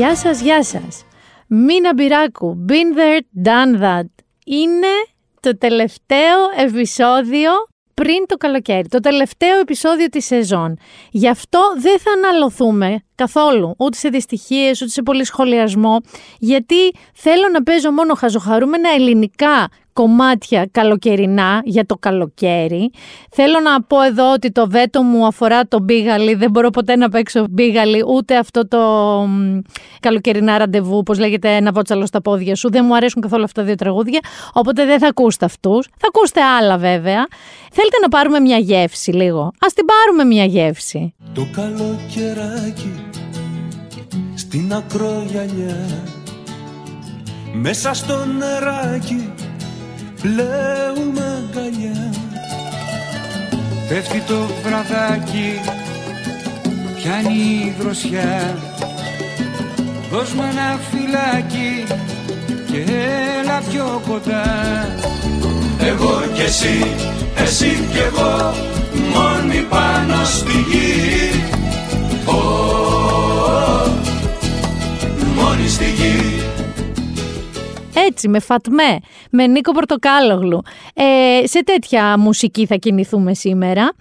Γεια σας, γεια σας. Μίνα Μπυράκου, been there, done that. Είναι το τελευταίο επεισόδιο πριν το καλοκαίρι, το τελευταίο επεισόδιο της σεζόν. Γι' αυτό δεν θα αναλωθούμε καθόλου, ούτε σε δυστυχίες, ούτε σε πολύ σχολιασμό, γιατί θέλω να παίζω μόνο χαζοχαρούμενα ελληνικά κομμάτια καλοκαιρινά για το καλοκαίρι. Θέλω να πω εδώ ότι το βέτο μου αφορά το μπίγαλι. Δεν μπορώ ποτέ να παίξω μπίγαλι, ούτε αυτό το καλοκαιρινά ραντεβού, όπως λέγεται ένα βότσαλο στα πόδια σου. Δεν μου αρέσουν καθόλου αυτά τα δύο τραγούδια, οπότε δεν θα ακούσετε αυτούς. Θα ακούσετε άλλα βέβαια. Θέλετε να πάρουμε μια γεύση λίγο; Ας την πάρουμε μια γεύση. Το καλοκαιράκι στην ακρογιαλιά. Μέσα στο νεράκι πλέουμε αγκαλιά. Πέφτει το βραδάκι, πιάνει η δροσιά. Δώσ' μου ένα φυλάκι και έλα πιο κοντά. Εγώ και εσύ, εσύ και εγώ Μόνοι πάνω στη γη. Μόνοι στη γη Έτσι, με Φατμέ, με Νίκο Πορτοκάλογλου. Ε, σε τέτοια μουσική θα κινηθούμε σήμερα.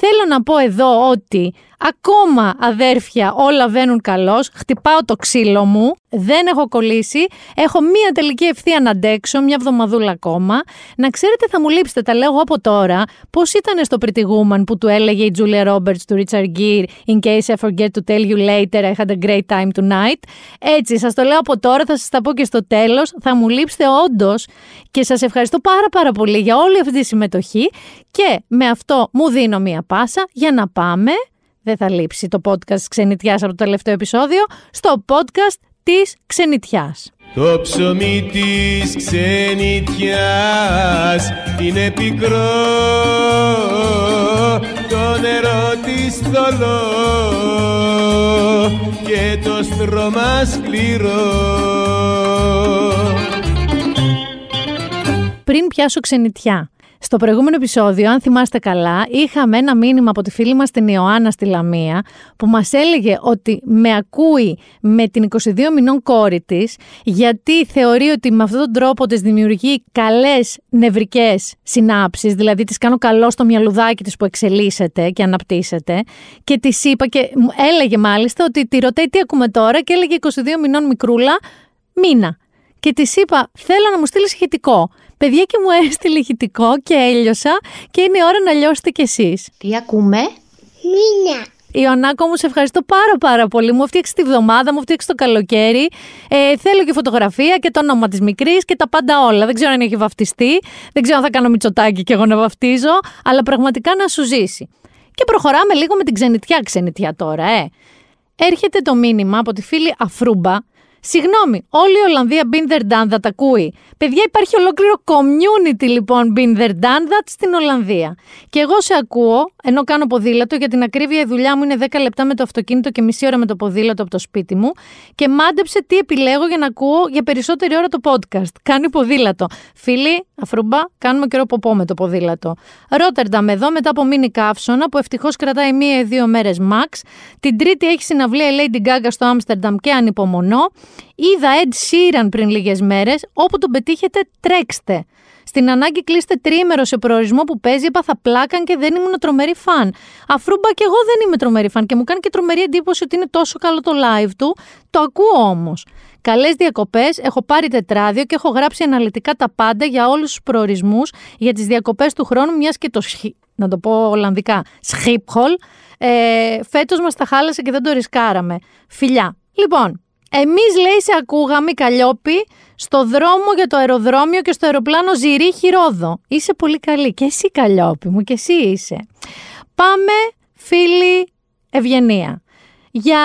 Θέλω να πω εδώ ότι ακόμα αδέρφια όλα βαίνουν καλώς. Χτυπάω το ξύλο μου, δεν έχω κολλήσει. Έχω μία τελική ευθεία να αντέξω, μια εβδομαδούλα ακόμα. Να ξέρετε θα μου λείψετε, τα λέω από τώρα, πώς ήταν στο Pretty Woman που του έλεγε η Julia Roberts του Richard Gere In case I forget to tell you later, I had a great time tonight. Έτσι, σας το λέω από τώρα, θα σας τα πω και στο τέλος. Θα μου λείψετε όντως και σας ευχαριστώ πάρα πάρα πολύ για όλη αυτή τη συμμετοχή και με αυτό μου δίνω μία πάσα. Για να πάμε, δεν θα λείψει το podcast ξενιτιάς από το τελευταίο επεισόδιο, στο podcast της ξενιτιάς. Το ψωμί της ξενιτιάς είναι πικρό. Το νερό της θολό. Και το στρώμα σκληρό. Πριν πιάσω ξενιτιά, στο προηγούμενο επεισόδιο, αν θυμάστε καλά, είχαμε ένα μήνυμα από τη φίλη μας την Ιωάννα στη Λαμία που μας έλεγε ότι με ακούει με την 22 μηνών κόρη της γιατί θεωρεί ότι με αυτόν τον τρόπο της δημιουργεί καλές νευρικές συνάψεις, δηλαδή της κάνω καλό στο μυαλουδάκι της που εξελίσσεται και αναπτύσσεται και της είπα και μου έλεγε μάλιστα ότι τη ρωτάει τι ακούμε τώρα και έλεγε 22 μηνών μικρούλα μήνα. Και της είπα, θέλω να μου στείλεις ηχητικό. Παιδιά και μου έστειλε ηχητικό και έλειωσα και είναι η ώρα να λιώσετε κι εσείς. Τι ακούμε; Μίνα. Ιωνάκο μου, σε ευχαριστώ πάρα πάρα πολύ. Μου φτιάξει τη βδομάδα, μου φτιάξει το καλοκαίρι. Ε, θέλω και φωτογραφία και το όνομα της μικρής και τα πάντα όλα. Δεν ξέρω αν έχει βαφτιστεί. Δεν ξέρω αν θα κάνω μυτσοτάκι και εγώ να βαφτίζω. Αλλά πραγματικά να σου ζήσει. Και προχωράμε λίγο με την ξενιτιά ξενιτιά τώρα, ε. Έρχεται το μήνυμα από τη φίλη Αφρούμπα, Συγγνώμη, όλη η Ολλανδία been there done that ακούει. Παιδιά, υπάρχει ολόκληρο community λοιπόν been there done that στην Ολλανδία. Και εγώ σε ακούω, ενώ κάνω ποδήλατο, για την ακρίβεια η δουλειά μου είναι 10 λεπτά με το αυτοκίνητο και μισή ώρα με το ποδήλατο από το σπίτι μου. Και μάντεψε τι επιλέγω για να ακούω για περισσότερη ώρα το podcast. Κάνει ποδήλατο. Φίλοι, αφρούμπα, κάνουμε καιρό ποπό με το ποδήλατο. Ρότερνταμ εδώ μετά από μήνυ καύσωνα που ευτυχώς κρατάει μία ή δύο μέρες max. Την Τρίτη έχει συναυλία η Lady Gaga στο Άμστερνταμ και ανυπομονώ. Είδα Ed Sheeran πριν λίγες μέρες. Όπου τον πετύχετε, τρέξτε. Στην ανάγκη κλείστε τρίμερο σε προορισμό που παίζει, έπαθα πλάκαν και δεν ήμουν τρομερή φαν. Αφού μπα και εγώ δεν είμαι τρομερή φαν και μου κάνει και τρομερή εντύπωση ότι είναι τόσο καλό το live του, το ακούω όμως. Καλές διακοπές, έχω πάρει τετράδιο και έχω γράψει αναλυτικά τα πάντα για όλους τους προορισμούς για τις διακοπές του χρόνου, μιας και το σχ... να το πω Ολλανδικά, Σchiphol, ε, φέτος μας τα χάλασε και δεν το ρισκάραμε. Φιλιά. Λοιπόν, εμείς λέει σε ακούγαμε Καλλιόπη στο δρόμο για το αεροδρόμιο και στο αεροπλάνο Ζηρίχη Ρόδο. Είσαι πολύ καλή και εσύ Καλλιόπη μου και εσύ είσαι. Πάμε φίλοι Ευγενία. Για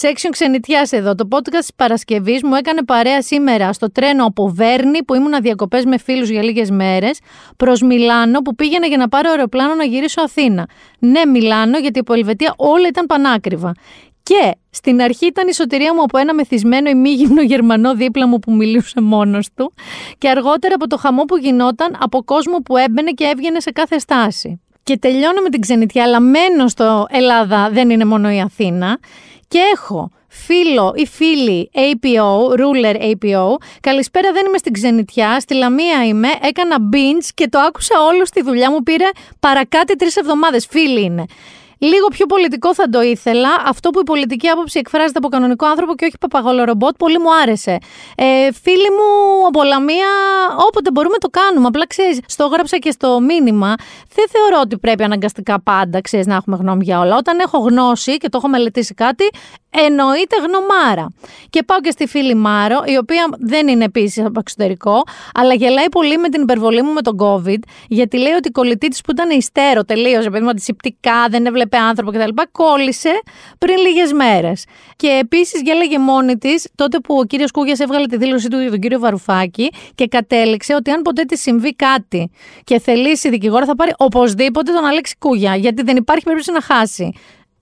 Section ξενιτιάς εδώ. Το podcast της Παρασκευής μου έκανε παρέα σήμερα στο τρένο από Βέρνη που ήμουν διακοπές με φίλους για λίγες μέρες προς Μιλάνο που πήγαινα για να πάρω αεροπλάνο να γυρίσω Αθήνα. Ναι Μιλάνο γιατί από Ελβετία όλα ήταν πανάκριβα. Και στην αρχή ήταν η σωτηρία μου από ένα μεθυσμένο ημίγυμνο Γερμανό δίπλα μου που μιλούσε μόνος του. Και αργότερα από το χαμό που γινόταν από κόσμο που έμπαινε και έβγαινε σε κάθε στάση. Και τελειώνω με την ξενιτιά, αλλά μένω στο Ελλάδα δεν είναι μόνο η Αθήνα. Και έχω φίλο ή φίλη APO, ruler APO. Καλησπέρα, δεν είμαι στην ξενιτιά. Στη Λαμία είμαι. Έκανα binge και το άκουσα όλο στη δουλειά μου. Πήρε παρακάτι τρεις εβδομάδες. Φίλοι είναι. Λίγο πιο πολιτικό θα το ήθελα. Αυτό που η πολιτική άποψη εκφράζεται από κανονικό άνθρωπο και όχι παπαγόλο ρομπότ, πολύ μου άρεσε. Ε, φίλοι μου από Λαμία, όποτε μπορούμε το κάνουμε. Απλά ξέρεις, στο γράψα και στο μήνυμα. Δεν θεωρώ ότι πρέπει αναγκαστικά πάντα ξέρεις, να έχουμε γνώμη για όλα. Όταν έχω γνώση και το έχω μελετήσει κάτι, εννοείται γνωμάρα. Και πάω και στη φίλη Μάρο, η οποία δεν είναι επίσης από εξωτερικό, αλλά γελάει πολύ με την υπερβολή μου με τον COVID, γιατί λέει ότι η κολλητή της που ήταν υστέρο τελείω, επειδή μου αντισηπτικά, δεν έβλεπε άνθρωπο κτλ., κόλλησε πριν λίγες μέρες. Και επίσης γέλαγε μόνη της τότε που ο κύριος Κούγιας έβγαλε τη δήλωσή του για τον κύριο Βαρουφάκη και κατέληξε ότι αν ποτέ της συμβεί κάτι και θελήσει δικηγόρο, θα πάρει οπωσδήποτε τον Αλέξη Κούγια, γιατί δεν υπάρχει περίπτωση να χάσει.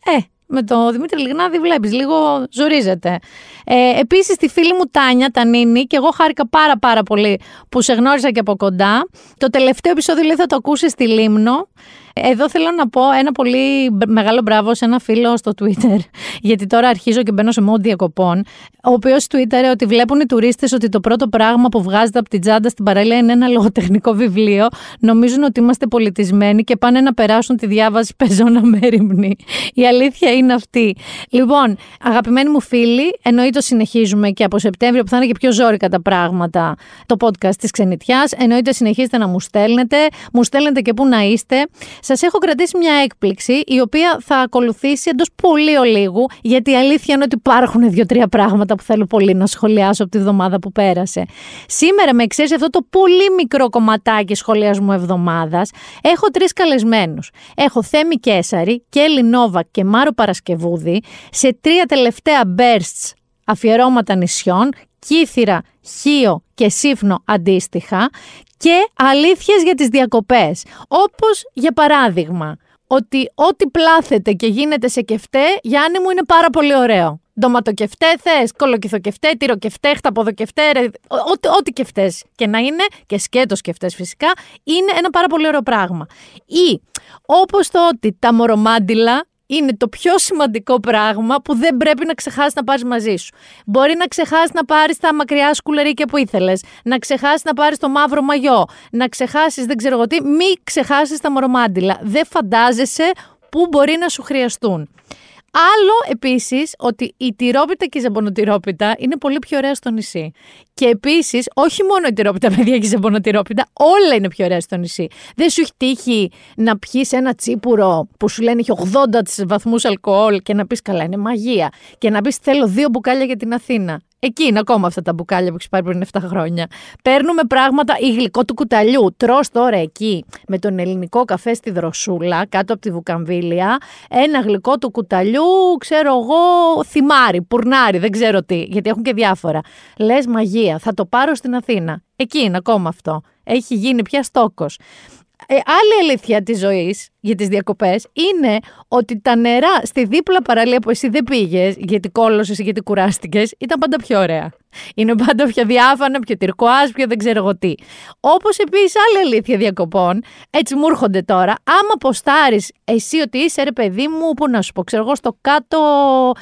Ε, με τον Δημήτρη Λιγνάδη βλέπεις, λίγο ζορίζεται. Ε, Επίσης, τη φίλη μου Τάνια, Τανίνη, και εγώ χάρηκα πάρα πάρα πολύ που σε γνώρισα και από κοντά. Το τελευταίο επεισόδιο λέει θα το ακούσεις στη Λίμνο. Εδώ θέλω να πω ένα πολύ μεγάλο μπράβο σε ένα φίλο στο Twitter, γιατί τώρα αρχίζω και μπαίνω σε μόντ διακοπών, ο οποίος Twitter ότι βλέπουν οι τουρίστες ότι το πρώτο πράγμα που βγάζεται από την τσάντα στην παραλία είναι ένα λογοτεχνικό βιβλίο. Νομίζουν ότι είμαστε πολιτισμένοι και πάνε να περάσουν τη διάβαση πεζόνα μέρημνη. Η αλήθεια είναι αυτή. Λοιπόν, αγαπημένοι μου φίλοι, εννοείται συνεχίζουμε και από Σεπτέμβριο που θα είναι και πιο ζώρικα τα πράγματα το podcast της Ξενιτιάς. Εννοείται συνεχίζετε να μου στέλνετε. Μου στέλνετε και πού να είστε. Σας έχω κρατήσει μια έκπληξη η οποία θα ακολουθήσει εντός πολύ ολίγου, γιατί η αλήθεια είναι ότι υπάρχουν δύο-τρία πράγματα που θέλω πολύ να σχολιάσω από τη βδομάδα που πέρασε. Σήμερα, με εξαίρεση αυτό το πολύ μικρό κομματάκι σχολιασμού εβδομάδας, έχω τρεις καλεσμένους. Έχω Θέμη Κέσαρη, Κέλλη Νόβα και Μάρο Παρασκευούδη σε τρία τελευταία bursts αφιερώματα νησιών, Κύθυρα, Χίο και Σύφνο αντίστοιχα και αλήθειες για τις διακοπές. Όπως για παράδειγμα, ότι ό,τι πλάθεται και γίνεται σε κεφτέ, Γιάννη μου είναι πάρα πολύ ωραίο. Ντοματοκεφτέ θες, κολοκυθοκεφτέ, τυροκεφτέ, χταποδοκεφτέ, ό,τι κεφτές και να είναι, και σκέτος κεφτές φυσικά, είναι ένα πάρα πολύ ωραίο πράγμα. Ή όπως το ότι τα μορομάντιλα είναι το πιο σημαντικό πράγμα που δεν πρέπει να ξεχάσεις να πάρεις μαζί σου. Μπορεί να ξεχάσεις να πάρεις τα μακριά σκουλερίκια που ήθελες, να ξεχάσεις να πάρεις το μαύρο μαγιό, να ξεχάσεις δεν ξέρω εγώ τι, μη ξεχάσεις τα μορομάντιλα. Δεν φαντάζεσαι πού μπορεί να σου χρειαστούν. Άλλο επίσης ότι η τυρόπιτα και η ζεμπονοτυρόπιτα είναι πολύ πιο ωραία στο νησί. Και επίσης, όχι μόνο η τυρόπιτα, παιδιά, και η ζεμπονοτυρόπιτα, όλα είναι πιο ωραία στο νησί. Δεν σου έχει τύχει να πιεις ένα τσίπουρο που σου λένε έχει 80 βαθμούς αλκοόλ και να πεις καλά, είναι μαγεία. Και να πεις θέλω δύο μπουκάλια για την Αθήνα. Εκεί είναι ακόμα αυτά τα μπουκάλια που έχεις πάρει πριν 7 χρόνια. Παίρνουμε πράγματα, η γλυκό του κουταλιού. Τρώ τώρα εκεί με τον ελληνικό καφέ στη δροσούλα, κάτω από τη βουκαμβίλια, ένα γλυκό του κουταλιού, ξέρω εγώ, θυμάρι, πουρνάρι, δεν ξέρω τι, γιατί έχουν και διάφορα. Λες μαγεία, θα το πάρω στην Αθήνα. Εκεί είναι ακόμα αυτό. Έχει γίνει πια στόκος. Ε, άλλη αλήθεια της ζωής για τις διακοπές είναι ότι τα νερά στη δίπλα παραλία που εσύ δεν πήγες, γιατί κόλωσες ή γιατί κουράστηκες, ήταν πάντα πιο ωραία. Είναι πάντα πιο διάφανα, πιο τυρκουάζ, πιο δεν ξέρω εγώ τι. Όπως επίσης άλλη αλήθεια διακοπών, έτσι μου έρχονται τώρα, άμα ποστάρεις εσύ ότι είσαι ρε παιδί μου, πού να σου πω, ξέρω εγώ, στο κάτω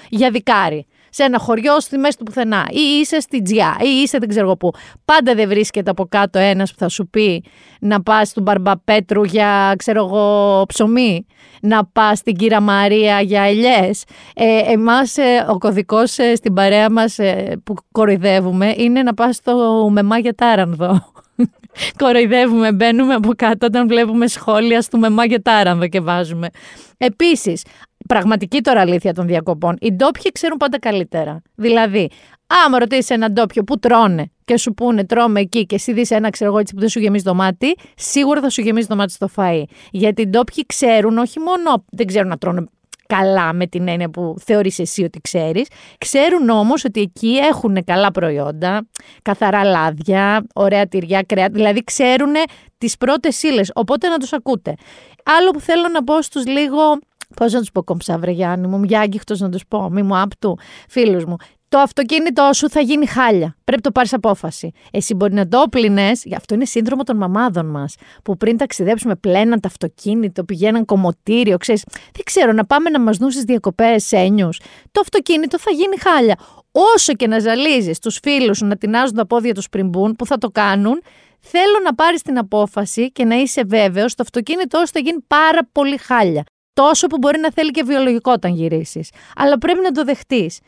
για δικάρι σε ένα χωριό στη μέση του πουθενά, ή είσαι στη Τζιά, ή είσαι δεν ξέρω πού. Πάντα δεν βρίσκεται από κάτω ένας που θα σου πει να πας στον Μπαρμπαπέτρου για ξέρω εγώ ψωμί, να πας στην Κύρα Μαρία για ελιές. Ε, Εμάς, ε, ο κωδικός ε, στην παρέα μας ε, που κοροϊδεύουμε είναι να πας στο Μεμά για Τάρανδο. Κοροϊδεύουμε, μπαίνουμε από κάτω όταν βλέπουμε σχόλια στο Μεμά για Τάρανδο και βάζουμε. Επίσης, πραγματική τώρα αλήθεια των διακοπών. Οι ντόπιοι ξέρουν πάντα καλύτερα. Δηλαδή, άμα ρωτήσει έναν ντόπιο που τρώνε και σου πούνε τρώμε εκεί και εσύ δεις ένα ξέρω εγώ έτσι που δεν σου γεμίζει το μάτι, σίγουρα θα σου γεμίζει το μάτι στο φαΐ. Γιατί οι ντόπιοι ξέρουν όχι μόνο δεν ξέρουν να τρώνε καλά με την έννοια που θεωρείς εσύ ότι ξέρεις. Ξέρουν όμως ότι εκεί έχουν καλά προϊόντα, καθαρά λάδια, ωραία τυριά, κρέα, δηλαδή ξέρουν τις πρώτες ύλες, οπότε να τους ακούτε. Άλλο που θέλω να πω στους λίγο Πώς να τους πω κομψά, βρε Γιάννη μου, μια άγγιχτος να τους πω, μη μου άπτου, φίλους μου. Το αυτοκίνητό σου θα γίνει χάλια. Πρέπει το πάρεις απόφαση. Εσύ μπορεί να το πλυνε, αυτό είναι σύνδρομο των μαμάδων μας. Που πριν ταξιδέψουμε, πλέναν το αυτοκίνητο, πηγαίναν κομμωτήριο, ξέρεις. Δεν ξέρω, να πάμε να μας δουν στις διακοπές ένιους. Το αυτοκίνητο θα γίνει χάλια. Όσο και να ζαλίζεις τους φίλους σου να τεινάζουν τα πόδια τους πριν μπουν, που θα το κάνουν, θέλω να πάρεις την απόφαση και να είσαι βέβαιος το αυτοκίνητό σου θα γίνει πάρα πολύ χάλια. Τόσο που μπορεί να θέλει και βιολογικό όταν γυρίσεις. Αλλά πρέπει να το δεχτείς.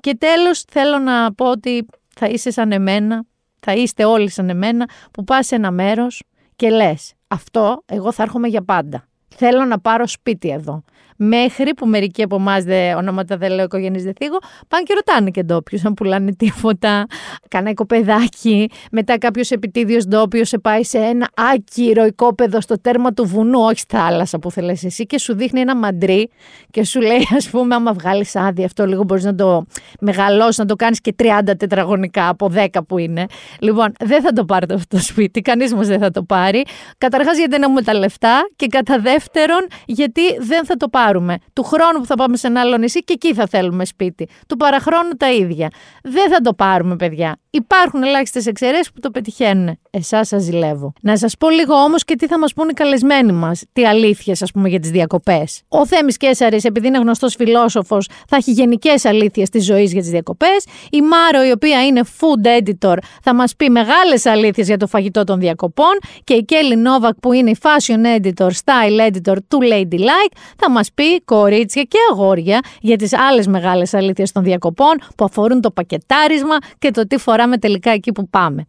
Και τέλος, θέλω να πω ότι θα είσαι σαν εμένα, θα είστε όλοι σαν εμένα, που πας σε ένα μέρος και λες: Αυτό εγώ θα έρχομαι για πάντα. Θέλω να πάρω σπίτι εδώ μέχρι που μερικοί από εμάς, ονόματα δεν λέω οικογένειες δεν θίγω, πάνε και ρωτάνε και ντόπιους αν πουλάνε τίποτα. Κάνα οικοπεδάκι. Μετά κάποιος επιτίδιος ντόπιος σε πάει σε ένα άκυρο οικόπεδο στο τέρμα του βουνού, όχι στη θάλασσα που θέλεις εσύ, και σου δείχνει ένα μαντρί και σου λέει, ας πούμε, άμα βγάλεις άδεια αυτό λίγο μπορείς να το μεγαλώσεις, να το κάνεις και 30 τετραγωνικά από 10 που είναι. Λοιπόν, δεν θα το πάρετε αυτό το σπίτι, κανείς μα δεν θα το πάρει. Καταρχάς γιατί δεν έχουμε τα λεφτά και κατά δεύτερον γιατί δεν θα το πάρει πάρουμε. Του χρόνου που θα πάμε σε ένα άλλο νησί και εκεί θα θέλουμε σπίτι. Του παραχρόνου τα ίδια. Δεν θα το πάρουμε, παιδιά. Υπάρχουν ελάχιστες εξαιρέσεις που το πετυχαίνουν. Εσάς σας ζηλεύω. Να σας πω λίγο όμως και τι θα μας πούνε οι καλεσμένοι μας. Τι αλήθειες, ας πούμε, για τις διακοπές. Ο Θέμης Κέσσαρη, επειδή είναι γνωστός φιλόσοφος, θα έχει γενικές αλήθειες της ζωής για τις διακοπές. Η Μάρο, η οποία είναι food editor, θα μας πει μεγάλες αλήθειες για το φαγητό των διακοπών. Και η Κέλλη Νόβακ, που είναι η fashion editor, style editor του Ladylike, θα μας πει κορίτσια και αγόρια για τις άλλες μεγάλες αλήθειες των διακοπών που αφορούν το πακετάρισμα και το τι φοράμε τελικά εκεί που πάμε.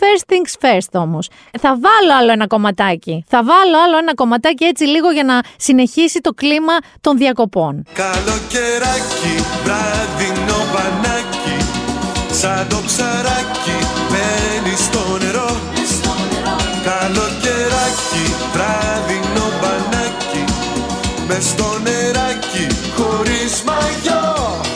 First things first όμως. Θα βάλω άλλο ένα κομματάκι. Θα βάλω άλλο ένα κομματάκι έτσι λίγο για να συνεχίσει το κλίμα των διακοπών. Καλοκαιράκι, βράδινο μπανάκι Σαν το ψαράκι μπαίνει στο νερό Καλοκαιράκι, βράδινο μπανάκι Μες στο νεράκι, χωρίς μαγιό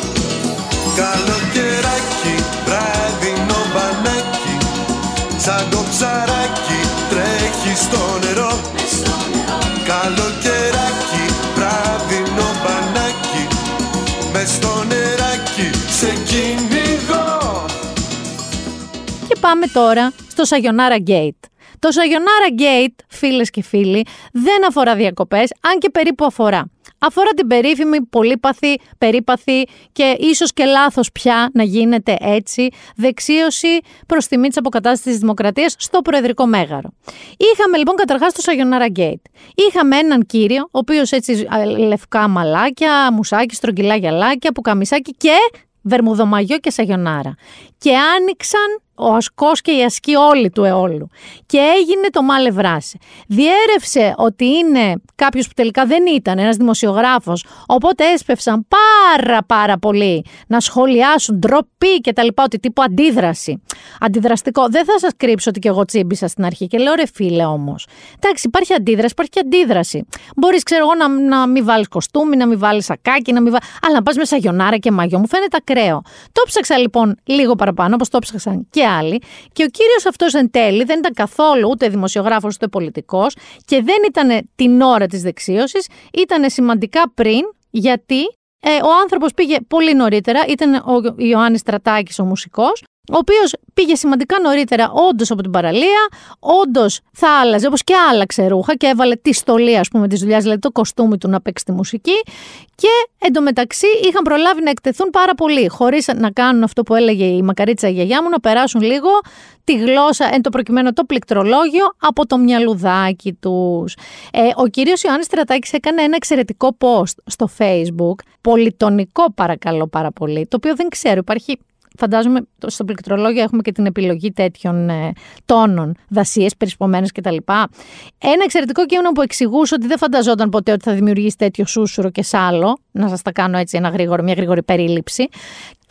πάμε τώρα στο Sayonara Gate. Το Sayonara Gate, φίλες και φίλοι, δεν αφορά διακοπές, αν και περίπου αφορά. Αφορά την περίφημη, πολύπαθη, περίπαθη και ίσως και λάθος πια να γίνεται έτσι δεξίωση προς τιμή της αποκατάστασης της δημοκρατίας στο Προεδρικό Μέγαρο. Είχαμε λοιπόν καταρχάς το Sayonara Gate. Είχαμε έναν κύριο, ο οποίος έτσι λευκά μαλάκια, μουσάκι, στρογγυλά γυαλάκια, πουκαμισάκι και βερμουδομαγιό και σαγιονάρα. Και άνοιξαν ο ασκός και η ασκή όλη του αιώλου. Και έγινε το μάλε βράσε. Διέρευσε ότι είναι κάποιος που τελικά δεν ήταν, ένας δημοσιογράφος, οπότε έσπευσαν πάρα πάρα πολύ να σχολιάσουν ντροπή και τα λοιπά, ότι τύπου αντίδραση. Αντιδραστικό. Δεν θα σας κρύψω ότι και εγώ τσίμπησα στην αρχή και λέω ρε φίλε όμως. Εντάξει, υπάρχει αντίδραση, υπάρχει και αντίδραση. Μπορείς, ξέρω εγώ, να, να μην βάλεις κοστούμι, να μην βάλεις σακάκι, να μην βάλεις... Αλλά να πας με σαγιονάρα και μαγιό, μου φαίνεται ακραίο. Το ψάξα λοιπόν λίγο παραπάνω, όπως το ψάξαν και άλλοι. Και ο κύριος αυτός εν τέλει δεν ήταν καθόλου ούτε δημοσιογράφος ούτε πολιτικός και δεν ήταν την ώρα της δεξίωσης, ήταν σημαντικά πριν, γιατί ε, ο άνθρωπος πήγε πολύ νωρίτερα, ήταν ο Ιωάννης Στρατάκης, ο μουσικός, ο οποίος πήγε σημαντικά νωρίτερα, όντως από την παραλία, όντως θα άλλαζε, όπως και άλλαξε ρούχα και έβαλε τη στολή, ας πούμε, της δουλειάς, δηλαδή το κοστούμι του να παίξει τη μουσική. Και εντωμεταξύ είχαν προλάβει να εκτεθούν πάρα πολύ, χωρίς να κάνουν αυτό που έλεγε η μακαρίτσα η γιαγιά μου, να περάσουν λίγο τη γλώσσα, εν το προκειμένου το πληκτρολόγιο, από το μυαλουδάκι τους. Ε, ο κύριος Ιωάννης Τρατάκη έκανε ένα εξαιρετικό post στο Facebook, πολιτονικό παρακαλώ πάρα πολύ, το οποίο δεν ξέρω, υπάρχει φαντάζομαι στο πληκτρολόγιο έχουμε και την επιλογή τέτοιων ε, τόνων, δασίες, περισπομένες κτλ. Ένα εξαιρετικό κείμενο που εξηγούσε ότι δεν φανταζόταν ποτέ ότι θα δημιουργήσει τέτοιο σούσουρο και σάλο. Να σας τα κάνω έτσι ένα γρήγορο, μια γρήγορη περίληψη.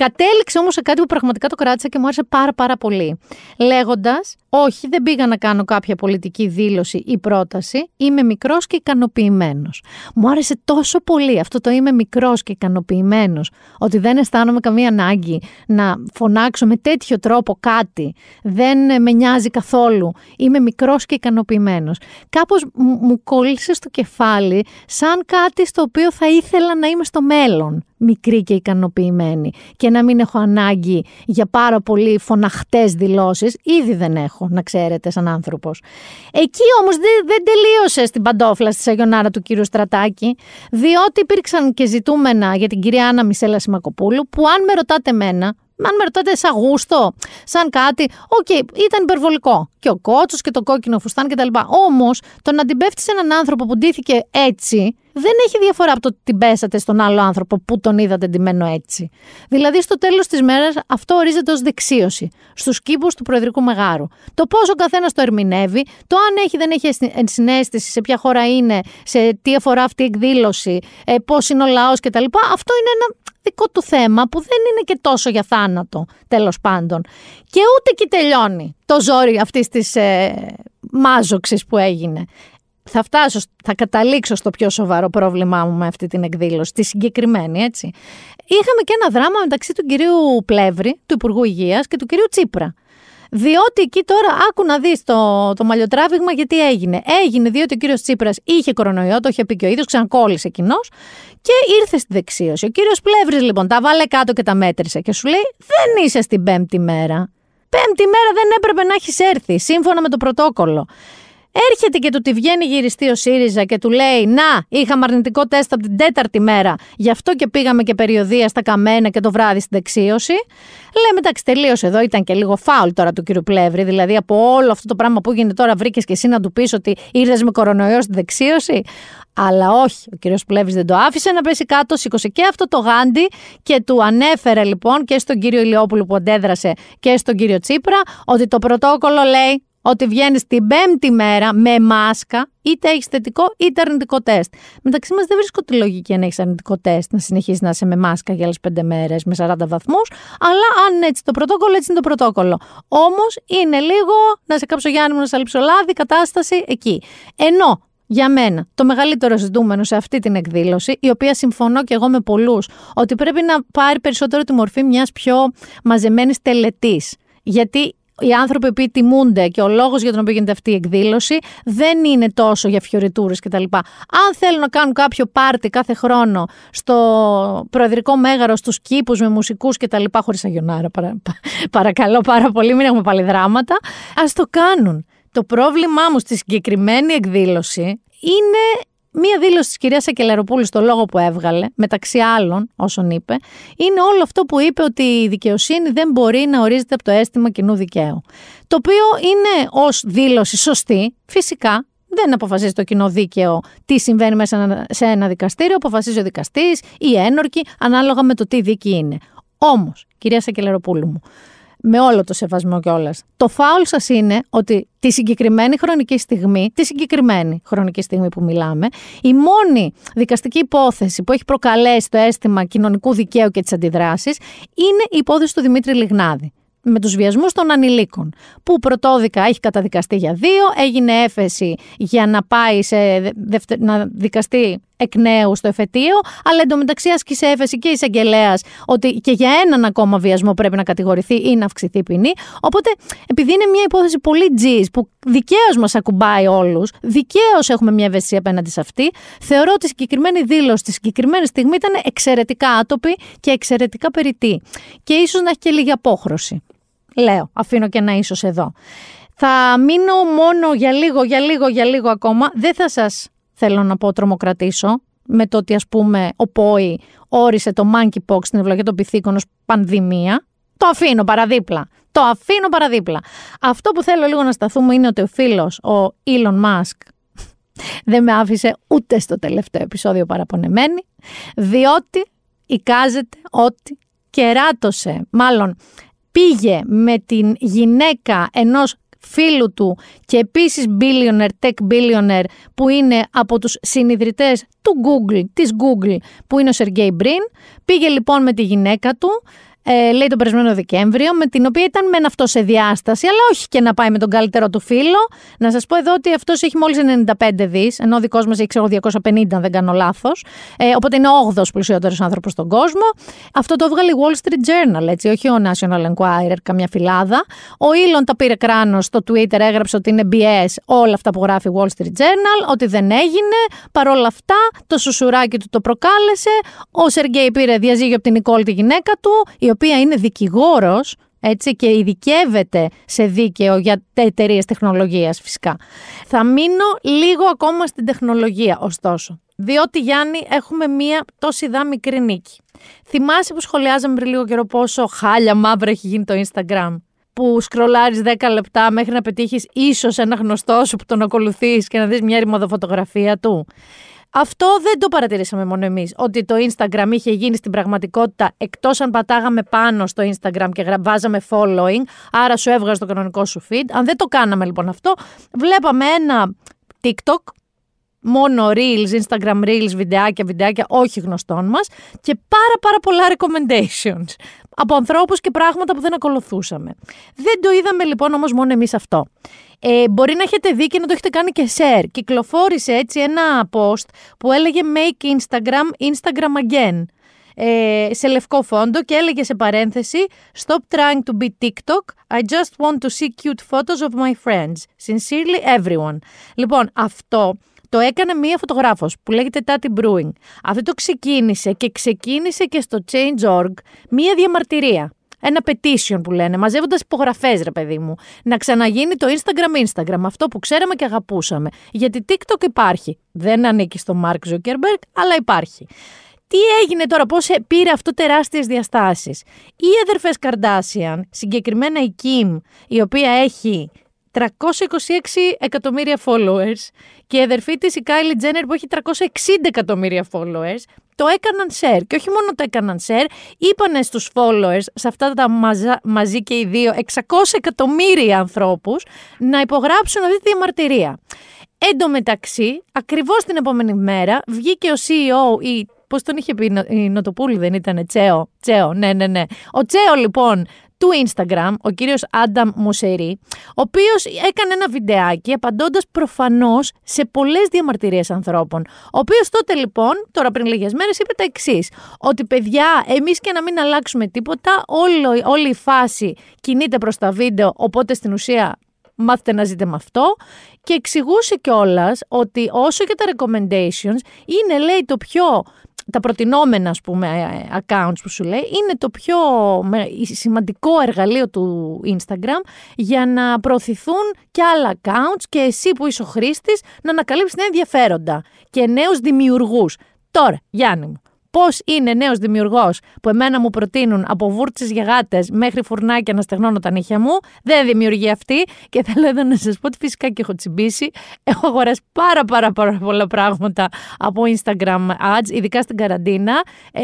Κατέληξε όμως σε κάτι που πραγματικά το κράτησα και μου άρεσε πάρα πάρα πολύ. Λέγοντας, Όχι, δεν πήγα να κάνω κάποια πολιτική δήλωση ή πρόταση. Είμαι μικρός και ικανοποιημένος. Μου άρεσε τόσο πολύ αυτό το είμαι μικρός και ικανοποιημένος, ότι δεν αισθάνομαι καμία ανάγκη να φωνάξω με τέτοιο τρόπο κάτι. Δεν με νοιάζει καθόλου. Είμαι μικρός και ικανοποιημένος. Κάπως μου κόλλησε στο κεφάλι σαν κάτι στο οποίο θα ήθελα να είμαι στο μέλλον μικρή και ικανοποιημένη και να μην έχω ανάγκη για πάρα πολύ φωναχτές δηλώσεις. Ήδη δεν έχω, να ξέρετε, σαν άνθρωπος. Εκεί όμως δεν, δεν τελείωσε στην παντόφλα στη Σαγιονάρα του κύριου Στρατάκη, διότι υπήρξαν και ζητούμενα για την κυρία Άννα Μισέλα Σιμακοπούλου, που αν με ρωτάτε μένα, αν με ρωτάτε σαν γούστο, σαν κάτι, οκ, ήταν υπερβολικό. Και ο κότσος και το κόκκινο φουστάνι κτλ. Όμως, το να την πέφτει σε έναν άνθρωπο που ντύθηκε έτσι, δεν έχει διαφορά από το ότι την πέσατε στον άλλο άνθρωπο που τον είδατε ντυμένο έτσι. Δηλαδή, στο τέλος της μέρας, αυτό ορίζεται ως δεξίωση στους κήπους του Προεδρικού Μεγάρου. Το πώς ο καθένας το ερμηνεύει, το αν έχει δεν έχει συναίσθηση, σε ποια χώρα είναι, σε τι αφορά αυτή η εκδήλωση, ε, πώς είναι ο λαός κτλ. Αυτό είναι ένα δικό του θέμα που δεν είναι και τόσο για θάνατο τέλος πάντων. Και ούτε και τελειώνει το ζόρι αυτής της ε, μάζοξης που έγινε. Θα φτάσω, θα καταλήξω στο πιο σοβαρό πρόβλημά μου με αυτή την εκδήλωση, τη συγκεκριμένη έτσι. Είχαμε και ένα δράμα μεταξύ του κυρίου Πλεύρη, του Υπουργού Υγείας και του κυρίου Τσίπρα. Διότι εκεί τώρα άκου να δεις το, το μαλλιοτράβηγμα γιατί έγινε. Έγινε διότι ο κύριος Τσίπρας είχε κορονοϊό, το είχε πει και ο ίδιος, ξανακόλλησε κοινός και ήρθε στη δεξίωση. Ο κύριος Πλεύρης λοιπόν τα βάλε κάτω και τα μέτρησε και σου λέει: Δεν είσαι στην πέμπτη μέρα. Πέμπτη μέρα δεν έπρεπε να έχεις έρθει, σύμφωνα με το πρωτόκολλο. Έρχεται και του τη βγαίνει γυριστή ο ΣΥΡΙΖΑ και του λέει: Να, είχαμε αρνητικό τεστ από την τέταρτη μέρα. Γι' αυτό και πήγαμε και περιοδία στα καμένα και το βράδυ στην δεξίωση. Λέμε: Εντάξει, τελείωσε εδώ. Ήταν και λίγο φάουλ τώρα του κύριου Πλεύρη. Δηλαδή, από όλο αυτό το πράγμα που γίνεται τώρα, βρήκες και εσύ να του πεις ότι ήρθες με κορονοϊό στην δεξίωση. Αλλά όχι, ο κύριος Πλεύρης δεν το άφησε να πέσει κάτω, σήκωσε και αυτό το γάντι και του ανέφερε λοιπόν και στον κύριο Ηλιόπουλο που αντέδρασε και στον κύριο Τσίπρα ότι το πρωτόκολλο λέει ότι βγαίνεις την πέμπτη μέρα με μάσκα, είτε έχεις θετικό είτε αρνητικό τεστ. Μεταξύ μας δεν βρίσκω τη λογική αν έχεις αρνητικό τεστ να συνεχίσεις να είσαι με μάσκα για άλλες πέντε μέρες με 40 βαθμούς, αλλά αν έτσι το πρωτόκολλο, έτσι είναι το πρωτόκολλο. Όμως είναι λίγο να σε κάψω Γιάννη μου, να σε λείψω λάδι, κατάσταση εκεί. Ενώ για μένα, το μεγαλύτερο ζητούμενο σε αυτή την εκδήλωση, η οποία συμφωνώ και εγώ με πολλούς, ότι πρέπει να πάρει περισσότερο τη μορφή μιας πιο μαζεμένης τελετής. Γιατί οι άνθρωποι που τιμούνται και ο λόγος για τον οποίο γίνεται αυτή η εκδήλωση δεν είναι τόσο για φιωριτούρες κτλ. Αν θέλουν να κάνουν κάποιο πάρτι κάθε χρόνο στο προεδρικό μέγαρο, στους κήπους με μουσικούς κτλ. Χωρίς αγιονάρα, παρα, παρακαλώ πάρα πολύ, μην έχουμε πάλι δράματα. Α το κάνουν. Το πρόβλημά μου στη συγκεκριμένη εκδήλωση είναι Μία δήλωση της κυρίας Ακελαροπούλου στο λόγο που έβγαλε, μεταξύ άλλων όσων είπε, είναι όλο αυτό που είπε ότι η δικαιοσύνη δεν μπορεί να ορίζεται από το αίσθημα κοινού δικαίου. Το οποίο είναι ως δήλωση σωστή, φυσικά. Δεν αποφασίζει το κοινό δίκαιο τι συμβαίνει μέσα σε ένα δικαστήριο, αποφασίζει ο δικαστής ή ένορκη, ανάλογα με το τι δίκη είναι. Όμως, κυρία Σακελαροπούλου μου, με όλο το σεβασμό κιόλας. Το φάουλ σας είναι ότι τη συγκεκριμένη χρονική στιγμή, τη συγκεκριμένη χρονική στιγμή που μιλάμε, η μόνη δικαστική υπόθεση που έχει προκαλέσει το αίσθημα κοινωνικού δικαίου και τι αντιδράσεις είναι η υπόθεση του Δημήτρη Λιγνάδη με τους βιασμούς των ανηλίκων, που πρωτόδικα έχει καταδικαστεί για δύο, έγινε έφεση για να πάει σε, να δικαστεί εκ νέου στο εφετείο, αλλά εντωμεταξύ άσκησε έφεση και εισαγγελέας ότι και για έναν ακόμα βιασμό πρέπει να κατηγορηθεί ή να αυξηθεί η ποινή. Οπότε, επειδή είναι μια υπόθεση πολύ τζις που δικαίως μας ακουμπάει όλους, δικαίως έχουμε μια ευαισθησία απέναντι σε αυτή, θεωρώ ότι η συγκεκριμένη δήλωση τη συγκεκριμένη στιγμή ήταν εξαιρετικά άτοπη και εξαιρετικά περιττή. Και ίσως να έχει και λίγη απόχρωση. Λέω, αφήνω και ένα ίσως εδώ. Θα μείνω μόνο για λίγο, για λίγο, για λίγο ακόμα. Δεν θα σας θέλω να πω τρομοκρατήσω με το ότι ας πούμε ο ΠΟΗ όρισε το monkeypox στην ευλογία των πυθίκων ως πανδημία. Το αφήνω παραδίπλα. Το αφήνω παραδίπλα. Αυτό που θέλω λίγο να σταθούμε είναι ότι ο φίλος, ο Elon Musk, δεν με άφησε ούτε στο τελευταίο επεισόδιο παραπονεμένη, διότι εικάζεται ότι κεράτωσε, μάλλον πήγε με την γυναίκα ενός φίλου του και επίσης billionaire, tech billionaire που είναι από τους συνειδητές του Google, της Google που είναι ο Sergey Brin. Πήγε λοιπόν με τη γυναίκα του ε, λέει τον περασμένο Δεκέμβριο, με την οποία ήταν μεν αυτό σε διάσταση, αλλά όχι και να πάει με τον καλύτερο του φίλο. Να σας πω εδώ ότι αυτός έχει μόλις 95 δις, ενώ ο δικός μας έχει ξέρω, 250, αν δεν κάνω λάθος. Ε, οπότε είναι ο 8ο πλουσιότερος άνθρωπος στον κόσμο. Αυτό το έβγαλε η Wall Street Journal, έτσι, όχι ο National Enquirer, καμιά φυλάδα. Ο Elon τα πήρε κράνος στο Twitter, έγραψε ότι είναι BS όλα αυτά που γράφει η Wall Street Journal, ότι δεν έγινε. Παρ' όλα αυτά, το σουσουράκι του το προκάλεσε. Ο Σεργέη πήρε διαζύγιο από την Νικόλ, τη γυναίκα του, η οποία είναι δικηγόρος έτσι, και ειδικεύεται σε δίκαιο για εταιρείες τεχνολογίας φυσικά. Θα μείνω λίγο ακόμα στην τεχνολογία ωστόσο, διότι Γιάννη έχουμε μία τόση δά μικρή νίκη. Θυμάσαι που σχολιάζαμε πριν λίγο καιρό πόσο χάλια μαύρα έχει γίνει το Instagram; Που σκρολάρεις 10 λεπτά μέχρι να πετύχεις ίσως ένα γνωστό σου που τον ακολουθείς και να δεις μια ρημοδοφωτογραφία του. Αυτό δεν το παρατηρήσαμε μόνο εμείς. Ότι το Instagram είχε γίνει στην πραγματικότητα εκτός αν πατάγαμε πάνω στο Instagram και βάζαμε following, άρα σου έβγαζε το κανονικό σου feed. Αν δεν το κάναμε λοιπόν αυτό, βλέπαμε ένα TikTok, μόνο reels, Instagram reels, βιντεάκια, βιντεάκια, όχι γνωστών μας και πάρα πάρα πολλά recommendations από ανθρώπους και πράγματα που δεν ακολουθούσαμε. Δεν το είδαμε λοιπόν όμως μόνο εμείς αυτό. Ε, μπορεί να έχετε δει και να το έχετε κάνει και share. Κυκλοφόρησε έτσι ένα post που έλεγε Make Instagram Instagram again. Ε, σε λευκό φόντο και έλεγε σε παρένθεση Stop trying to be TikTok. I just want to see cute photos of my friends. Sincerely everyone. Λοιπόν, αυτό το έκανε μία φωτογράφος που λέγεται Tati Brewing. Αυτό το ξεκίνησε και ξεκίνησε και στο Change.org μία διαμαρτυρία ένα petition που λένε, μαζεύοντας υπογραφές, ρε παιδί μου. Να ξαναγίνει το Instagram Instagram, αυτό που ξέραμε και αγαπούσαμε. Γιατί TikTok υπάρχει. Δεν ανήκει στο Mark Zuckerberg, αλλά υπάρχει. Τι έγινε τώρα, πώς πήρε αυτό τεράστιες διαστάσεις. Οι αδερφές Καρδάσιαν, συγκεκριμένα η Kim, η οποία έχει 326 εκατομμύρια followers και η αδερφή της η Kylie Jenner που έχει 360 εκατομμύρια followers το έκαναν share και όχι μόνο το έκαναν share, είπανε στους followers σε αυτά τα μαζί και οι δύο 600 εκατομμύρια ανθρώπους να υπογράψουν αυτή τη διαμαρτυρία. Εν τω μεταξύ, ακριβώς την επόμενη μέρα βγήκε ο CEO ή Πώς τον είχε πει η Νοτοπούλη, δεν ήταν Τσέο. Τσέο, ναι, ναι, ναι. Ο Τσέο, λοιπόν, του Instagram, ο κύριος Άνταμ Μουσερή, ο οποίος έκανε ένα βιντεάκι απαντώντας προφανώς σε πολλές διαμαρτυρίες ανθρώπων. Ο οποίος τότε λοιπόν, τώρα πριν λίγες μέρες, είπε τα εξής. Ότι παιδιά, εμείς και να μην αλλάξουμε τίποτα, όλο, όλη η φάση κινείται προς τα βίντεο, οπότε στην ουσία μάθετε να ζείτε με αυτό. Και εξηγούσε κιόλας ότι όσο και τα recommendations είναι, λέει, το πιο τα προτινόμενα ας πούμε accounts που σου λέει είναι το πιο σημαντικό εργαλείο του Instagram για να προωθηθούν και άλλα accounts και εσύ που είσαι ο χρήστης να ανακαλύψεις νέα ενδιαφέροντα και νέους δημιουργούς. Τώρα, Γιάννη μου, Πώς είναι νέος δημιουργός που εμένα μου προτείνουν από βούρτσες για γάτε μέχρι φουρνάκια να στεγνώνω τα νύχια μου, δεν δημιουργεί αυτή. Και θέλω εδώ να σας πω ότι φυσικά και έχω τσιμπήσει. Έχω αγοράσει πάρα, πάρα, πάρα πολλά πράγματα από Instagram ads, ειδικά στην καραντίνα. Ε,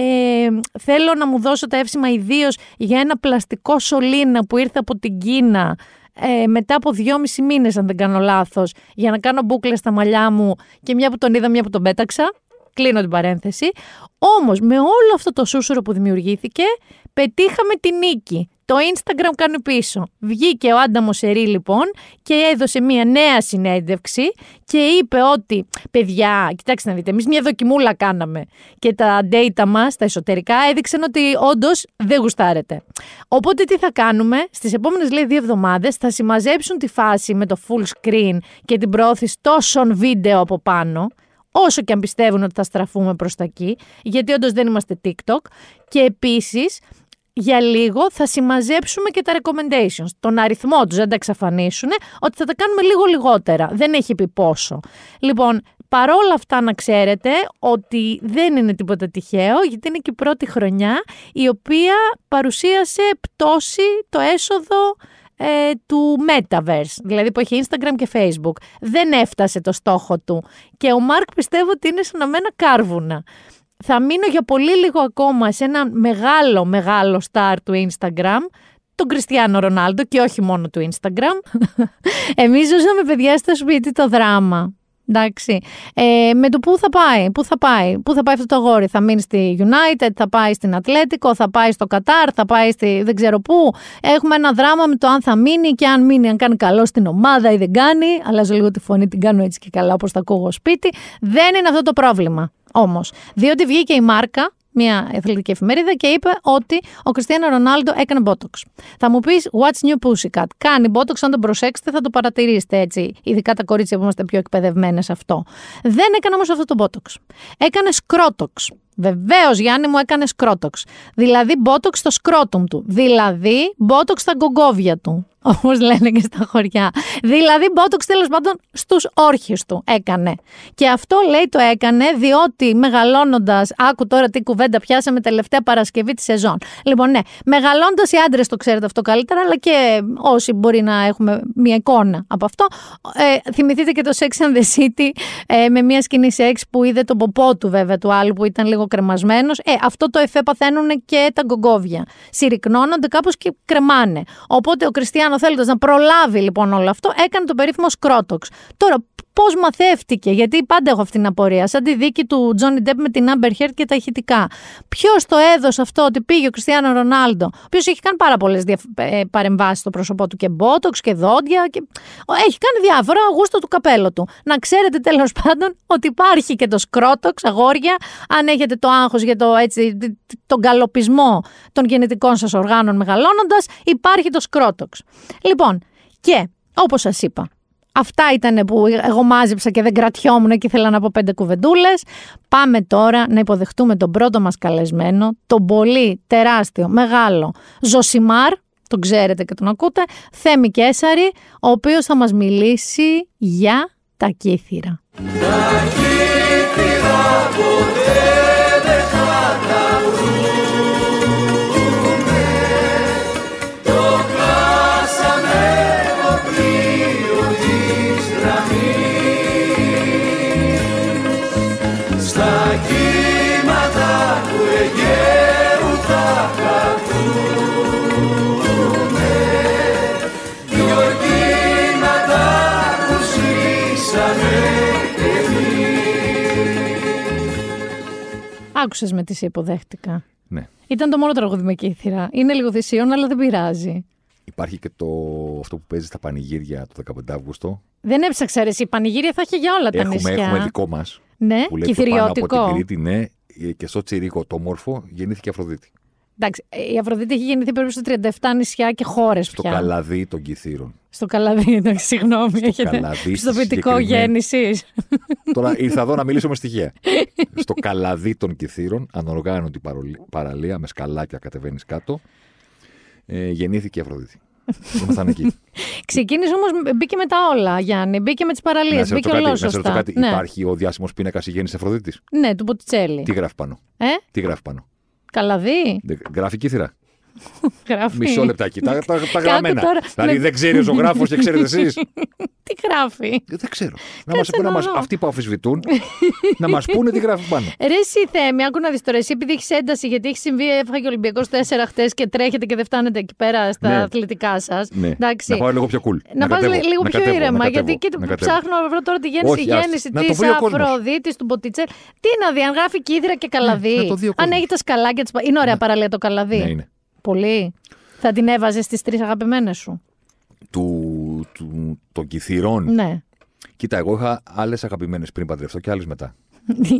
θέλω να μου δώσω τα εύσημα ιδίως για ένα πλαστικό σωλήνα που ήρθε από την Κίνα. Ε, μετά από δυόμισι μήνες αν δεν κάνω λάθος για να κάνω μπουκλες στα μαλλιά μου και μια που τον είδα μια που τον πέταξα Κλείνω την παρένθεση. Όμως, με όλο αυτό το σούσουρο που δημιουργήθηκε, πετύχαμε τη νίκη. Το Instagram κάνει πίσω. Βγήκε ο Άντα Μοσερή λοιπόν και έδωσε μια νέα συνέντευξη και είπε ότι παιδιά, κοιτάξτε να δείτε, εμείς μια δοκιμούλα κάναμε και τα data μας, τα εσωτερικά, έδειξαν ότι όντως δεν γουστάρετε. Οπότε τι θα κάνουμε, στις επόμενες λέει δύο εβδομάδες θα συμμαζέψουν τη φάση με το full screen και την πρόθεση τόσων βίντεο από πάνω, όσο και αν πιστεύουν ότι θα στραφούμε προς τα εκεί, γιατί όντως δεν είμαστε TikTok. Και επίσης, για λίγο θα συμμαζέψουμε και τα recommendations. Τον αριθμό τους δεν τα εξαφανίσουν, ότι θα τα κάνουμε λίγο λιγότερα. Δεν έχει πει πόσο. Λοιπόν, παρόλα αυτά να ξέρετε ότι δεν είναι τίποτα τυχαίο, γιατί είναι και η πρώτη χρονιά η οποία παρουσίασε πτώση το έσοδο ε, του Metaverse, δηλαδή που έχει Instagram και Facebook. Δεν έφτασε το στόχο του και ο Μάρκ πιστεύω ότι είναι συναμένα κάρβουνα. Θα μείνω για πολύ λίγο ακόμα σε ένα μεγάλο μεγάλο star του Instagram, τον Κριστιανό Ρονάλντο και όχι μόνο του Instagram. Εμείς ζούσαμε παιδιά στο σπίτι το δράμα Εντάξει. Ε, με το πού θα πάει, πού θα πάει, πού θα πάει αυτό το αγόρι. Θα μείνει στη United, θα πάει στην Ατλέτικο, θα πάει στο Κατάρ, θα πάει στη δεν ξέρω πού. Έχουμε ένα δράμα με το αν θα μείνει και αν μείνει, αν κάνει καλό στην ομάδα ή δεν κάνει. Αλλάζω λίγο τη φωνή, την κάνω έτσι και καλά όπως τα ακούω σπίτι. Δεν είναι αυτό το πρόβλημα όμως. Διότι βγήκε η μάρκα μια αθλητική εφημερίδα και είπε ότι ο Κριστιανό Ρονάλντο έκανε μπότοξ. Θα μου πεις, What's new pussycat; Κάνει μπότοξ, αν τον προσέξετε θα το παρατηρήσετε έτσι. Ειδικά τα κορίτσια που είμαστε πιο εκπαιδευμένες σε αυτό. Δεν έκανε όμως αυτό το μπότοξ. Έκανε σκρότοξ. Βεβαίως, Γιάννη μου έκανε σκρότοξ. Δηλαδή, μπότοξ στο σκρότουμ του. Δηλαδή, μπότοξ στα γκογκόβια του. Όπως λένε και στα χωριά. Δηλαδή, μπότοξ τέλος πάντων στους όρχες του έκανε. Και αυτό λέει το έκανε διότι μεγαλώνοντας. Άκου τώρα τι κουβέντα πιάσαμε τελευταία Παρασκευή της σεζόν. Λοιπόν, ναι, μεγαλώνοντας οι άντρες το ξέρετε αυτό καλύτερα, αλλά και όσοι μπορεί να έχουμε μια εικόνα από αυτό. Ε, θυμηθείτε και το Sex and the City ε, με μια σκηνή σεξ που είδε τον ποπό του βέβαια του άλλου που ήταν λίγο κρεμασμένος. Ε, αυτό το εφέ παθαίνουν και τα γκογκόβια. Συρρυκνώνονται κάπως και κρεμάνε. Οπότε ο Κριστιανό θέλοντας να προλάβει λοιπόν όλο αυτό, έκανε το περίφημο σκρότοξ. Τώρα, πώς μαθεύτηκε, γιατί πάντα έχω αυτή την απορία, σαν τη δίκη του Τζόνι Ντέπ με την Amber Heard και τα ηχητικά. Ποιος το έδωσε αυτό ότι πήγε ο Κριστιανό Ρονάλντο, ο οποίος έχει κάνει πάρα πολλές δια... ε, παρεμβάσεις στο πρόσωπό του και μπότοξ και δόντια. Και... Έχει κάνει διάφορα, αγούστο του καπέλο του. Να ξέρετε τέλος πάντων ότι υπάρχει και το σκρότοξ, αγόρια, αν έχετε το άγχος για το, έτσι, τον καλοπισμό των γενετικών σας οργάνων μεγαλώνοντας, υπάρχει το σκρότοξ. Λοιπόν, και όπως σας είπα, Αυτά ήταν που εγώ μάζεψα και δεν κρατιόμουν και ήθελα να πω πέντε κουβεντούλες. Πάμε τώρα να υποδεχτούμε τον πρώτο μας καλεσμένο, τον πολύ τεράστιο, μεγάλο Ζωσιμάρ, τον ξέρετε και τον ακούτε, Θέμη Κέσαρη, ο οποίος θα μας μιλήσει για τα κύθυρα. Τα κύθυρα ποτέ Άκουσες με τι σε υποδέχτηκα. Ναι. Ήταν το μόνο τραγούδι με κύθυρα. Είναι λίγο θυσίων, αλλά δεν πειράζει. Υπάρχει και το, αυτό που παίζει στα πανηγύρια το 15 Αύγουστο. Δεν έψαξα ρε, εσύ, η πανηγύρια θα έχει για όλα τα Έχουμε, νησιά. έχουμε δικό μας. Ναι, που λέει πιο πάνω από κυθυριώτικο. την Κρήτη, ναι. Και στο Τσιρίκο το μόρφο γεννήθηκε η Αφροδίτη. Εντάξει, η Αφροδίτη έχει γεννηθεί περίπου σε 37 νησιά και χώρες Στο πια. καλαδί των κυθύρων. Στο καλαδί, εντάξει, συγγνώμη. έχετε καλαδί, πιστοποιητικό συγκεκριμένα. γέννηση. Τώρα ήρθα εδώ να μιλήσω με στοιχεία. Στο καλαδί των κυθύρων, ανοργάνωτη παρολ- παραλία με σκαλάκια κατεβαίνεις κάτω, ε, γεννήθηκε η Αφροδίτη. Ήμασταν εκεί. Ξεκίνησε όμως, μπήκε με τα όλα, Γιάννη. Μπήκε με τις παραλίες. να σε Μπήκε ρωτήσω κάτι, να σε ολόσωστα. ρωτήσω κάτι. Ναι. Υπάρχει ο διάσημος πίνακας η γέννηση Αφροδίτης; ναι, του Μποτιτσέλη. Τι γράφει πάνω; Ε, Τι γράφει πάνω; Καλαδί. Δεν- Γράφει κύθυρα. Γράφει. Μισό λεπτάκι. Τα, τα, τα Κάκου γραμμένα. τώρα, δηλαδή με- δεν ξέρει ο ζωγράφο και ξέρετε εσείς. Τι γράφει; δεν ξέρω. Να μας, Κάτσε να να μας, δω. αυτοί που αμφισβητούν να μας πούνε τι γράφει πάνω. Ρε εσύ Θέμη, άκου να δεις τώρα, εσύ επειδή έχεις ένταση, γιατί έχεις συμβεί, έφαγε ο Ολυμπιακός 4 χτες και τρέχετε και δεν φτάνετε εκεί πέρα στα Ναι. αθλητικά σας. Ναι. Εντάξει. Να πάω λίγο πιο cool. Να πας κατέβω, λίγο να πιο κατέβω, να ήρεμα, κατέβω, γιατί και να κατέβω. ψάχνω να βρω τώρα τη γέννηση, Όχι, ας- γέννηση να το της βρει ο κόσμος. Αφροδίτης, του Μποτιτσέλ. Τι να δει, αν γράφει κύθυρα και καλαδί. να το δει ο αν κόσμος. έχει τα σκαλάκια της... πα- Είναι ωραία παραλία το καλαδί. Ναι, είναι. Πολύ. Θα την έβαζες στις τρεις αγαπημένες σου; Του, του, των Κυθήρων. Ναι. Κοίτα, εγώ είχα άλλες αγαπημένες πριν παντρευτώ και άλλες μετά.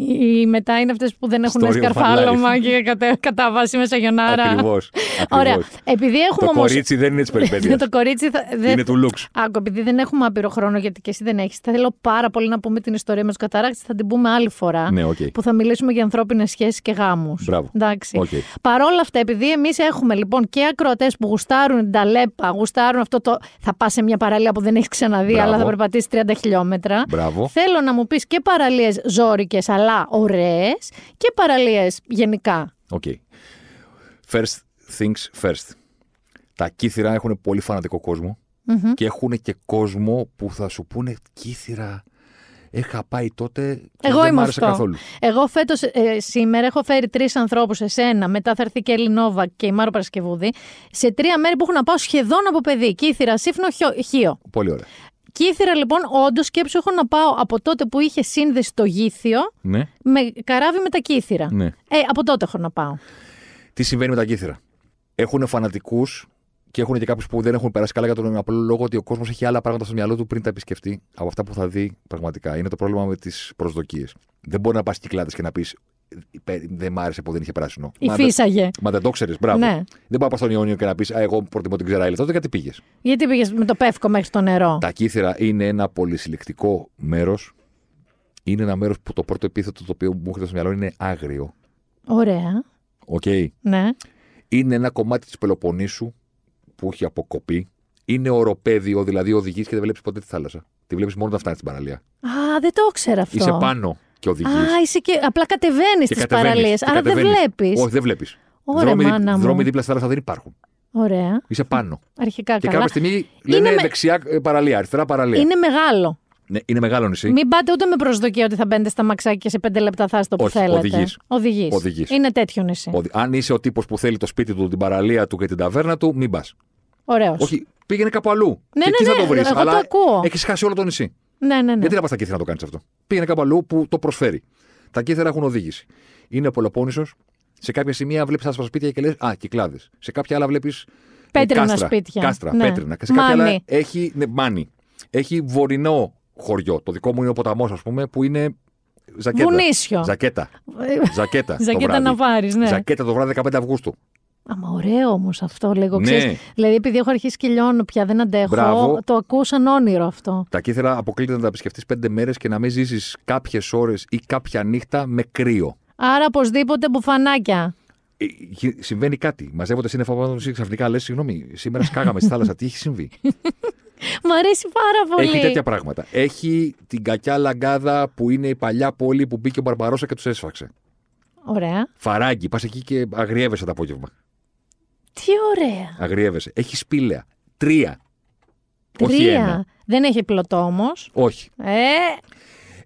Οι μετά είναι αυτές που δεν έχουν Story of my σκαρφάλωμα life. και κατά, κατά βάση με σαγιονάρα. Ακριβώς. Ωραία. Επειδή έχουμε Το όμως... κορίτσι δεν είναι της περιπέτειας. το κορίτσι θα... δεν- είναι του λουξ. Άκου, επειδή δεν έχουμε άπειρο χρόνο, γιατί και εσύ δεν έχεις, θα θέλω πάρα πολύ να πούμε την ιστορία με τους καταράκτες. Θα την πούμε άλλη φορά. Ναι, οκ. Που θα μιλήσουμε για ανθρώπινες σχέσεις και γάμους. Μπράβο. Εντάξει. Οκ. Παρόλα αυτά, επειδή εμείς έχουμε λοιπόν και ακροατές που γουστάρουν την ταλαίπα, γουστάρουν αυτό το. Θα πας σε μια παραλία που δεν έχεις ξαναδεί, Μπράβο. αλλά θα περπατήσεις 30 χιλιόμετρα. Μπράβο. Θέλω να μου πεις και παραλίες ζόρικες, αλλά ωραίες, και παραλίες γενικά. Ok. First things first. Τα Κύθηρα έχουν πολύ φανατικό κόσμο και έχουν και κόσμο που θα σου πούνε Κύθηρα. Είχα πάει τότε και Εγώ δεν μ' είμαι άρεσε αυτό. καθόλου. Εγώ φέτος σήμερα έχω φέρει τρεις ανθρώπους, εσένα, μετά θα έρθει και η Ελληνόβα και η Μάρο Παρασκευούδη, σε τρία μέρη που έχω να πάω σχεδόν από παιδί. Κύθυρα, Σύφνο, Χιο- Χίο. Πολύ ωραία. Κύθυρα λοιπόν, όντως σκέψου έχω να πάω από τότε που είχε σύνδεση το γήθιο Ναι, με καράβι με τα κύθυρα. ναι. Ε, από τότε έχω να πάω. Τι συμβαίνει με τα κύθυρα; Έχουν φανατικούς και έχουν και κάποιους που δεν έχουν περάσει καλά για τον απλό λόγο ότι ο κόσμος έχει άλλα πράγματα στο μυαλό του πριν τα επισκεφτεί από αυτά που θα δει πραγματικά. Είναι το πρόβλημα με τις προσδοκίες. Δεν μπορεί να πας Κυκλάδες και να πεις Δεν μ' άρεσε που δεν είχε πράσινο. Μα δεν- Φύσαγε. Μα δεν το ξέρεις, μπράβο. Ναι. Δεν μπορεί να πας στο Ιόνιο και να πεις Α, εγώ προτιμώ την ξεραΐλα. Τότε γιατί πήγες. Γιατί πήγες με το πεύκο μέχρι στο νερό; Τα Κύθηρα είναι ένα πολυσυλλεκτικό μέρος. Είναι ένα μέρος που το πρώτο επίθετο το οποίο μου έρχεται στο μυαλό είναι άγριο. Ωραία. Οκ. Ναι. Είναι ένα κομμάτι της Πελοποννήσου που έχει αποκοπεί. Είναι οροπέδιο, δηλαδή οδηγείς και δεν βλέπεις ποτέ τη θάλασσα. Τη βλέπεις μόνο όταν φτάνεις στην παραλία. Α, δεν το ήξερα αυτό. Είσαι πάνω και οδηγείς. Α, είσαι και. Απλά κατεβαίνεις στι παραλίες. Άρα δεν βλέπεις. Όχι, δεν βλέπεις. Ωραία, δρόμοι, μάνα μου. δρόμοι δίπλα στη θάλασσα δεν υπάρχουν. Ωραία. Είσαι πάνω. Αρχικά Και καλά. κάποια στιγμή λένε με- δεξιά ε, παραλία, αριστερά παραλία. Είναι μεγάλο. Ναι, είναι μεγάλο νησί. Μην πάτε ούτε με προσδοκία ότι θα μπαίνετε στα μαξάκια και σε πέντε λεπτά θα είστε όπου Όχι, θέλετε. οδηγείς. Οδηγείς. Οδηγείς. Είναι τέτοιο νησί. Ο- Αν είσαι ο τύπος που θέλει το σπίτι του, την παραλία του και την ταβέρνα του, μην πας. Ωραίος. Όχι, πήγαινε κάπου αλλού. Ναι, και ναι, εκεί θα ναι, το βρεις. εγώ το Αλλά ακούω. έχεις χάσει όλο το νησί. Ναι, ναι, ναι. Γιατί να πας στα κύθρα να το κάνεις αυτό; Πήγαινε κάπου αλλού που το προσφέρει. Τα κύθρα έχουν οδήγηση. Είναι Πελοπόννησο. Σε κάποια σημεία βλέπεις άσπρα σπίτια και λες Α, κυκλάδες. Σε κάποια άλλα βλέπεις. Πέτρινα σπίτια. Κάστρα, Ναι. πέτρινα. Και σε κάποια Μάνι. άλλα έχει. Ναι, μάνι. Έχει βορεινό χωριό. Το δικό μου είναι ο ποταμός, ας πούμε, που είναι. Ζακέτα. Βουνίσιο. Ζακέτα. Ζακέτα. το Ζακέτα βράδυ. να πάρει, ναι. Ζακέτα το βράδυ 15 Αυγούστου. Αμα ωραίο όμως αυτό λίγο. Ναι. Ξέρεις. Δηλαδή, επειδή έχω αρχίσει και λιώνω πια, δεν αντέχω. Μπράβο. Το ακούω σαν όνειρο αυτό. Τα κύθρα αποκλείται να τα επισκεφτείς πέντε μέρες και να μην ζήσεις κάποιες ώρες ή κάποια νύχτα με κρύο. Άρα, οπωσδήποτε μπουφανάκια. Ε, γι- συμβαίνει κάτι. Μαζεύονται σύννεφα πάνω τους ξαφνικά λες: Συγγνώμη, σήμερα σκάγαμε στη θάλασσα. Τι έχει συμβεί; Μ' αρέσει πάρα πολύ. Έχει τέτοια πράγματα. Έχει την κακιά λαγκάδα που είναι η παλιά πόλη που μπήκε ο Μπαρμπαρόσα και τους έσφαξε. Ωραία. Φαράγγι, πας εκεί και αγριεύεσαι το απόγευμα. Τι ωραία. Αγριεύεσαι. Έχει σπήλαια. Τρία. Όχι Τρία. ένα. Δεν έχει πλωτό όμως. Όχι. Ε,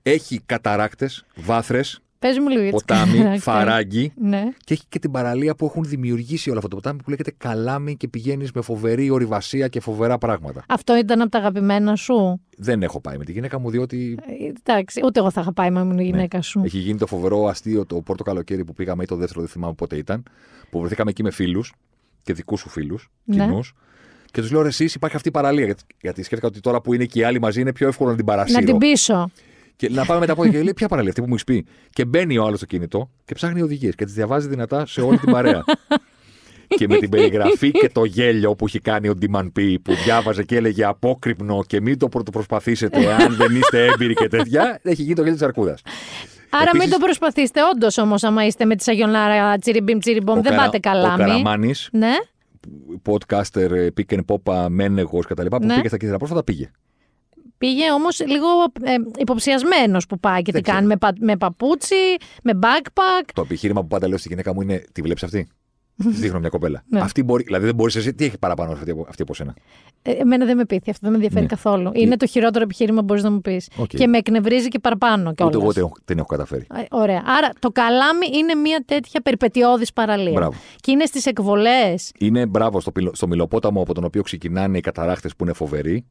Έχει καταράκτες, βάθρες, πες μου λίγο για τις ποτάμι, χαρακτήρες. φαράγγι. Ναι. Και έχει και την παραλία που έχουν δημιουργήσει όλο αυτό το ποτάμι που λέγεται Καλάμι και πηγαίνεις με φοβερή ορειβασία και φοβερά πράγματα. Αυτό ήταν από τα αγαπημένα σου; Δεν έχω πάει με τη γυναίκα μου διότι Ε, Εντάξει, ούτε εγώ θα είχα πάει με ήμουν η γυναίκα σου. Ναι. έχει γίνει το φοβερό αστείο το πρώτο καλοκαίρι που πήγαμε ή το δεύτερο, δεν θυμάμαι πότε ήταν. Που βρεθήκαμε εκεί με φίλους και δικούς σου φίλους Ναι. κοινούς. Και τους λέω: «Ρε, Εσείς υπάρχει αυτή η παραλία. Γιατί, γιατί σκέφτηκα ότι τώρα που είναι και οι άλλοι μαζί είναι πιο εύκολο να την παρασύρω. Να την πείσω. Και να πάμε μετά από εκεί. Και λέει: Ποια παραλία, αυτή που μου έχεις πει. Και μπαίνει ο άλλος στο κινητό και ψάχνει οδηγίες και τις διαβάζει δυνατά σε όλη την παρέα. και με την περιγραφή και το γέλιο που έχει κάνει ο Ντίμαν Πι που διάβαζε και έλεγε απόκρυπνο και μην το πρωτοπροσπαθήσετε αν δεν είστε έμπειροι και τέτοια, έχει γίνει το γέλιο της Αρκούδας. Άρα μην Επίσης- το προσπαθήσετε. Όντως όμως, άμα είστε με τη σαγιονάρα τσιριμπιμ τσιριμπομ, δεν πάτε καλά. Ο μη. Καραμάνης, Ναι. podcaster, ε, pick and pop, μένεγο κτλ. που Ναι. πήγε στα Κύθηρα πρόσφατα πήγε. Πήγε όμως λίγο ε, υποψιασμένος που πάει και Δεν τι κάνει με, πα- με παπούτσι, με backpack. Το επιχείρημα που πάντα λέω στη γυναίκα μου είναι: Τη βλέπεις αυτή; Τη δείχνω μια κοπέλα. Ναι. Αυτή μπορεί, δηλαδή δεν μπορείς εσύ, τι έχει παραπάνω αυτή, από- αυτή από σένα; Ε, εμένα δεν με πείθει, αυτό δεν με ενδιαφέρει Ναι. καθόλου. Είναι το χειρότερο επιχείρημα που μπορείς να μου πεις. Οκ. Και με εκνευρίζει και παραπάνω κιόλα. Ούτε εγώ δεν έχω, δεν έχω καταφέρει. Ωραία. Άρα το καλάμι είναι μια τέτοια περιπετειώδης παραλία. Μπράβο. Και είναι στις εκβολές. Είναι μπράβο στο, πυλο- στο μιλοπόταμο από τον οποίο ξεκινάνε οι καταράχτες που είναι φοβεροί.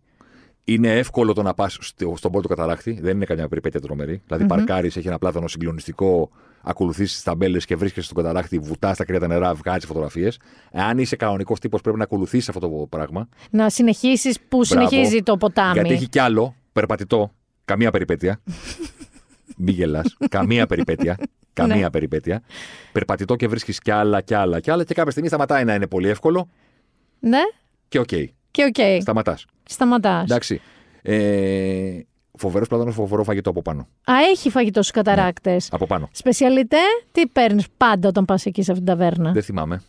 Είναι εύκολο το να πας στο, στον πρώτο καταράκτη. Δεν είναι καμιά περιπέτεια τρομερή. Δηλαδή, παρκάρεις, έχει ένα πλάτανο συγκλονιστικό, ακολουθεί τι ταμπέλες και βρίσκεσαι στον καταράκτη, βουτάς τα κρύα τα νερά, βγάζεις φωτογραφίες. Εάν είσαι κανονικός τύπος, πρέπει να ακολουθήσεις αυτό το πράγμα. Να συνεχίσεις που Μπράβο. συνεχίζει το ποτάμι. Γιατί έχει κι άλλο περπατητό, καμία περιπέτεια. Μην γελάς. Καμία περιπέτεια. Καμία Ναι. περιπέτεια. Περπατητό και βρίσκεις κι άλλα κι άλλα κι άλλα και κάποια στιγμή σταματάει να είναι πολύ εύκολο Ναι. και οκ. Και οκ. Σταματάς. Σταματάς. Εντάξει. Ε, φοβερός πλάτανος, φοβερό φαγητό από πάνω. Α, έχει φαγητό στους καταρράκτες. Από πάνω. Σπεσιαλιτέ, τι παίρνεις πάντα όταν πας εκεί σε αυτήν την ταβέρνα; Δεν θυμάμαι.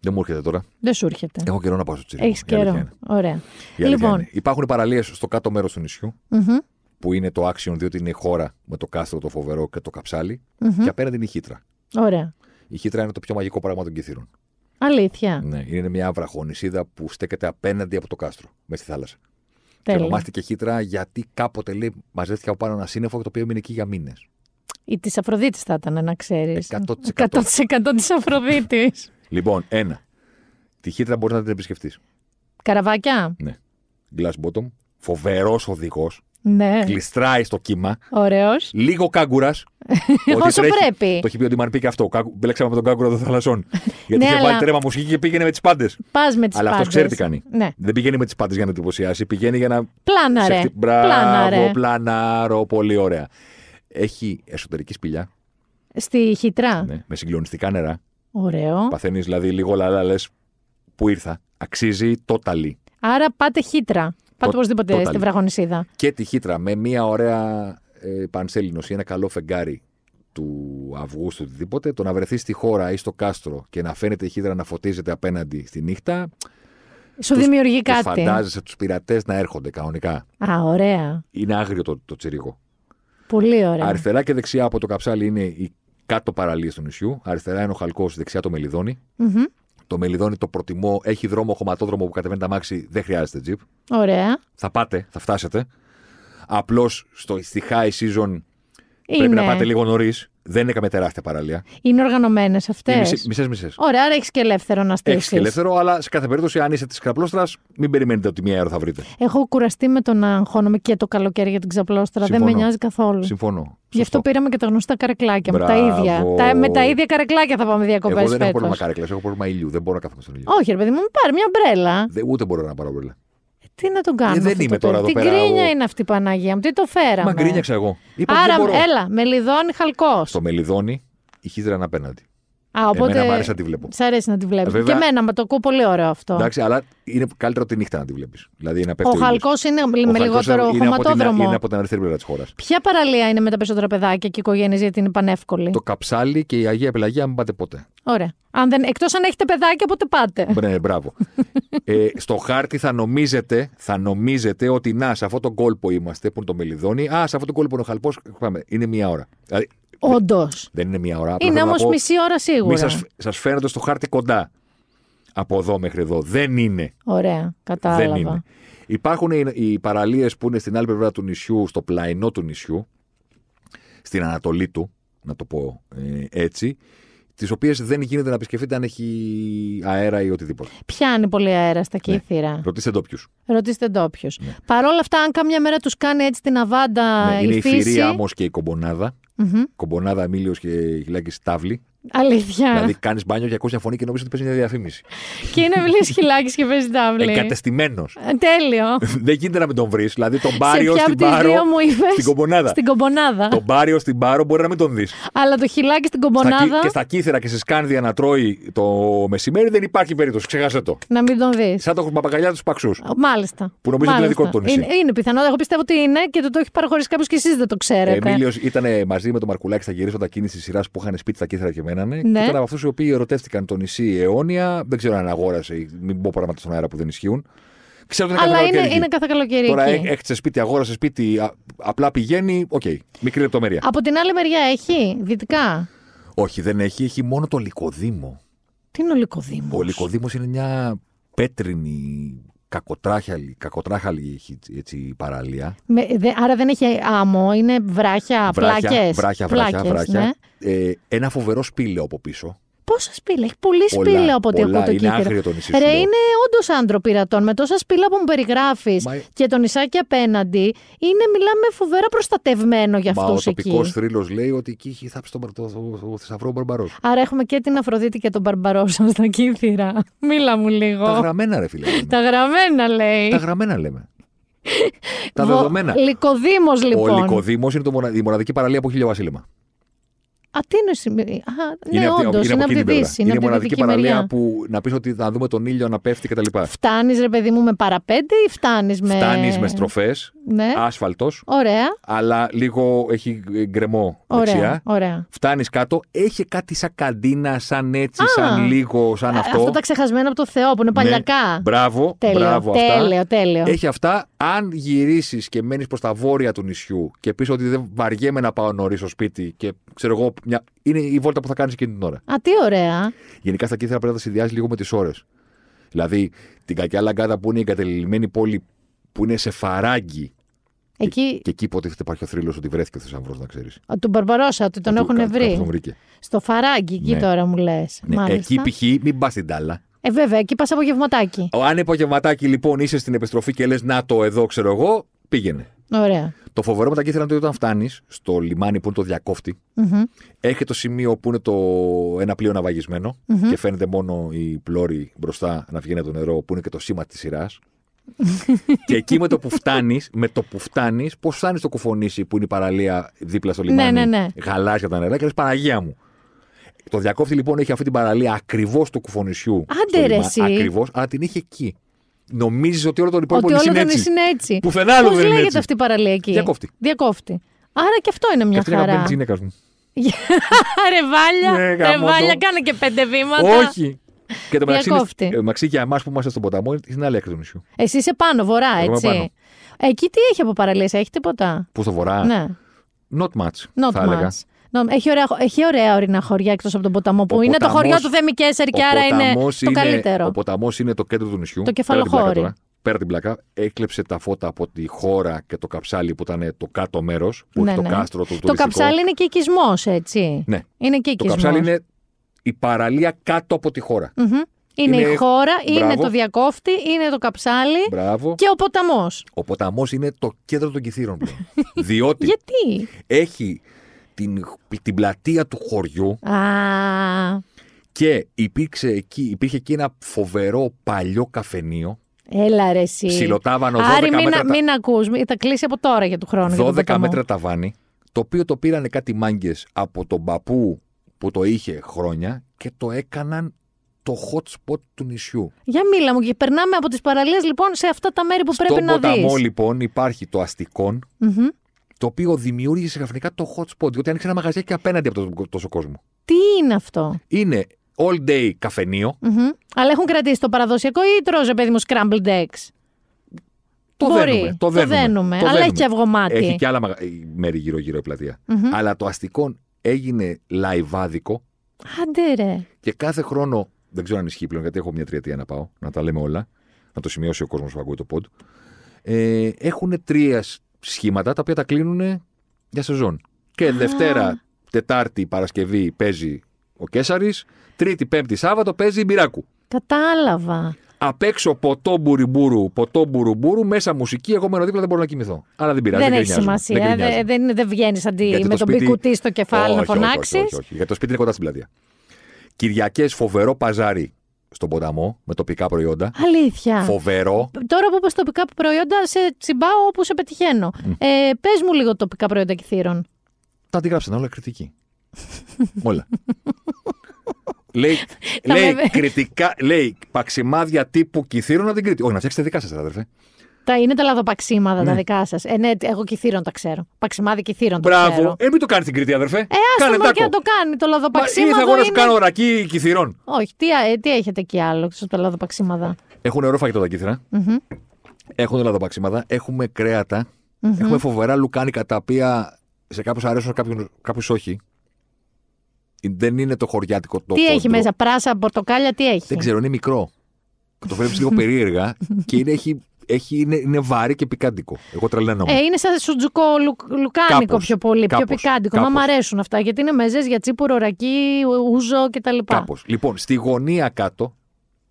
Δεν μου έρχεται τώρα. Δεν σου έρχεται. Έχω καιρό να πάω στο τσίρκο. Έχεις Η αλήθεια καιρό. είναι. Ωραία. Η αλήθεια Λοιπόν, είναι. Υπάρχουν παραλίες στο κάτω μέρος του νησιού, μμμ, που είναι το Action, διότι είναι η χώρα με το κάστρο το φοβερό και το καψάλι. Και απέναντι είναι η Χίτρα. ωραία. Η Χίτρα είναι το πιο μαγικό πράγμα των Κύθυρων. Αλήθεια. Ναι, είναι μια βραχονισίδα που στέκεται απέναντι από το κάστρο, με στη θάλασσα. Και Τέλεια. ονομάστηκε Χίτρα γιατί κάποτε λέει μαζεύτηκε από πάνω ένα σύννεφο το οποίο έμεινε εκεί για μήνες. Η της Αφροδίτης θα ήταν, να ξέρεις. 100%. 100% της Αφροδίτης. Λοιπόν, ένα. Τη Χίτρα μπορείς να την επισκεφτείς. Καραβάκια. Ναι. Glass bottom, Φοβερός οδηγός. Ναι. Κλειστράει στο κύμα. Ωραίος. Λίγο κάγκουρας. Όσο πρέπει. Το έχει πει ο Ντιμαν πει και αυτό. Κάγκου- Μπλέξαμε με τον κάγκουρα των θαλασσών. Γιατί είχε αλλά- βάλει τρέμα μουσική και πήγαινε με τις πάντες. Πας με τις Αλλά αυτός ξέρει τι κάνει. Ναι. Δεν πηγαίνει με τις πάντες για να εντυπωσιάσει. Πηγαίνει για να. Πλάνα σε ρε. χτυ- Πλάνα ρε. Μπράβο, πλανάρο, πολύ ωραία. Έχει εσωτερική σπηλιά Στη χιτρά. ναι, με συγκλονιστικά νερά. Ωραίο. Παθαίνεις δηλαδή λίγο λαλά, λες που ήρθα. Αξίζει totally. Άρα πάτε χίτρα. Πάτε Το- οπωσδήποτε totally. στη βραχονισίδα. Και τη χύτρα με μια ωραία ε, πανσέλινος ή ένα καλό φεγγάρι του Αυγούστου οτιδήποτε, το να βρεθείς στη χώρα ή στο κάστρο και να φαίνεται η χύτρα να φωτίζεται απέναντι στη νύχτα. Σου τους- δημιουργεί τους κάτι. φαντάζεσαι τους πειρατές να έρχονται κανονικά. Α, ωραία. Είναι άγριο το, το τσιρίγο. Πολύ ωραία. Αριστερά και δεξιά από το καψάλι είναι οι κάτω παραλίε του νησιού. Αριστερά είναι ο Χαλκός, δεξιά το Μελιδόνι. Μμμ. Το Μελιδόνι το προτιμώ. Έχει δρόμο χωματόδρομο που κατεβαίνει τα μάξι. Δεν χρειάζεται τζιπ. Ωραία. Θα πάτε, θα φτάσετε. Απλώς στη high season Είναι, πρέπει να πάτε λίγο νωρίς. Δεν είναι καμία τεράστια παραλία. είναι οργανωμένες αυτές. Μισές μισές. Ωραία, άρα έχεις και ελεύθερο να στήσεις. Έχεις και ελεύθερο, αλλά σε κάθε περίπτωση, αν είστε της ξαπλώστρας, μην περιμένετε ότι μία ώρα θα βρείτε. Έχω κουραστεί με το να αγχώνομαι και το καλοκαίρι για την ξαπλώστρα. Δεν Συμφωνώ. με νοιάζει καθόλου. Συμφωνώ. Γι' αυτό Σωστό. πήραμε και τα γνωστά καρεκλάκια. Με τα Μπράβο. ίδια. Τα, με τα ίδια καρεκλάκια θα πάμε διακοπές Εγώ δεν έχω φέτος. πρόβλημα κάρεκλα, έχω πρόβλημα ηλιού. Δεν μπορώ να κάθομαι στον ήλιο. Όχι, ρε παιδί μου, μου πάρει μια μπρέλα. Δεν, ούτε μπορώ να πάρω μπρέλα. Τι να τον κάνω. Ε, δεν αυτό είμαι το τώρα παιδί; εδώ Τι πέρα, γκρίνια εγώ. είναι αυτή η Παναγία μου. Τι το φέραμε; Μα γκρίνιαξα εγώ. Είπα ότι Άρα, δεν μπορώ. έλα, μελιδόνι χαλκός. Στο μελιδόνι η χύδρα είναι απέναντι. Α, οπότε. Εμένα μου άρεσε να τη βλέπω. Σ' αρέσει να τη βλέπεις. Βέβαια- Και εμένα, μα το ακούω πολύ ωραίο αυτό. Εντάξει, αλλά είναι καλύτερο τη νύχτα να τη βλέπεις. Δηλαδή να πέφτει Ο ήλιος. χαλκός είναι Ο με Χαλκός λιγότερο είναι από την- χωματόδρομο. Είναι από την αριστερή πλευρά της χώρας. Ποια παραλία είναι με τα περισσότερα παιδάκια και οικογένειες γιατί είναι πανεύκολη; Το καψάλι και η Αγία Πελαγία μην πάτε ποτέ. Ωραία. Αν δεν... Εκτός αν έχετε παιδάκια, πότε πάτε. Ναι, μπράβο. ε, στο χάρτη θα νομίζετε, θα νομίζετε ότι να, σε αυτό το κόλπο είμαστε, που είναι το μελιδόνι. Α, σε αυτό το κόλπο είναι ο χαλπό. Πάμε, είναι μία ώρα. Δηλαδή, Όντως. δεν είναι μία ώρα. απλά Είναι θέλω να όμως πω, μισή ώρα Μη σίγουρα. σας, σας φαίνονται στο χάρτη κοντά. Από εδώ μέχρι εδώ. Δεν είναι. Ωραία, κατάλαβα. Δεν είναι. Υπάρχουν οι, οι παραλίες που είναι στην άλλη πλευρά του νησιού, στο πλαϊνό του νησιού, στην ανατολή του, να το πω ε, έτσι, τις οποίες δεν γίνεται να επισκεφτείτε αν έχει αέρα ή οτιδήποτε. Πιάνει πολύ αέρα στα κύθυρα. Ρωτήστε ντόπιους. Ρωτήστε ντόπιους. Παρ' όλα αυτά, αν κάμια μέρα τους κάνει έτσι την αβάντα Ναι, είναι η φύση. Φυρία όμως και η Κομπονάδα. Μμμ. Κομπονάδα Εμίλιο και Χιλάκης Στάβλη. Αλήθεια. δηλαδή κάνεις μπάνιο και ακούς μια φωνή και νομίζει ότι παίζει μια διαφήμιση. και είναι βλέπει χιλάκι και παίζει τάβλη. Εγκατεστημένος. Ε, Τέλειο. Δεν γίνεται να μην τον βρεις. Δηλαδή τον Μπάριο Σε ποια στην από τις Πάρο. δύο μου είπες; Στην Κομπονάδα. Στην κομπονάδα. Τον Μπάριο στην Πάρο μπορεί να μην τον δεις. Αλλά το χιλάκι στην Στα, κομπονάδα κύ- και στα κύθρα και στη σκάνδια να τρώει το μεσημέρι δεν υπάρχει περίπτωση. Ξεχάσε το. να μην τον δεις. Σαν το παπαγαλιά τους παξούς. Μάλιστα. Που νομίζω ότι είναι Μάλιστα. δικό του το νησί. Είναι, είναι πιθανό. Εγώ πιστεύω ότι είναι και το, το έχει παραχωρήσει κάποιος και εσείς δεν το ξέρετε. Αιμίλιος ήταν μαζί με τον Μαρκουλάκη στα γυρίσματα εκείνης της σειράς που είχαν σπίτι στα Κύθηρα και μένανε. Ναι. Και ήταν από αυτούς οι οποίοι ερωτεύτηκαν το νησί αιώνια. Δεν ξέρω αν αγόρασε ή μην πω πράγματα στον αέρα που δεν ισχύουν. Ξέρω ότι είναι Αλλά κάθε είναι, καλοκαίρι είναι εκεί. κάθε καλοκαίρι Τώρα εκεί. έχει σε σπίτι, αγόρασε σπίτι, α- απλά πηγαίνει. Οκ, μικρή λεπτομέρεια. Από την άλλη μεριά έχει, δυτικά; Όχι, δεν έχει, έχει μόνο το Λυκοδήμου. Τι είναι ο Λυκοδήμος; Ο λικοδήμο είναι μια πέτρινη κακοτράχαλη, κακοτράχαλη έχει έτσι, παραλία. Με- δε- άρα δεν έχει άμμο, είναι βράχια, Βράχια, πλάκες. βράχια, βράχια, Πλάκες, βράχια. ναι. Ε, ένα φοβερό σπήλαιο από πίσω. Πόσα σπήλαια, έχει πολύ Πολλά, σπήλαια από ό,τι πολλά. ακούω το Είναι κύθυρο. άγριο το νησί, Ρε, σου λέω. είναι όντως άντρο πειρατών. Με τόσα σπήλαια που μου περιγράφεις Μα- και το νησάκι απέναντι, είναι, μιλάμε, φοβερά προστατευμένο για Μα ο αυτούς εκεί. τοπικός θρύλος λέει ότι εκεί έχει θάψει τον το, το, το, θησαυρό Μπαρμπαρός. Άρα έχουμε και την Αφροδίτη και τον Μπαρμπαρόσα στα κύθυρα. Μίλα μου λίγο. Τα γραμμένα, ρε φίλε. λέμε. Τα γραμμένα λέει. Τα γραμμένα λέμε. Τα Βο- δεδομένα. Λυκοδήμος, λοιπόν. Ο Λυκοδήμος είναι το μονα- η μοναδική παραλία που έχει ηλιοβασίλεμα. Α, τι είναι σημερι... Α, ναι, από τη- όντως, είναι, από τη εκείνη την πλευρά. Δύση. Είναι, η από τη μοναδική δυτική παραλία μεριά. που να πεις ότι θα δούμε τον ήλιο να πέφτει κτλ. Φτάνεις, ρε παιδί μου, με παραπέντε ή φτάνεις με. Φτάνεις με στροφές, Ναι. άσφαλτος, Ωραία. αλλά λίγο έχει γκρεμό Ωραία. δεξιά. ωραία. Φτάνεις κάτω, έχει κάτι σαν καντίνα, σαν έτσι, Α. σαν λίγο, σαν Α, αυτό. Αυτά τα ξεχασμένα από το Θεό που είναι παλιακά. Ναι, μπράβο, Τέλειο, μπράβο τέλειο, αυτά. τέλειο. Έχει αυτά. Αν γυρίσεις και μένεις προς τα βόρεια του νησιού και πεις ότι δεν βαριέμαι να πάω νωρίς στο σπίτι και ξέρω εγώ, μια... είναι η βόλτα που θα κάνεις εκείνη την ώρα. Α, τι ωραία. Γενικά στα κύθρα πρέπει να τα συνδυάζει λίγο με τις ώρες. Δηλαδή την κακιά λαγκάδα που είναι η εγκατελειμμένη πόλη που είναι σε φαράγγι. Εκεί, Και εκεί υποτίθεται υπάρχει ο θρύλος ότι βρέθηκε ο θησαυρός, να ξέρεις. τον Μπαρμπαρόσα, ότι Ε, τον έχουν βρει. Τον βρήκε. Στο φαράγγι, εκεί Ναι. τώρα μου λες. Ναι, εκεί π.χ. μην πας στην τάλα. Ε, βέβαια, εκεί πας απογευματάκι. Ο- Αν απογευματάκι λοιπόν είσαι στην επιστροφή και λες Να το εδώ, ξέρω εγώ, πήγαινε. Ωραία. Το φοβερό με τα κύθρα είναι ότι όταν φτάνεις στο λιμάνι που είναι το διακοφτη έχει το σημείο που είναι το ένα πλοίο ναυαγισμένο και φαίνεται μόνο η πλώρη μπροστά να βγαίνει από το νερό που είναι και το σήμα της σειράς. και εκεί με το που φτάνεις, με το που φτάνεις, πώς φτάνεις στο κουφονήσι που είναι η παραλία δίπλα στο λιμάνι. ναι, ναι. Γαλάζια τα νερά και λες Παναγία μου. Το διακόφτη λοιπόν έχει αυτή την παραλία ακριβώς του κουφονησιού. Άντε, ρε, εσύ. Ακριβώς, αλλά την έχει εκεί. Νομίζει ότι όλο τον υπόλοιπο Ότι όλο νησί είναι το έτσι. νησί είναι έτσι. Πουθενά άλλο Πώς δεν είναι λέγεται έτσι. αυτή η παραλία εκεί. Διακόφτη. Διακόφτη. Άρα και αυτό είναι Και μια αυτή είναι η χαρά. αγαπημένη της γυναίκας μου. ρε Βάλια, Ναι, ρε γαμώ Βάλια, το. κάνε και πέντε βήματα. Όχι. Και το μεταξύ, είναι- Διακόφτη. ε, μεταξύ για εμάς που είμαστε στον ποταμό είναι στην άλλη άκρη του νησιού. Εσύ είσαι πάνω, βορρά, Εγώ είμαι έτσι. πάνω. Εκεί τι έχει από παραλίες, έχεις τίποτα; Πού στο βορρά; Ναι, Not much. not θα έλεγα. much. No, έχει, ωραία, έχει ωραία ορεινά χωριά εκτός από τον ποταμό που Ο είναι το ποταμός- χωριό του Θέμη Κέσσερ και Ο άρα είναι ποταμός το καλύτερο. Ο ποταμός είναι το κέντρο του νησιού. Το Πέρα την πλάκα κεφαλοχώρι. τώρα. Πέρα την πλάκα, έκλεψε τα φώτα από τη χώρα και το καψάλι που ήταν το κάτω μέρος, που Ναι, έχει ναι. το κάστρο του Το τουριστικό. καψάλι είναι και οικισμό, έτσι. Ναι. Είναι και Το οικισμό. καψάλι είναι η παραλία κάτω από τη χώρα. Είναι, η είναι- χώρα, είναι Μπράβο. το διακόφτη, είναι το καψάλι Μπράβο. και ο ποταμός. Ο ποταμός είναι το κέντρο των κυθύρων πλέον. Διότι Γιατί; έχει την, την πλατεία του χωριού Α, και υπήρξε εκεί, υπήρχε εκεί ένα φοβερό παλιό καφενείο. έλα ρε εσύ. Ψιλοτάβανο 12 Άρη, μην, μέτρα. τα- μην ακούς, μην- θα κλείσει από τώρα για του χρόνου. για τον 12 ποταμό. μέτρα ταβάνι, το οποίο το πήρανε κάτι μάγκες από τον παππού που το είχε χρόνια και το έκαναν το hot spot του νησιού. Για μίλα μου και περνάμε από τις παραλίες λοιπόν σε αυτά τα μέρη που πρέπει Στον να ποταμό δεις. λοιπόν υπάρχει το αστικον Μμμ. Το οποίο δημιούργησε ξαφνικά το hot spot, διότι άνοιξε ένα μαγαζάκι απέναντι από το, τόσο κόσμο. Τι είναι αυτό; Είναι all day καφενείο, Μμμ. Αλλά έχουν κρατήσει το παραδοσιακό ή τρώζε παιδί μου scrambled eggs. Το Μπορεί. δένουμε. Το Το δένουμε. δένουμε. Το Αλλά έχει και αυγομάτι. Έχει και άλλα μαγα... μέρη γύρω-γύρω η πλατεια Αλλά το αστικό έγινε λαϊβάδικο Άντε ρε. και κάθε χρόνο. Δεν ξέρω αν ισχύει πλέον γιατί έχω μια τριετία να πάω, να τα λέμε όλα. Να το σημειώσει ο κόσμος που ακούει το pod. Ε, έχουν τρία σχήματα τα οποία τα κλείνουν για σεζόν. Και Δευτέρα, Τετάρτη, Παρασκευή παίζει ο Κέσσαρη. Τρίτη, Πέμπτη, Σάββατο παίζει η Μπυράκου. Κατάλαβα. Απ' έξω ποτό μπουριμπουρου, ποτό μπουρουμπουρου, μέσα μουσική. Εγώ μένω δίπλα δεν μπορώ να κοιμηθώ. Αλλά δεν πειράζει. δεν έχει γκρινιάζουμε, σημασία. δεν γκρινιάζουμε. Δεν, δεν, δεν βγαίνεις αντί Γιατί με το τον σπίτι- πικουτί στο κεφάλι να Όχι, όχι, όχι, φωνάξεις. όχι, όχι. Γιατί το σπίτι είναι κοντά στην πλατεία. Κυριακές φοβερό παζάρι στον ποταμό με τοπικά προϊόντα. Αλήθεια. Φοβερό. Τώρα που είπες τοπικά προϊόντα, σε τσιμπάω όπου σε πετυχαίνω. Ε, Πες μου λίγο τοπικά προϊόντα κυθύρων. Τα αντιγράψαν όλα κριτική. όλα. λέει, Θα λέει, με- κριτικά, λέει παξιμάδια τύπου κυθύρων από την Κρήτη. Όχι, να φτιάξετε δικά σας, αδερφέ. Τα είναι τα λαδοπαξίματα τα Ναι. δικά σας. Ε, ναι, εγώ κυθύρων τα ξέρω. Παξιμάδι κυθύρων το Μπράβο. ξέρω. Ε, μην το κάνει στην Κρήτη, αδερφέ. Ε, άστο μου και να το κάνει το Μα λαδοπαξίματο. ήρθα εγώ να σου είναι- κάνω ρακί κυθυρών. Όχι, τι, ε, τι έχετε εκεί άλλο στο λαδοπαξίματα; Έχουν ωραίο φαγητό τα κύθρα. Έχουν λαδοπαξίματα. Έχουμε κρέατα. Έχουμε φοβερά λουκάνικα τα οποία σε κάποιους αρέσουν, σε κάποιους όχι. Δεν είναι το χωριάτικο το τι έχει κόντρο. μέσα, πράσα, πορτοκάλια, τι έχει; Δεν ξέρω, είναι μικρό. Το βλέπεις λίγο περίεργα και είναι, έχει, έχει, είναι, είναι βάρη και πικάντικο. Εγώ τρελαίνομαι. Ε, είναι σαν σουτζουκό λουκ, λουκάνικο Κάπως, πιο πολύ, πιο κάπως, πικάντικο. Μα κάπως. μ' αρέσουν αυτά γιατί είναι μεζές για τσίπουρο, ρακί, ούζο κτλ. Κάπως. Λοιπόν, στη γωνία κάτω,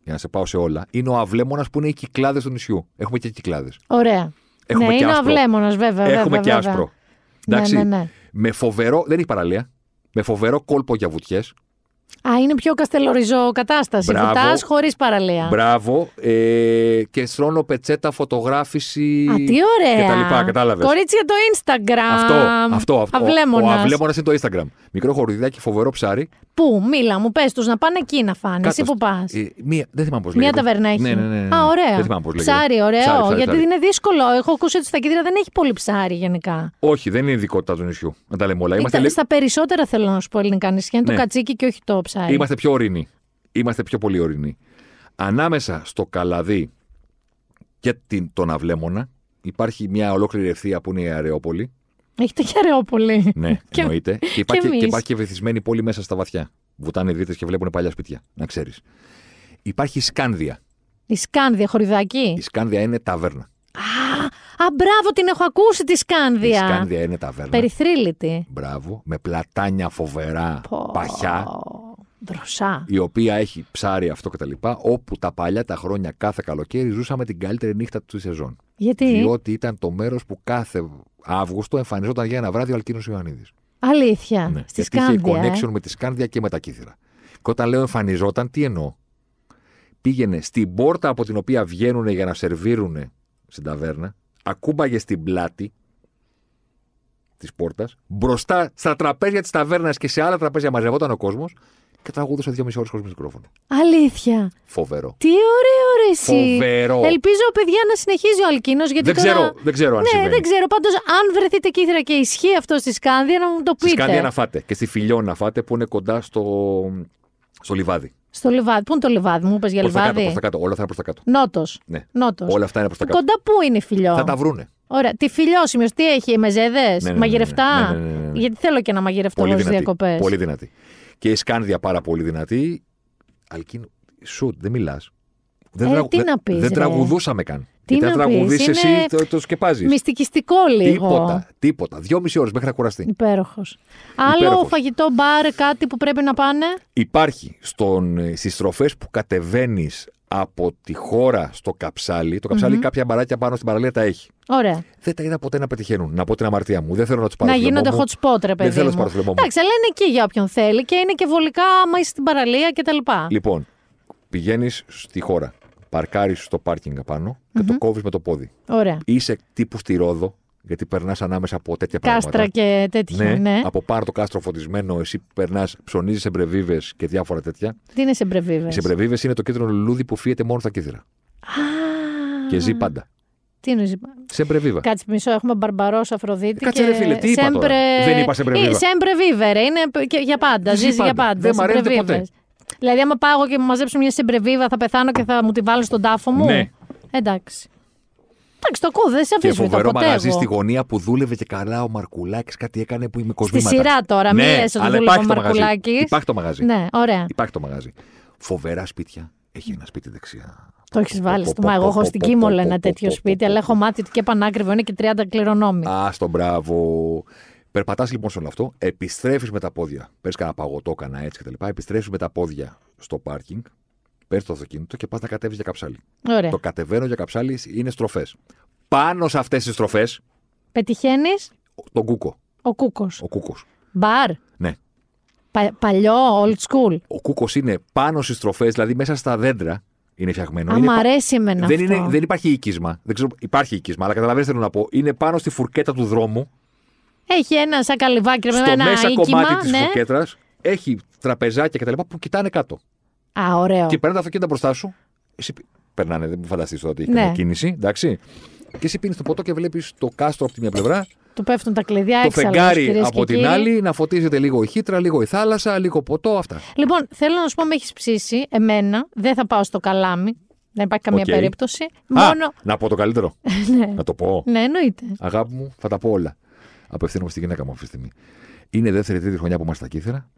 για να σε πάω σε όλα, είναι ο αυλέμονας που είναι οι κυκλάδες του νησιού. Έχουμε και κυκλάδες. Ωραία. Έχουμε ναι, και είναι ο άσπρο. αυλέμονας, βέβαια. Έχουμε βέβαια, και βέβαια. άσπρο. Ναι, Εντάξει. ναι, ναι. Με φοβερό. Δεν έχει παραλία. Με φοβερό κόλπο για βουτιές. Α, είναι πιο καστελοριζό κατάσταση. Μπράβο. Βουτάς χωρίς παραλία. Μπράβο. Ε, και στρώνω πετσέτα, φωτογράφηση. Α, τι ωραία. Και τα λοιπά, κατάλαβες. Κορίτσια το Instagram. Αυτό, αυτό, αυτό. Ο Αυλέμονας. αυλέμονας είναι το Instagram. Μικρό χορουδιδάκι, φοβερό ψάρι. Πού, μίλα μου, πες τους να πάνε εκεί να φάνε. Εσύ Κάτω που πας. Ε, μία, δεν θυμάμαι πώς Μια λέγεται. ταβέρνα έχει. Ναι, ναι, ναι, ναι. Α, ωραία. Δεν θυμάμαι πώς λέγεται. Ψάρι, ωραίο. Ψάρι, ψάρι, γιατί ψάρι. είναι δύσκολο. Έχω ακούσει ότι στα κίτρινα δεν έχει πολύ ψάρι γενικά. Όχι, δεν είναι ειδικότητα του νησιού. Να τα λέμε όλα. Είμαστε, Ήταν- λι- Στα περισσότερα θέλω να σου πω ελληνικά νησιά είναι Ναι. το κατσίκι και όχι το ψάρι. Είμαστε πιο ορεινοί. Είμαστε πιο πολύ ορεινοί. Ανάμεσα στο καλαδί και την, τον αυλέμονα υπάρχει μια ολόκληρη ευθεία που είναι η Αρεόπολη. Έχετε και Αρεόπολη. Ναι, Και- εννοείται. Και υπάρχει, εμείς. και υπάρχει και βυθισμένη πόλη μέσα στα βαθιά. Βουτάνε δίτε και βλέπουν παλιά σπίτια. Να ξέρεις. Υπάρχει η Σκάνδια. Η Σκάνδια, χωριδάκι. Η Σκάνδια είναι ταβέρνα. Α, α, μπράβο, την έχω ακούσει τη Η Σκάνδια. Σκάνδια είναι ταβέρνα. Περιθρύλητη. Μπράβο. Με πλατάνια φοβερά, Πω. παχιά. Δροσά. η οποία έχει ψάρι αυτό κτλ. Όπου τα παλιά τα χρόνια κάθε καλοκαίρι ζούσαμε την καλύτερη νύχτα τη σεζόν. Γιατί; Διότι ήταν το μέρος που κάθε Αύγουστο εμφανιζόταν για ένα βράδυ ο Αλκίνος Ιωαννίδης. Αλήθεια. Ναι. Στη Γιατί είχε Σκάνδια. ε; connection με τη Σκάνδια και με τα κύθρα. Και όταν λέω εμφανιζόταν, τι εννοώ; Πήγαινε στην πόρτα από την οποία βγαίνουν για να σερβίρουν στην ταβέρνα, ακούμπαγε στην πλάτη της πόρτας, μπροστά στα τραπέζια της ταβέρνας και σε άλλα τραπέζια μαζευόταν ο κόσμος και τραγουδούσε δύο μισή ώρες χωρίς μικρόφωνο. Αλήθεια. Φοβερό. Τι ωραίο ρε εσύ. Φοβερό. Ελπίζω, παιδιά, να συνεχίζει ο Αλκίνος. Γιατί Δεν τώρα... ξέρω, δεν ξέρω αν Ναι, συμβαίνει. δεν ξέρω. Πάντως, αν βρεθείτε κύθρα και ισχύει αυτό στη Σκάνδια, να μου το Στη πείτε. Σκάνδια να φάτε και στη Φιλιό να φάτε που είναι κοντά στο, στο λιβάδι. Στο λιβάδι. Πού είναι το λιβάδι, μου είπες για Προς τα κάτω, λιβάδι; προς τα κάτω. Όλα θα είναι προς τα κάτω. Νότος. Ναι. Νότος. Όλα αυτά είναι προς τα κάτω. Κοντά πού είναι η φιλιό; Θα τα βρούνε. Ωραία. Τι φιλιόσημιο, τι έχει, μεζέδες, ναι, ναι, μαγειρευτά; ναι, ναι, ναι, ναι, ναι. Γιατί θέλω και να μαγειρευτώ Πολύ εγώ στι δυνατή. διακοπές. Πολύ δυνατή. Και η Σκάνδια πάρα πολύ δυνατή. Αλκίνο, σουτ, δεν μιλάς. Δεν, Ε, τραγου- τι δεν- να πεις, δεν ρε. τραγουδούσαμε καν. Τι Γιατί αν να πεις, τραγουδήσει εσύ, είναι το, το σκεπάζεις. Μυστικιστικό λίγο. Τίποτα. Τίποτα. Δυόμιση ώρες μέχρι να κουραστεί. Υπέροχος. Άλλο Υπέροχος. φαγητό μπαρ, κάτι που πρέπει να πάνε; Υπάρχει στον, ε, στις στροφές που κατεβαίνεις από τη χώρα στο καψάλι. Το καψαλι κάποια μπαράκια πάνω στην παραλία τα έχει. Ωραία. Δεν τα είδα ποτέ να πετυχαίνουν. Να πω την αμαρτία μου. Δεν θέλω να τους πάρω να στο λαιμό γίνονται μου. hot spot, ρε παιδί. Δεν θέλω να τους μου. πάρω στο λαιμό μου. Εντάξει, αλλά είναι εκεί για όποιον θέλει και είναι και βολικά άμα είσαι στην παραλία κτλ. Λοιπόν, πηγαίνεις στη χώρα. Παρκάρεις στο πάρκινγκ απάνω και το κόβεις με το πόδι. Ωραία. Είσαι τύπου στη Ρόδο, γιατί περνάς ανάμεσα από τέτοια πράγματα. Κάστρα και τέτοια. Ναι, Ναι. από πάνω το κάστρο φωτισμένο, εσύ περνάς, ψωνίζεις εμπρεβίβες και διάφορα τέτοια. Τι είναι σε μπρεβίβε. Οι εμπρεβίβες είναι το κίτρινο λουλούδι που φύεται μόνο στα κύθρα. Και ζει πάντα. Τι είναι. Σε εμπρεβίβα. Κάτσε μισό, έχουμε μπαρμπαρός Αφροδίτη. Κάτσε, και ρε φίλε, τι είπα τώρα; Δεν είπα σεμπρεβίβα. Ε, Σεμπρεβίβε, ρε. Είναι π- και για πάντα. Ζει Ζήσει για πάντα. πάντα. Δεν μ' αρέσει Σεμπρεβίβες. ποτέ. Δηλαδή, άμα πάω εγώ και μου μαζέψω μια σεμπρεβίβα, θα πεθάνω και θα μου τη βάλω στον τάφο μου; Ναι. Εντάξει. Εντάξει, το ακούω, δεν σε Και αφήσω φοβερό ποτέ. μαγαζί εγώ. στη γωνία που δούλευε και καλά ο Μαρκουλάκης, κάτι έκανε που είμαι Στη κοσμήματα. σειρά τώρα, μην ναι, λες ότι αλλά δούλευε ο υπάρχει το μαγαζί. Μαρκουλάκης. Υπάρχει το μαγαζί. Ναι, ωραία. Υπάρχει το μαγαζί. Φοβερά σπίτια. Έχει ένα σπίτι δεξιά. Το έχεις βάλει Πω, στο πω, μα. Εγώ πω, έχω πω, στην πω, Κίμολα πω, ένα πω, τέτοιο πω, σπίτι, πω, αλλά πω. έχω μάθει ότι και πανάκριβο είναι και 30 κληρονόμοι. Α, στον μπράβο. Περπατάς λοιπόν σε όλο αυτό, επιστρέφεις με τα πόδια. Παίρνει κανένα παγωτό, κανένα έτσι κτλ. Επιστρέφεις με τα πόδια στο πάρκινγκ, παίρνεις το αυτοκίνητο και πας να κατέβεις για καψάλι. Ωραία. Το κατεβαίνω για καψάλις είναι στροφές. Πάνω σε αυτές τις στροφέ, Πετυχαίνεις; τον κούκο. ο Κούκος. Ο κούκος. Μπαρ; Ναι. Πα- παλιό, old school; Ο κούκος είναι πάνω στις στροφές, δηλαδή μέσα στα δέντρα είναι φτιαγμένο. Α, είναι μ' πα- αρέσει εμένα δεν, αυτό. είναι, δεν υπάρχει οικισμα. Δεν ξέρω, υπάρχει οικισμα, αλλά καταλαβαίνετε θέλω να πω. Είναι πάνω στη φουρκέτα του δρόμου, Έχει ένα σαν καλυβάκι με στο ένα μέσα οίκημα. κομμάτι της ναι. φουρκέτρας. Έχει τραπεζάκια κτλ. που κοιτάνε κάτω. Α, ωραίο. Και παίρνουν τα αυτοκίνητα μπροστά σου. Εσύ πι- περνάνε, δεν φανταστείς ότι έχει Ναι. καμία κίνηση. Εντάξει. Και εσύ πίνεις το ποτό και βλέπεις το κάστρο από τη μια πλευρά, Του πέφτουν τα κλειδιά το έξαλλος, φεγγάρι κυρίες από και την κύριοι. άλλη, να φωτίζεται λίγο η Χύτρα, λίγο η θάλασσα, λίγο ποτό, αυτά. Λοιπόν, θέλω να σου πω, με έχεις ψήσει. Εμένα δεν θα πάω στο Καλάμι. Δεν υπάρχει καμία Οκ. περίπτωση. Α, Μόνο. να πω το καλύτερο. να το πω. Ναι, εννοείται. Αγάπη μου, θα τα πω όλα. Απευθύνομαι στη γυναίκα μου αυτή τη στιγμή. Είναι δεύτερη-τρίτη χρονιά που είμαστε στα Κύθηρα.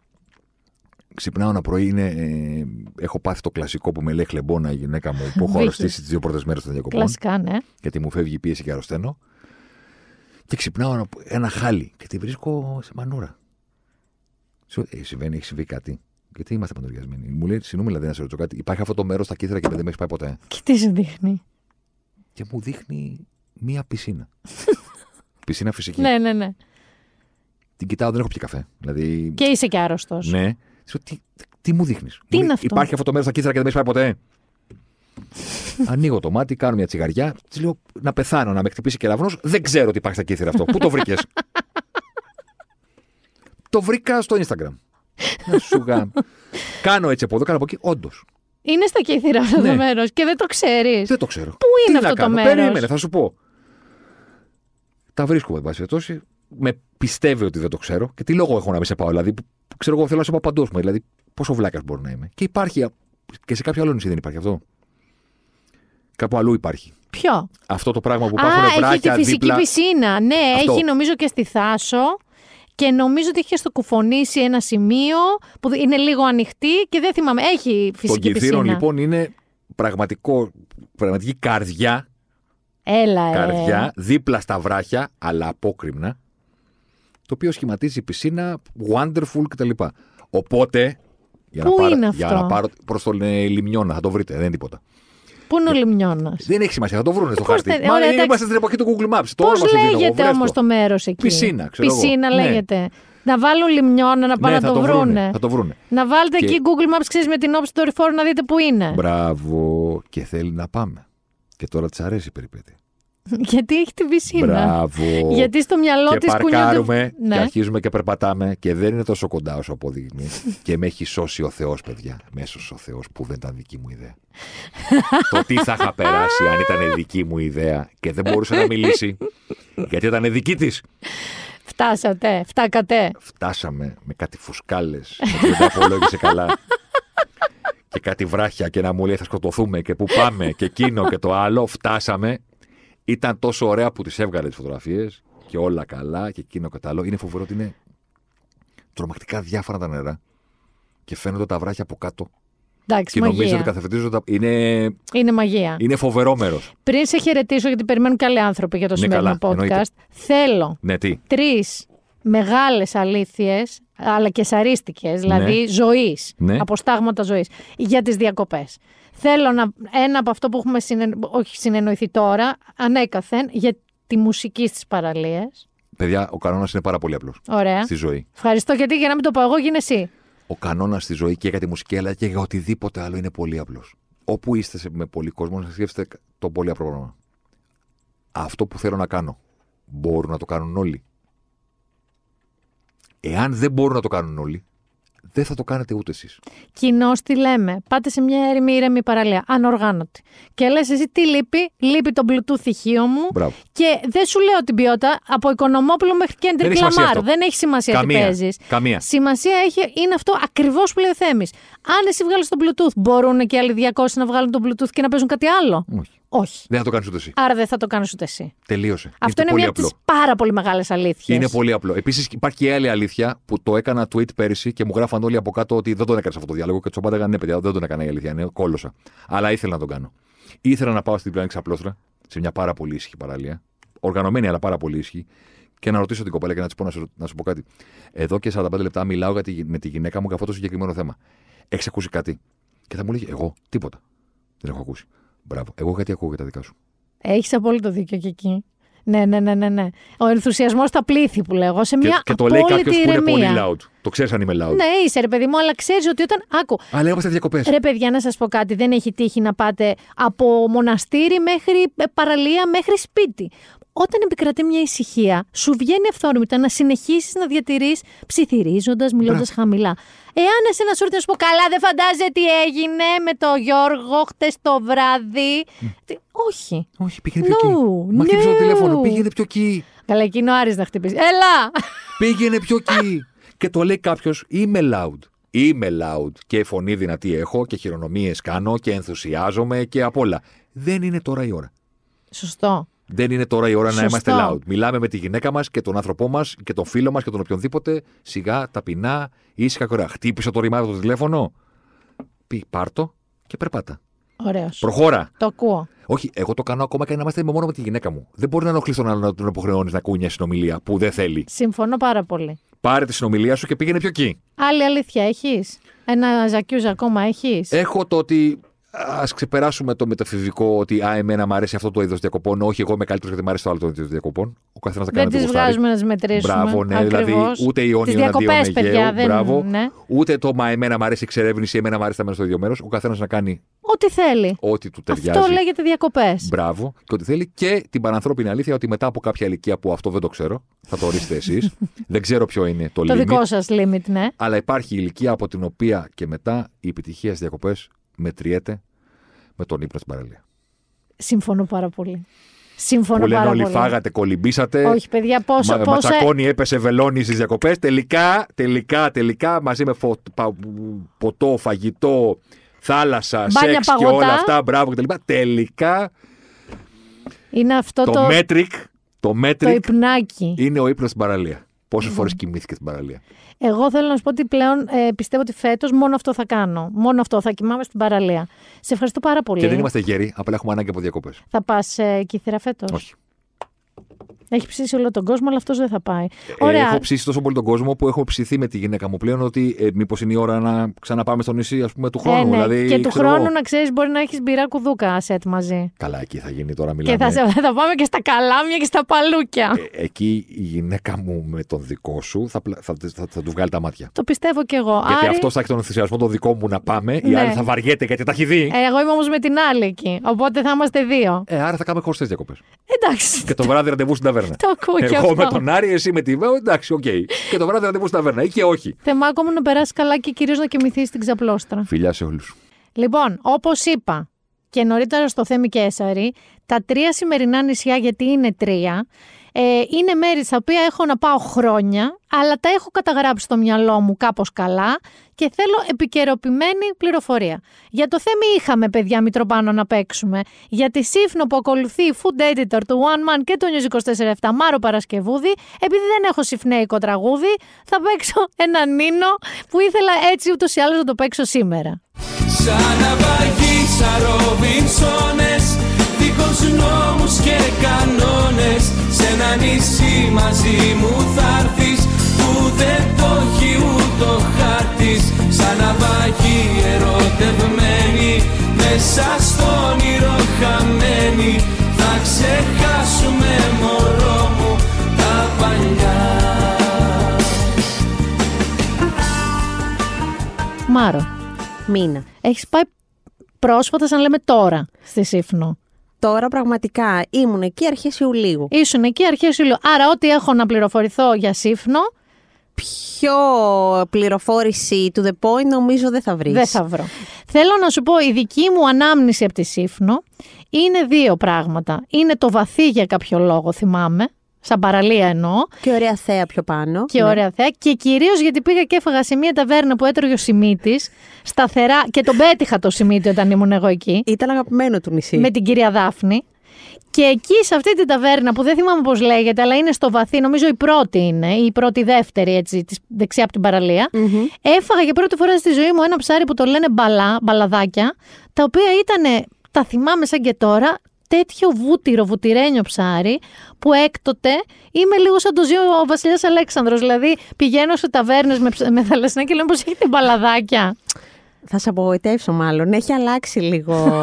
Ξυπνάω ένα πρωί, είναι, ε, έχω πάθει το κλασικό που με λέει χλεμπόνα η γυναίκα μου που έχω Βύχη. αρρωστήσει τις δύο πρώτες μέρες των διακοπών. Κλασικά, ναι. γιατί μου φεύγει η πίεση και αρρωσταίνω. Και ξυπνάω ένα, ένα χάλι και τη βρίσκω σε μανούρα. Σου ε, συμβαίνει, έχει συμβεί κάτι. Γιατί είμαστε παντοριασμένοι. Μου λέει, συγγνώμη, δηλαδή να σε ρωτήσω κάτι. Υπάρχει αυτό το μέρος στα κύθρα και δεν με έχει πάει ποτέ. Και τι σου δείχνει. Και μου δείχνει μία πισίνα. πισίνα φυσική. Ναι, ναι, ναι. Την κοιτάω, δεν έχω πιει καφέ. Δηλαδή. Και είσαι και άρρωστος. Ναι. Της λέω, τι, τι μου δείχνεις; Τι είναι αυτό; Υπάρχει αυτό το μέρο στα κύθρα και δεν με έχει πάει ποτέ; Ανοίγω το μάτι, κάνω μια τσιγαριά. Της λέω να πεθάνω, να με χτυπήσει κεραυνό. Δεν ξέρω τι υπάρχει στα κύθρα αυτό. Πού το βρήκες; το βρήκα στο Instagram. Να σου γάμ. κάνω έτσι από εδώ, κάνω από εκεί. Όντως. Είναι στα κύθρα αυτό Ναι. το μέρος και δεν το ξέρεις. Δεν το ξέρω. Πού είναι Τι να αυτό το κάνω; μέρος; Περίμενε, θα σου πω. Τα βρίσκω, εν πάση περιπτώσει. Με πιστεύει ότι δεν το ξέρω. Και τι λόγο έχω να μην σε πάω. Δηλαδή, που- που ξέρω εγώ, θέλω να σε πάω παντού. πούμε. Δηλαδή, πόσο βλάκας μπορεί να είμαι. Και υπάρχει. Και σε κάποιο άλλο νησί δεν υπάρχει αυτό. Κάπου αλλού υπάρχει. Ποιο; Αυτό το πράγμα που Α, υπάρχουν έχει τη βράχια φυσική δίπλα. πισίνα. Ναι, Αυτό. έχει νομίζω και στη Θάσο. Και νομίζω ότι έχει στο κουφονήσει ένα σημείο που είναι λίγο ανοιχτή και δεν θυμάμαι. Έχει Των φυσική κυθύρων πισίνα. λοιπόν είναι πραγματικό, πραγματική καρδιά, Έλα, ε. καρδιά δίπλα στα βράχια, αλλά απόκρημνα, το οποίο σχηματίζει πισίνα, wonderful κτλ. Οπότε Για Πού να πάρω, είναι Για αυτό; να πάρω προς τον ε, Λιμιώνα, θα το βρείτε, δεν είναι τίποτα. Πού είναι ο Λιμιώνα. Δεν έχει σημασία, θα το βρούνε στο Πώς χάρτη. δεν- Μα ωραία, είναι- εντάξει. είμαστε στην εποχή του Google Maps. Το Πώς όνομα σου δίνω εγώ, λέγεται βρες όμως το. το μέρος εκεί; Πισίνα, ξέρω εγώ. Πισίνα Ναι. λέγεται. Να βάλουν λιμιώνα να πάνε Ναι, να θα το, το βρούνε. βρούνε, θα το βρούνε. Να βάλετε Και- εκεί Google Maps, ξέρεις με την όψη του δορυφόρου να δείτε πού είναι. Μπράβο. Και θέλει να πάμε. Και τώρα της αρέσει η περιπέτεια. Γιατί έχει την πισίνα; Μπράβο. Γιατί στο μυαλό και της κουνιούνται. παρκάρουμε Ναι. και αρχίζουμε και περπατάμε και δεν είναι τόσο κοντά όσο αποδεικνύει. και με έχει σώσει ο Θεός, παιδιά. Μέσω ο Θεός που δεν ήταν δική μου ιδέα. το τι θα είχα περάσει αν ήταν δική μου ιδέα και δεν μπορούσε να μιλήσει. γιατί ήταν δική της. Φτάσατε, φτάκατε. Φτάσαμε με κάτι φουσκάλες που δεν τα απολόγησε καλά. και κάτι βράχια και να μου λέει θα σκοτωθούμε και πού πάμε και εκείνο και το άλλο. Φτάσαμε. Ήταν τόσο ωραία που τις έβγαλε τις φωτογραφίες και όλα καλά και εκείνο και το άλλο. Είναι φοβερό ότι είναι τρομακτικά διάφορα τα νερά και φαίνονται τα βράχια από κάτω. Εντάξει, Και νομίζω ότι μαγεία. καθεφετίζονται. Είναι, Είναι μαγεία. είναι φοβερό μέρος. Πριν σε χαιρετήσω, γιατί περιμένουν και άλλοι άνθρωποι για το Ναι, σημερινό καλά, podcast, εννοείται. θέλω Ναι, τι; τρεις μεγάλες αλήθειες, αλλά και σαρίστικες, δηλαδή ζωής, Ναι. αποστάγματα ζωής, για τις διακοπές. Θέλω να, ένα από αυτό που έχουμε συνε, όχι συνεννοηθεί τώρα, ανέκαθεν, για τη μουσική στις παραλίες. Παιδιά, ο κανόνας είναι πάρα πολύ απλός Ωραία. στη ζωή. Ευχαριστώ γιατί για να μην το πω εγώ, γίνε εσύ. Ο κανόνας στη ζωή και για τη μουσική, αλλά και για οτιδήποτε άλλο είναι πολύ απλός. Όπου είστε σε- με πολύ κόσμο, να σκέφτεστε το πολύ απλό πράγμα. Αυτό που θέλω να κάνω, μπορούν να το κάνουν όλοι. Εάν δεν μπορούν να το κάνουν όλοι, δεν θα το κάνετε ούτε εσείς. Κοινώς τι λέμε. Πάτε σε μια έρημη ήρεμη παραλία, ανοργάνωτη. Και λες εσύ τι λείπει, λείπει το Bluetooth ηχείο μου. Μπράβο. Και δεν σου λέω την ποιότητα από Οικονομόπουλο μέχρι Δεν Kendrick έχει σημασία Lamar. αυτό. Δεν έχει σημασία τι Καμία. παίζεις. Καμία. Σημασία έχει, είναι αυτό ακριβώς που λέει ο Θέμης. Αν εσύ βγάλεις το Bluetooth, μπορούν και άλλοι 200 να βγάλουν το Bluetooth και να παίζουν κάτι άλλο. Όχι. Όχι. Δεν θα το κάνεις ούτε εσύ. Άρα δεν θα το κάνεις ούτε εσύ. Τελείωσε. Αυτό είναι πολύ μια από απλό. τις πάρα πολύ μεγάλες αλήθειες. Είναι πολύ απλό. Επίσης, υπάρχει και άλλη αλήθεια που το έκανα tweet πέρυσι και μου γράφαν όλοι από κάτω ότι δεν τον έκανες αυτό το διάλογο και του απάνταγαν ναι, παιδιά, δεν τον έκανα η αλήθεια. Είναι κόλωσα. Αλλά ήθελα να τον κάνω. Ήθελα να πάω στην πλάνη ξαπλώστρα, σε μια πάρα πολύ ήσυχη παραλία. Οργανωμένη, αλλά πάρα πολύ ήσυχη. Και να ρωτήσω την κοπέλα και να της πω να σου, να σου πω κάτι. Εδώ και 45 λεπτά μιλάω για τη- με τη γυναίκα μου για αυτό το συγκεκριμένο θέμα. Έχεις ακούσει κάτι; Και θα μου λέγει, Εγώ, τίποτα. Δεν έχω ακούσει. Μπράβο. Εγώ γιατί ακούω για τα δικά σου. Έχεις απόλυτο δίκιο και εκεί. Ναι, ναι, ναι, ναι. ναι. Ο ενθουσιασμός στα πλήθη που λέγω. Σε Και, μια και το λέει κάποιος απόλυτη που είναι πολύ ηρεμία. loud. Το ξέρεις αν είμαι loud. Ναι, είσαι ρε παιδί μου, αλλά ξέρεις ότι όταν. Άκου. Αλλά είμαστε διακοπές. Ρε παιδιά, να σας πω κάτι. Δεν έχει τύχει να πάτε από μοναστήρι μέχρι ε, παραλία μέχρι σπίτι. Όταν επικρατεί μια ησυχία, σου βγαίνει ευθόρμητα να συνεχίσεις να διατηρείς ψιθυρίζοντας, μιλώντας χαμηλά. Εάν εσένα σου έρθει να σου πω, Καλά, δεν φαντάζεσαι τι έγινε με το Γιώργο χτες το βράδυ. Τι- Όχι. Όχι, πήγαινε πιο εκεί. No, Μα χτύπησε το no. τηλέφωνο. Πήγαινε πιο εκεί. Καλά, εκείνο Άρης να χτυπήσει. Έλα! Πήγαινε πιο εκεί. και το λέει κάποιος, είμαι loud. Είμαι loud και φωνή δυνατή έχω και χειρονομίες κάνω και ενθουσιάζομαι και απ' όλα. Δεν είναι τώρα η ώρα. Σωστό. Δεν είναι τώρα η ώρα να Σωστό. είμαστε loud. Μιλάμε με τη γυναίκα μας και τον άνθρωπό μας και τον φίλο μας και τον οποιονδήποτε σιγά, ταπεινά, ήσυχα και ωραία. Χτύπησε το ρημάδι το τηλέφωνο. Πει, πάρτο και περπάτα. Ωραίος. Προχώρα. Το ακούω. Όχι, εγώ το κάνω ακόμα και να είμαστε μόνο με τη γυναίκα μου. Δεν μπορεί να ενοχλεί τον άλλο να τον υποχρεώνει να ακούει μια συνομιλία που δεν θέλει. Συμφωνώ πάρα πολύ. Πάρε τη συνομιλία σου και πήγαινε πιο εκεί. Άλλη αλήθεια έχεις; Ένα ζακιούζ ακόμα έχεις; Έχω το ότι ας ξεπεράσουμε το μεταφυσικό ότι α, εμένα μου αρέσει αυτό το είδος διακοπών. Όχι, εγώ είμαι καλύτερος γιατί μου αρέσει το άλλο το είδος διακοπών. Ο καθένας θα δεν κάνει τις το γουστάρι. βγάζουμε να τις μετρήσουμε. Μπράβο, ναι, δηλαδή Ακριβώς. ούτε Τις Ιόνιο διακοπές, αντίον παιδιά, Αιγαίου. δεν- Μπράβο. ναι. Ούτε το μα εμένα μου αρέσει η εξερεύνηση, εμένα μου αρέσει να μένω στο ίδιο μέρος. Ο καθένας να κάνει Ό,τι θέλει. ό,τι του ταιριάζει. Αυτό λέγεται διακοπές. Μπράβο, και ό,τι θέλει. Και την πανανθρώπινη αλήθεια ότι μετά από κάποια ηλικία που αυτό δεν το ξέρω, θα το ορίσετε εσείς. δεν ξέρω ποιο είναι το, Το limit. δικό σας limit, ναι. Αλλά υπάρχει ηλικία από την οποία και μετά η επιτυχία στι διακοπές μετριέται με τον ύπνο στην παραλία. Συμφωνώ πάρα πολύ. Συμφωνώ που λένε πάρα όλοι πολύ. φάγατε, κολυμπήσατε. Όχι, παιδιά, πόσο. Μα, πόσα... ματσακώνει, έπεσε βελόνι στις διακοπές. Τελικά, τελικά, τελικά μαζί με φω- πα- ποτό, φαγητό, θάλασσα, Μπάνια, σεξ και παγωτά. όλα αυτά, μπράβο κτλ. Τελικά Είναι αυτό το, το, metric, το το metric υπνάκι. είναι ο ύπνο στην παραλία. Πόσε φορές κοιμήθηκε στην παραλία. Εγώ θέλω να σου πω ότι πλέον ε, πιστεύω ότι φέτος μόνο αυτό θα κάνω. Μόνο αυτό θα κοιμάμαι στην παραλία. Σε ευχαριστώ πάρα πολύ. Και δεν είμαστε γέροι, απλά έχουμε ανάγκη από διακοπές. Θα πας ε, κύθρα φέτος; Όχι. Έχει ψήσει όλο τον κόσμο, αλλά αυτός δεν θα πάει. Ε, Ωραία. Έχω ψήσει τόσο πολύ τον κόσμο που έχω ψηθεί με τη γυναίκα μου πλέον ότι ε, μήπως είναι η ώρα να ξαναπάμε στο νησί, ας πούμε, του χρόνου. Ε, ναι. δηλαδή, και του ξέρω χρόνου εγώ. να ξέρεις, μπορεί να έχεις μπειρά κουδούκα σετ μαζί. Καλά, εκεί θα γίνει τώρα, Και μιλάμε. θα, σε, θα πάμε και στα καλάμια και στα παλούκια. Ε, εκεί η γυναίκα μου με τον δικό σου θα, πλα- θα, θα, θα του βγάλει τα μάτια. Το πιστεύω κι εγώ. Γιατί Άρη, αυτός θα έχει τον ενθουσιασμό το δικό μου να πάμε, η Ναι. άλλη θα βαριέται γιατί τα έχει δει. ε, εγώ είμαι όμως με την άλλη εκεί. Οπότε θα είμαστε δύο. Ε, άρα θα κάνουμε χωριστές διακοπές. Εντάξει. Και το βράδυ ραντεβού στην ταβέρνα. Το ακούω κι Εγώ αυτό. με τον Άρη, εσύ με τη Βέο, εντάξει, οκ. Και το βράδυ ραντεβού στην ταβέρνα. Ή και όχι. Θεμάκο μου να περάσεις καλά και κυρίως να κοιμηθείς στην ξαπλώστρα. Φιλιά σε όλους. Λοιπόν, όπως είπα και νωρίτερα στο Θέμη Καίσαρη, τα τρία σημερινά νησιά, γιατί είναι τρία, ε, είναι μέρη στα οποία έχω να πάω χρόνια, αλλά τα έχω καταγράψει στο μυαλό μου κάπως καλά και θέλω επικαιροποιημένη πληροφορία. Για το Θέμη είχαμε παιδιά Μητροπάνω να παίξουμε. Για τη Σύφνο που ακολουθεί η Food Editor του One Man και το News 24-7 Μάρο Παρασκευούδη, επειδή δεν έχω συφνέικο τραγούδι, θα παίξω ένα νίνο που ήθελα έτσι ούτως ή άλλως να το παίξω σήμερα. Σαν ναυαγίσα Ροβινσόνες Δίχως νόμους και κανόνες. Σ' ένα νησί μαζί μου θα έρθεις Που δεν το έχει ούτε ο χάρτης. Σαν ναυαγί ερωτευμένη Μέσα στο όνειρο χαμένη. Θα ξεχάσουμε μωρό μου τα παλιά. Μάρο, Μήνα. έχεις πάει πρόσφατα, σαν λέμε τώρα, στη Σύφνο. Τώρα πραγματικά ήμουν εκεί αρχές Ιουλίου. Ήσουν εκεί αρχές Ιουλίου. Άρα, ό,τι έχω να πληροφορηθώ για Σύφνο, Πιο πληροφόρηση to the point νομίζω δεν θα βρεις. δεν θα βρω. Θέλω να σου πω, η δική μου ανάμνηση από τη Σύφνο είναι δύο πράγματα. Είναι το βαθύ για κάποιο λόγο, θυμάμαι. Σαν παραλία εννοώ. Και ωραία θέα πιο πάνω. Και Ναι. ωραία θέα. Και κυρίως γιατί πήγα και έφαγα σε μια ταβέρνα που έτρωγε ο Σιμίτης. Σταθερά. Και τον πέτυχα το Σιμίτη όταν ήμουν εγώ εκεί. Ήταν αγαπημένο του νησί. με την κυρία Δάφνη. Και εκεί σε αυτή την ταβέρνα που δεν θυμάμαι πώς λέγεται, αλλά είναι στο βαθύ, νομίζω η πρώτη είναι, ή η πρώτη δεύτερη έτσι, της, δεξιά από την παραλια έφαγα για πρώτη φορά στη ζωή μου ένα ψάρι που το λένε μπαλά, μπαλαδάκια, τα οποία ήταν, τα θυμάμαι σαν και τώρα, τέτοιο βούτυρο, βουτυρένιο ψάρι, που έκτοτε είμαι λίγο σαν το ζει ο Βασιλιάς Αλέξανδρος. Δηλαδή πηγαίνω σε ταβέρνες με, ψ- με θαλασσινά και λέω πώς έχετε μπαλαδάκια; Θα σε απογοητεύσω μάλλον. Έχει αλλάξει λίγο.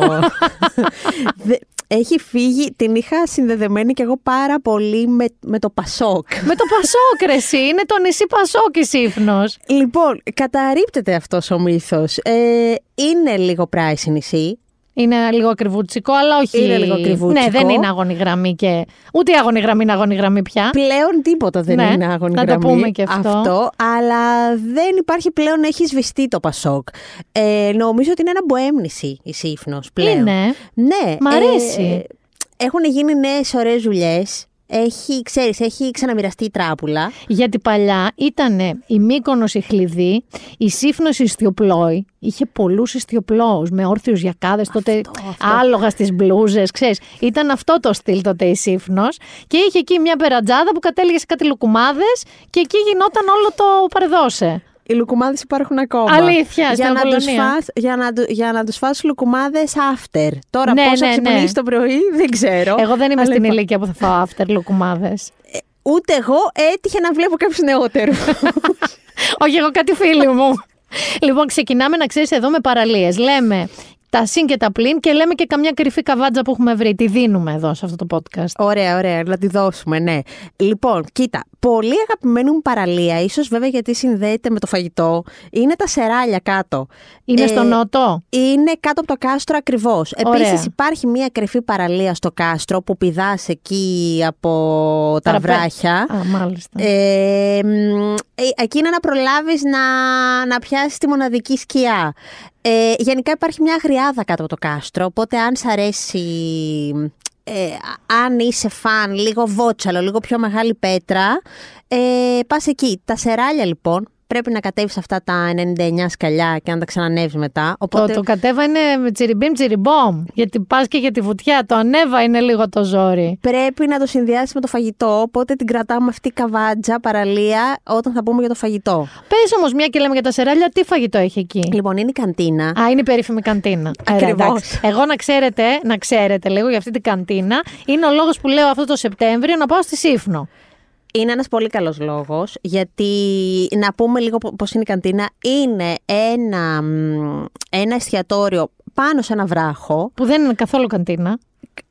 Δε- Έχει φύγει, την είχα συνδεδεμένη κι εγώ πάρα πολύ με, με το Πασόκ. με το Πασόκ ρε εσύ, είναι το νησί Πασόκ η Σύφνος. Λοιπόν, καταρρύπτεται αυτός ο μύθος. Ε, είναι λίγο πράισι νησί. Είναι λίγο ακριβούτσικο, αλλά όχι. Είναι λίγο ακριβούτσικο. Ναι, δεν είναι αγώνη γραμμή και. Ούτε η αγώνη γραμμή είναι αγώνη γραμμή πια. Πλέον τίποτα δεν Ναι, είναι άγωνη να το γραμμή. πούμε και αυτό. αλλά δεν υπάρχει πλέον, έχει σβηστεί το Πασόκ. Ε, νομίζω ότι είναι ένα μποέμνηση η Σύφνος πλέον. Είναι. Ναι. Μ' αρέσει. Ε, έχουν γίνει νέες ωραίες δουλειές. Έχει, ξέρεις, έχει ξαναμοιραστεί η τράπουλα. Γιατί παλιά ήταν η Μύκονος η Χλιδί, η Σύφνος η Ιστιοπλόη. Είχε πολλούς ιστιοπλώους με όρθιους γιακάδες τότε, αυτό. άλογα στις μπλούζες, ξέρεις. Ήταν αυτό το στυλ τότε η Σύφνος και είχε εκεί μια περατζάδα που κατέληγε σε κάτι λουκουμάδες και εκεί γινόταν όλο το παρεδώσε. Οι λουκουμάδες υπάρχουν ακόμα. Αλήθεια, στην για να, τους Απολωνία. φας, για, να, του- για να τους φας λουκουμάδες after. Τώρα Ναι, πώς θα ναι, ναι. ξυπνήσεις το πρωί δεν ξέρω. Εγώ δεν είμαι Αλλά στην υπά- ηλικία που θα φάω after λουκουμάδες. Ούτε εγώ έτυχε να βλέπω κάποιους νεότερους. Όχι, εγώ κάτι φίλοι μου. λοιπόν, ξεκινάμε να ξέρεις εδώ με παραλίες. Λέμε τα συν και τα πλην και λέμε και καμιά κρυφή καβάτζα που έχουμε βρει. Τη δίνουμε εδώ σε αυτό το podcast. Ωραία, ωραία, να τη δώσουμε, ναι. Λοιπόν, κοίτα, πολύ αγαπημένη μου παραλία, ίσως βέβαια γιατί συνδέεται με το φαγητό, είναι τα σεράλια κάτω. Είναι Ε, στο νότο; Είναι κάτω από το κάστρο ακριβώς. Ωραία. Επίσης, υπάρχει μια κρυφή παραλία στο κάστρο που πηδάς εκεί από τα Παραπέ- βράχια. Α, μάλιστα. Ε, μ, ε, εκεί είναι να προλάβεις να, να πιάσεις τη μοναδική σκιά. Ε, γενικά υπάρχει μια αγριάδα κάτω από το κάστρο, οπότε αν σ' αρέσει, ε, αν είσαι φαν, λίγο βότσαλο, λίγο πιο μεγάλη πέτρα, ε, πας εκεί. Τα σεράλια λοιπόν, πρέπει να κατέβεις αυτά τα 99 σκαλιά και να τα ξανανεύει μετά. Οπότε Το, το κατέβα είναι με τσιριμπίμ τσιριμπόμ. Γιατί πας και για τη βουτιά. Το ανέβα είναι λίγο το ζόρι. πρέπει να το συνδυάσεις με το φαγητό. Οπότε την κρατάμε αυτή καβάτζα παραλία όταν θα πούμε για το φαγητό. Πες όμως, μια και λέμε για τα σεράλια, τι φαγητό έχει εκεί; Λοιπόν, είναι η καντίνα. Α, είναι η περίφημη καντίνα. Ωραία, Ακριβώς. εντάξει. Εγώ να ξέρετε, να ξέρετε λίγο για αυτή την καντίνα, είναι ο λόγος που λέω αυτό το Σεπτέμβριο να πάω στη Σύφνο. Είναι ένας πολύ καλός λόγος, γιατί να πούμε λίγο πο- πώς είναι η καντίνα. Είναι ένα, μ, ένα εστιατόριο πάνω σε ένα βράχο. Που δεν είναι καθόλου καντίνα.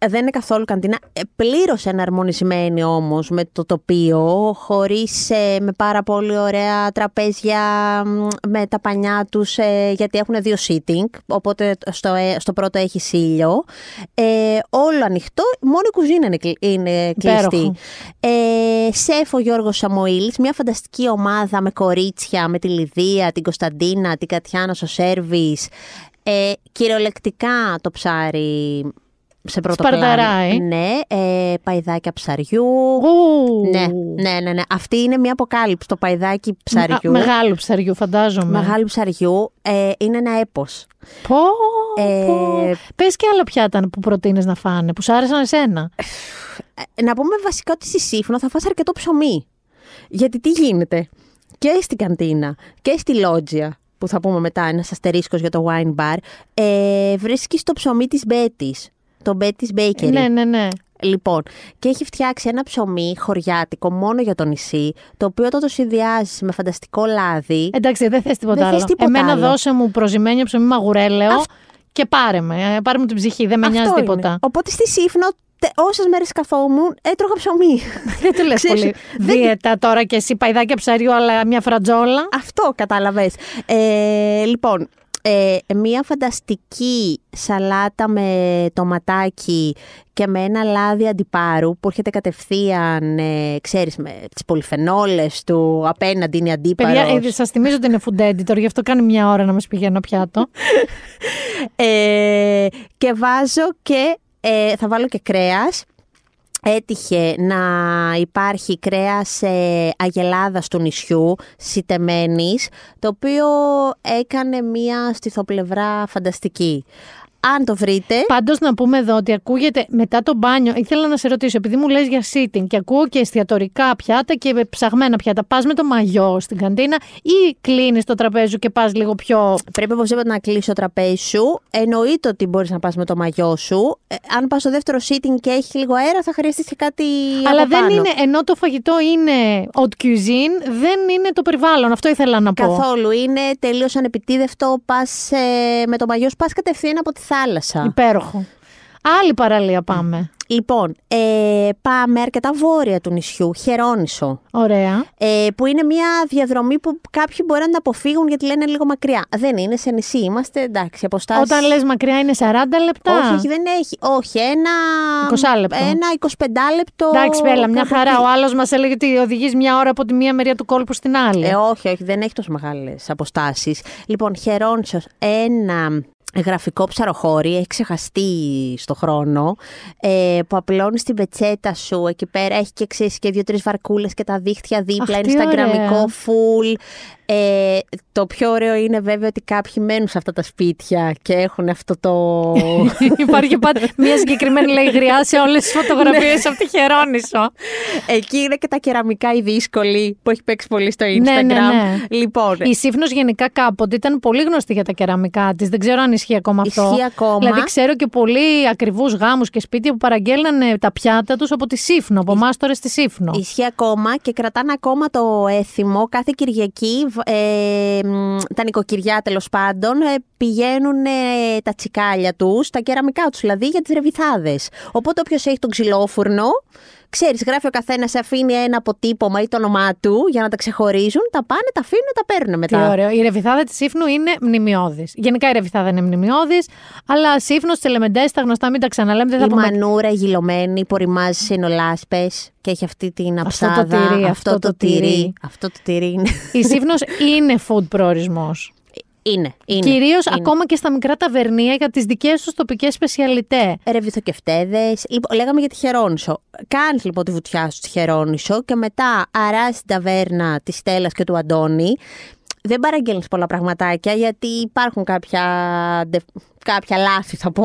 Δεν είναι καθόλου καντίνα. Ε, Πλήρως εναρμονισμένη όμως με το τοπίο, χωρίς ε, με πάρα πολύ ωραία τραπέζια μ, με τα πανιά τους, ε, γιατί έχουν δύο sitting, οπότε στο, ε, στο πρώτο έχει ήλιο. Ε, όλο ανοιχτό, μόνο η κουζίνα είναι, κλει- είναι κλειστή. Υπέροχο. Ε, σεφ ο Γιώργος Σαμοήλης, μια φανταστική ομάδα με κορίτσια, με τη Λιδία, την Κωνσταντίνα, την Κατιάνα στο σέρβις. Ε, κυριολεκτικά το ψάρι σε πρώτο Σπαρταράει. πλάνο. Ναι, ε, παϊδάκια ψαριού. Ου. Ναι, ναι, ναι, ναι. Αυτή είναι μια αποκάλυψη, το παϊδάκι ψαριού. Α, Μεγάλου ψαριού, φαντάζομαι. Μεγάλου ψαριού. Ε, είναι ένα έπος. Πω, Ε, πω. Πες και άλλα πιάτα που προτείνεις να φάνε, που σ' άρεσαν εσένα. Ε, να πούμε βασικά ότι στη Σύφνο θα φας αρκετό ψωμί. Γιατί τι γίνεται; Και στην καντίνα και στη λότζια, που θα πούμε μετά, ένας αστερίσκος για το wine bar, ε, βρίσκεις το ψωμί της Μπέτης. Το Betty's Bakery. Ναι, ναι, ναι. Λοιπόν, και έχει φτιάξει ένα ψωμί χωριάτικο μόνο για το νησί, το οποίο όταν το συνδυάζεις με φανταστικό λάδι. Εντάξει, δεν θες τίποτα Δεν θες άλλο. τίποτα Εμένα άλλο. δώσε μου προζυμένιο ψωμί μαγουρέλαιο και πάρε με. ε, Πάρε μου την ψυχή, δεν με νοιάζει Αυτό τίποτα. είναι. Οπότε στη Σύφνο, όσες μέρες καθόμουν, έτρωγα ψωμί. Δεν το λες Ξέρεις, πολύ δεν- δίαιτα τώρα και εσύ παϊδάκια ψαριού, αλλά μια φρατζόλα. Αυτό κατάλαβες. Ε, λοιπόν, ε, μια φανταστική σαλάτα με τοματάκι και με ένα λάδι αντιπάρου που έρχεται κατευθείαν, ε, ξέρεις, με τις πολυφενόλες του, απέναντι είναι αντίπαρος. Παιδιά, ε, σας θυμίζω ότι είναι food editor, γι' αυτό κάνει μια ώρα να μας πηγαίνω πιάτο. Ε, και βάζω και, ε, θα βάλω και κρέας. Έτυχε να υπάρχει κρέας ε, αγελάδας του νησιού, σιτεμένης, το οποίο έκανε μία στιθοπλευρά φανταστική. Αν το βρείτε, Πάντως να πούμε εδώ ότι ακούγεται μετά το μπάνιο. Ήθελα να σε ρωτήσω, επειδή μου λες για sitting και ακούω και εστιατορικά πιάτα και ψαγμένα πιάτα, πας με το μαγιό στην καντίνα ή κλείνεις το τραπέζι σου και πας λίγο πιο. πρέπει οπωσδήποτε να κλείσει το τραπέζι σου. Εννοείται ότι μπορείς να πας με το μαγιό σου. Ε, αν πας στο δεύτερο sitting και έχει λίγο αέρα, θα χρειαστεί και κάτι Αλλά από δεν πάνω. είναι, ενώ το φαγητό είναι haute cuisine, δεν είναι το περιβάλλον. Αυτό ήθελα να πω. Καθόλου. Είναι τελείως ανεπιτίδευτο. Πας, ε, με το μαγιό σου πας κατευθείαν από τη θάλασσα. Υπέροχο. Άλλη παραλία πάμε. Λοιπόν, ε, πάμε αρκετά βόρεια του νησιού, Χερόνησο. Ωραία. Ε, που είναι μια διαδρομή που κάποιοι μπορεί να την αποφύγουν γιατί λένε λίγο μακριά. Δεν είναι σε νησί, είμαστε εντάξει, αποστάσεις... Όταν λες μακριά είναι 40 λεπτά. Όχι, όχι, δεν έχει. Όχι, ένα. 20 λεπτό. Ένα 25 λεπτό. Εντάξει, πέλα, μια κάπου χαρά. εκεί. Ο άλλος μας έλεγε ότι οδηγείς μια ώρα από τη μία μεριά του κόλπου στην άλλη. Ε, όχι, όχι, δεν έχει τόσο μεγάλες αποστάσεις. Λοιπόν, Χερόνησος, ένα γραφικό ψαροχώρι, έχει ξεχαστεί στο χρόνο, ε, που απλώνεις την πετσέτα σου εκεί πέρα, έχει και ξέρεις και δύο-τρεις βαρκούλες και τα δίχτυα δίπλα, Αχ, είναι τι σταγραμμικό ωραία. φουλ. Ε, το πιο ωραίο είναι βέβαια ότι κάποιοι μένουν σε αυτά τα σπίτια και έχουν αυτό το... Υπάρχει πάντα μια συγκεκριμένη λέει γριά σε όλες τις φωτογραφίες από τη Χερόνησο. Εκεί είναι και τα κεραμικά οι δύσκολοι που έχει παίξει πολύ στο Instagram. Ναι, ναι, ναι. Λοιπόν, Η Σύφνος γενικά κάποτε ήταν πολύ γνωστή για τα κεραμικά της. Δεν ξέρω αν ισχύει ακόμα αυτό. Ισχύει ακόμα. Δηλαδή, ξέρω και πολύ ακριβούς γάμους και σπίτια που παραγγέλνανε τα πιάτα τους από τη Σύφνο, από εμά τώρα στη Σύφνο. Ισχύει ακόμα και κρατάνε ακόμα το έθιμο. Κάθε Κυριακή, β- ε, μ, τα νοικοκυριά τέλος πάντων, ε, πηγαίνουν ε, τα τσικάλια τους, τα κεραμικά τους δηλαδή, για τις ρεβιθάδες. Οπότε όποιος έχει τον ξυλόφουρνο, ξέρεις, γράφει ο καθένας, αφήνει ένα αποτύπωμα ή το όνομά του για να τα ξεχωρίζουν, τα πάνε, τα αφήνουν, τα παίρνουν Τι μετά. ωραίο. Η ρεβιθάδα της Σύφνου είναι μνημειώδης. Γενικά η ρεβιθάδα είναι μνημειώδης, αλλά Σύφνο, Τελεμεντέ, τα γνωστά, μην τα ξαναλέμε. Δεν θα Η πούμε μανούρα η γυλωμένη που ρημάζει σε ενολάσπε και έχει αυτή την Αυτό το αψάδα. τυρί, αυτό το τυρί. Αυτό το τυρί είναι. Η Σύφνος είναι food προορισμός. Είναι. είναι Κυρίως είναι. ακόμα και στα μικρά ταβερνία για τις δικές τους τοπικές σπεσιαλιτέ. Ρεβιθοκευτέδε. Λοιπόν, λέγαμε για τη Χερόνησο. Κάνεις λοιπόν τη βουτιά σου στη Χερόνησο και μετά αράζει την ταβέρνα της Στέλλας και του Αντώνη. Δεν παραγγέλνεις πολλά πραγματάκια γιατί υπάρχουν κάποια, ντε- κάποια λάθη, θα πω.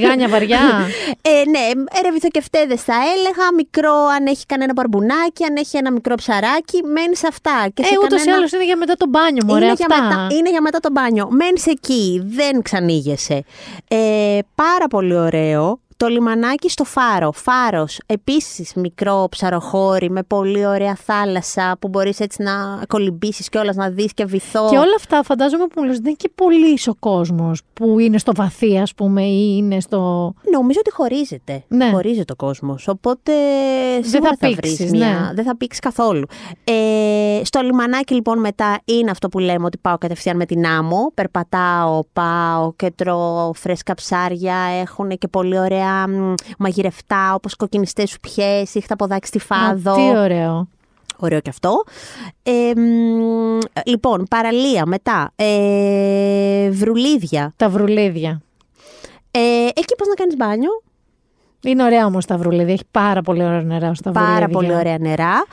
Τηγάνια βαριά. Ε, ναι, ρεβιθοκευτέδε θα έλεγα. Μικρό, αν έχει κανένα παρμπουνάκι, αν έχει ένα μικρό ψαράκι, μένεις αυτά. Και ε, σε ούτως ή κανένα- άλλως είναι για μετά το μπάνιο μου, ωραία είναι, για αυτά. μετά, είναι για μετά το μπάνιο. Μένεις εκεί, δεν ξανήγεσαι. Ε, πάρα πολύ ωραίο. Το λιμανάκι στο Φάρο. Φάρος, επίσης μικρό ψαροχώρι με πολύ ωραία θάλασσα που μπορείς έτσι να κολυμπήσεις και να δεις και βυθό. Και όλα αυτά φαντάζομαι που μου λες, δεν είναι και πολύς ο κόσμος που είναι στο βαθύ, ας πούμε, ή είναι στο. Νομίζω ότι χωρίζεται. Ναι. Χωρίζεται ο κόσμος. Οπότε σίγουρα θα θα, πήξεις, βρεις μια... ναι. Δεν θα πήξεις καθόλου. Ε, στο λιμανάκι λοιπόν μετά είναι αυτό που λέμε ότι πάω κατευθείαν με την άμμο. Περπατάω, πάω και τρώω φρέσκα ψάρια. Έχουν και πολύ ωραία μ, μαγειρευτά όπως κοκκινιστές σουπιές, ήχτα ποδάκι στη φάδο. Α, τι ωραίο. Ωραίο και αυτό. Ε, μ, λοιπόν, παραλία μετά. Ε, βρουλίδια. Τα βρουλίδια. Ε, εκεί πώς να κάνεις μπάνιο. Είναι ωραία όμως τα βρουλίδια. Έχει πάρα πολύ ωραία νερά στα βρουλίδια. Πάρα πολύ ωραία νερά.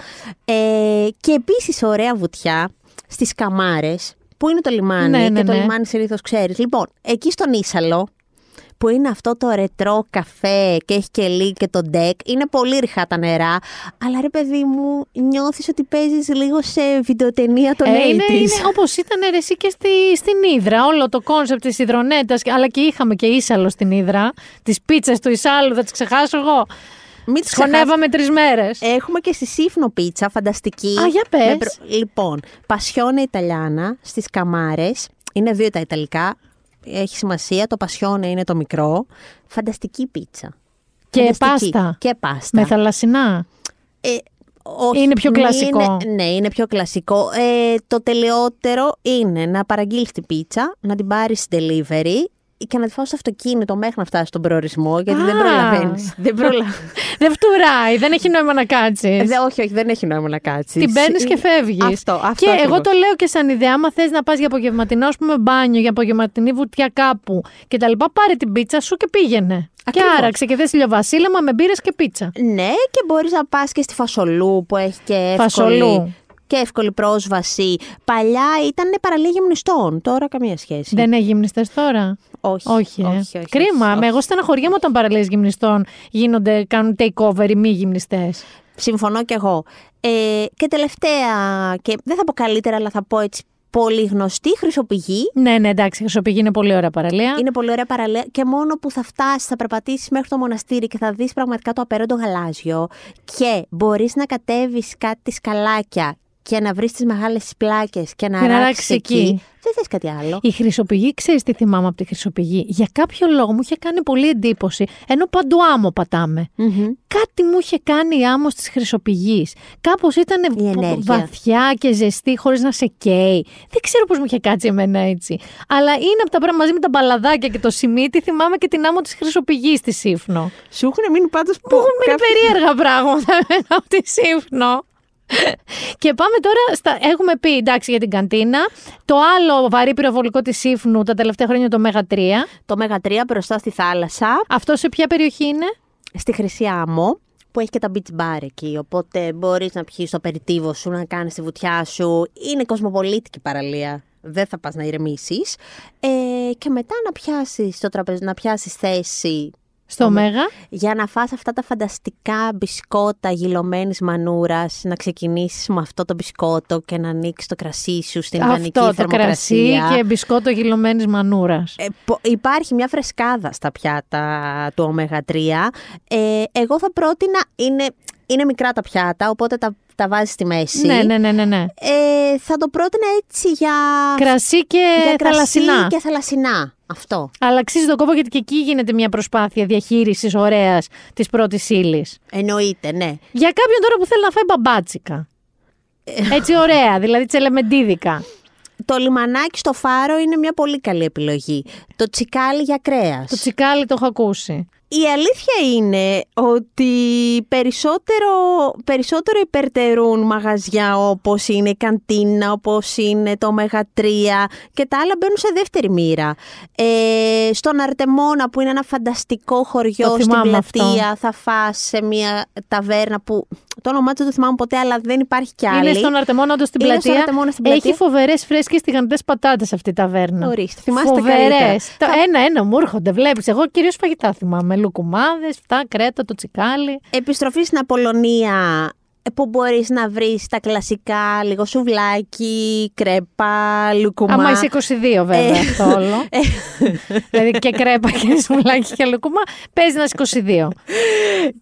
Ε, και επίσης ωραία βουτιά στις Καμάρες, που είναι το λιμάνι Ναι, ναι, και το ναι. λιμάνι συνήθως ξέρεις. Λοιπόν, εκεί στον Ίσαλο, που είναι αυτό το ρετρό καφέ και έχει και λί και το ντεκ, είναι πολύ ρηχά τα νερά, αλλά ρε παιδί μου, νιώθεις ότι παίζεις λίγο σε βιντεοταινία των Ε, 80s. είναι, είναι όπως ήταν ρε, εσύ και στη, στην Ύδρα. Όλο το κόνσεπτ της Υδρονέτας, αλλά και είχαμε και Ίσαλο στην Ύδρα. Τις πίτσες του Ισάλου, θα τις ξεχάσω εγώ. Μην τις ξεχάσεις. Χωνεύαμε τρεις μέρες. Έχουμε και στη Σίφνο πίτσα, φανταστική. Α, για πες. Με προ- Λοιπόν, Passione Italiana στις Καμάρες. Είναι δύο τα ιταλικά. Έχει σημασία. Το Passione είναι το μικρό. Φανταστική πίτσα. Και Φανταστική. πάστα. Και πάστα. Με θαλασσινά. Ε, όχι, Είναι πιο μην κλασικό. είναι- ναι, είναι πιο κλασικό. Ε, το τελειότερο είναι να παραγγείλεις την πίτσα, να την πάρεις delivery και να τη φάω στο αυτοκίνητο μέχρι να φτάσει στον προορισμό, γιατί δεν Α. προλαβαίνεις. δεν προλα... δεν φτουράει, δεν έχει νόημα να κάτσεις. Ε, Δε, όχι, όχι, δεν έχει νόημα να κάτσεις. Την παίρνεις και φεύγεις. Αυτό, αυτό Και ακριβώς. εγώ το λέω και σαν ιδέα, άμα θες να πας για απογευματινό, ας πούμε, μπάνιο, για απογευματινή βουτιά κάπου κτλ. Πάρε την πίτσα σου και πήγαινε. Ακριβώς. Και άραξε και θες ηλιοβασίλεμα με μπύρες και πίτσα. Ναι, και μπορείς να πας και στη Φασολού που έχει και εύκολη, Φασολού. και εύκολη πρόσβαση. Παλιά ήταν παραλία γυμνιστών, τώρα καμία σχέση. Δεν έχει γυμνιστές τώρα. Όχι, Όχι, ε. όχι, όχι, Κρίμα. όχι. Με εγώ στεναχωριέμαι όταν παραλίες γυμνιστών γίνονται, κάνουν takeover οι μη γυμνιστές. Συμφωνώ κι εγώ. Ε, και τελευταία, και δεν θα πω καλύτερα, αλλά θα πω έτσι πολύ γνωστή, Χρυσοπηγή. Ναι, ναι, εντάξει, η Χρυσοπηγή είναι πολύ ωραία παραλία. Είναι πολύ ωραία παραλία και μόνο που θα φτάσεις, θα περπατήσεις μέχρι το μοναστήρι και θα δεις πραγματικά το απέραντο γαλάζιο και μπορείς να κατέβεις κάτι σκαλάκια και να βρεις τις μεγάλες πλάκες και να Και να ράξει ράξεις εκεί. εκεί. Δεν θες κάτι άλλο. Η Χρυσοπηγή, ξέρεις τι θυμάμαι από τη Χρυσοπηγή; Για κάποιο λόγο μου είχε κάνει πολύ εντύπωση. Ενώ παντού άμμο πατάμε. Μμμ. Κάτι μου είχε κάνει η άμμος της Χρυσοπηγής. Κάπως ήταν Η ενέργεια. βαθιά και ζεστή, χωρίς να σε καίει. Δεν ξέρω πώς μου είχε κάτσει εμένα έτσι. Αλλά είναι από τα πράγματα μαζί με τα μπαλαδάκια και το σημείτι. Θυμάμαι και την άμμο της Χρυσοπηγής στη Σύφνο. Σου έχουν μείνει πάντως Μου έχουν μείνει περίεργα πράγματα εμένα από τη Σύφνο. Και πάμε τώρα, στα... έχουμε πει εντάξει για την καντίνα. Το άλλο βαρύ πυροβολικό της Σύφνου τα τελευταία χρόνια είναι το Μέγα 3. Το Μέγα 3 μπροστά στη θάλασσα, Αυτό σε ποια περιοχή είναι; στη Χρυσή Άμμο, που έχει και τα beach bar εκεί. Οπότε μπορείς να πιεις το περιτύβο σου, να κάνεις τη βουτιά σου. Είναι κοσμοπολίτικη παραλία. Δεν θα πας να ηρεμήσεις. Ε, και μετά να πιάσεις το τραπέζι, να πιάσεις θέση Στο Μέγα. για να φας αυτά τα φανταστικά μπισκότα γυλωμένης μανούρας, να ξεκινήσεις με αυτό το μπισκότο και να ανοίξεις το κρασί σου στην ιδανική Αυτό το κρασί θερμοκρασία. και μπισκότο γυλωμένης μανούρας. Ε, πο- υπάρχει μια φρεσκάδα στα πιάτα του ω3. Ε, εγώ θα πρότεινα, είναι, είναι μικρά τα πιάτα, οπότε τα, τα βάζεις στη μέση. Ναι, ναι, ναι, ναι. ναι. Ε, θα το πρότεινα έτσι για, Κρασί και για κρασί θαλασσινά. και θαλασσινά. Αυτό. Αλλά αξίζει τον κόπο γιατί και εκεί γίνεται μια προσπάθεια διαχείρισης ωραίας της πρώτης ύλης. Εννοείται, ναι. Για κάποιον τώρα που θέλει να φάει μπαμπάτσικα. Έτσι ωραία, δηλαδή τσελεμεντίδικα. Το λιμανάκι στο φάρο είναι μια πολύ καλή επιλογή. Το τσικάλι για κρέας. Το τσικάλι το έχω ακούσει. Η αλήθεια είναι ότι περισσότερο, περισσότερο υπερτερούν μαγαζιά όπως είναι η καντίνα, όπως είναι το Ωμέγα 3 και τα άλλα μπαίνουν σε δεύτερη μοίρα. Ε, στον Αρτεμόνα που είναι ένα φανταστικό χωριό Το στην θυμάμαι πλατεία αυτό. θα φας σε μια ταβέρνα που το όνομά του δεν το θυμάμαι ποτέ αλλά δεν υπάρχει κι άλλη. Είναι στον Αρτεμόνα, όντως στην Είναι στον πλατεία. Αρτεμόνα στην πλατεία. Έχει φοβερές φρέσκες τηγανιτές πατάτες αυτή η ταβέρνα. Ορίστε, θυμάστε καλύτερα. Φοβερές. Τα- Θα- Ένα-ένα μου έρχονται, βλέπεις. Εγώ κυρίως φαγητά θυμάμαι. Λουκουμάδες, αυτά, κρέτα, το τσικάλι. Επιστροφή στην Απολωνία ε, που μπορείς να βρεις τα κλασικά, λίγο σουβλάκι, κρέπα, λουκουμά. Άμα είσαι 22 βέβαια Ε. αυτό όλο. δηλαδή και κρέπα και σουλάκι και λουκουμά, παίζει να είσαι 22.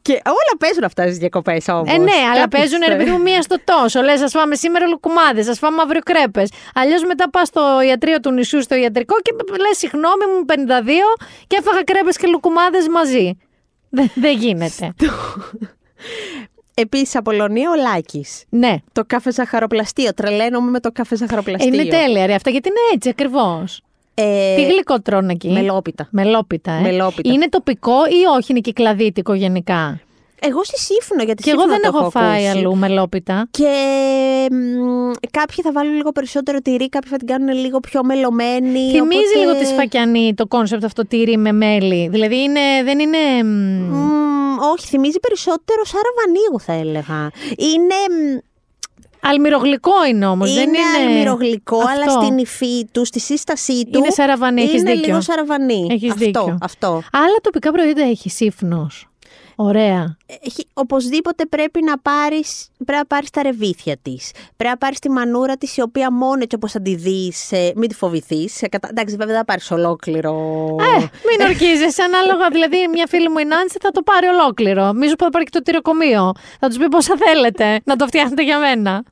Και όλα παίζουν αυτά στις διακοπές όμως. Ε, ναι, αλλά Κάποιες, παίζουν ρε ε, παιδί μου μία στο τόσο. Λες, ας φάμε σήμερα λουκουμάδες, ας φάμε αύριο κρέπε. Αλλιώς μετά πας στο ιατρείο του νησιού, στο ιατρικό και λες, συγγνώμη μου, 52 και έφαγα κρέπες και λουκουμάδες μαζί. Δεν δεν γίνεται. Επίσης, Απολωνία ο Λάκης. ναι. Το κάφε ζαχαροπλαστείο. Τρελαίνομαι με το κάφε ζαχαροπλαστείο. Είναι τέλεια ρε αυτά, γιατί είναι έτσι ακριβώς. Ε, Τι γλυκό τρώνε εκεί; Μελόπιτα. Μελόπιτα, ε. Μελόπιτα. Είναι τοπικό ή όχι, είναι κυκλαδίτικο γενικά; Εγώ στη Σίφνο, γιατί Και εγώ Σίφνο δεν το έχω φάει ακούσει. αλλού μελόπιτα. Και μ, κάποιοι θα βάλουν λίγο περισσότερο τυρί, κάποιοι θα την κάνουν λίγο πιο μελωμένη. Θυμίζει οπότε- λίγο τη σφακιανή το κόνσεπτ αυτό τυρί με μέλι. Δηλαδή είναι, δεν είναι. μ, Μ, όχι, θυμίζει περισσότερο σαν ραβανί εγώ θα έλεγα. Είναι, μ, Αλμυρογλυκό είναι όμως. είναι, δεν είναι αλμυρογλυκό, αλλά Αυτό. στην υφή του, στη σύστασή του. Είναι σαν ραβανί, έχεις Είναι δίκιο. λίγο σαν ραβανί. Έχεις αυτό, δίκιο. αυτό. Άλλα τοπικά προϊόντα έχει σύφνος. Ωραία. Έχει, οπωσδήποτε πρέπει να πάρεις, πρέπει να πάρεις τα ρεβίθια της. Πρέπει να πάρεις τη μανούρα της η οποία μόνο έτσι όπως θα τη δεις, ε, μην τη φοβηθείς. Ε, κατα- Εντάξει βέβαια δεν θα πάρεις ολόκληρο. Ε, μην ορκίζεσαι. Ανάλογα, δηλαδή, μια φίλη μου η Νάνση θα το πάρει ολόκληρο. Μη σου πω θα πάρει και το τυροκομείο. Θα τους πει πόσα θέλετε να το φτιάχνετε για μένα.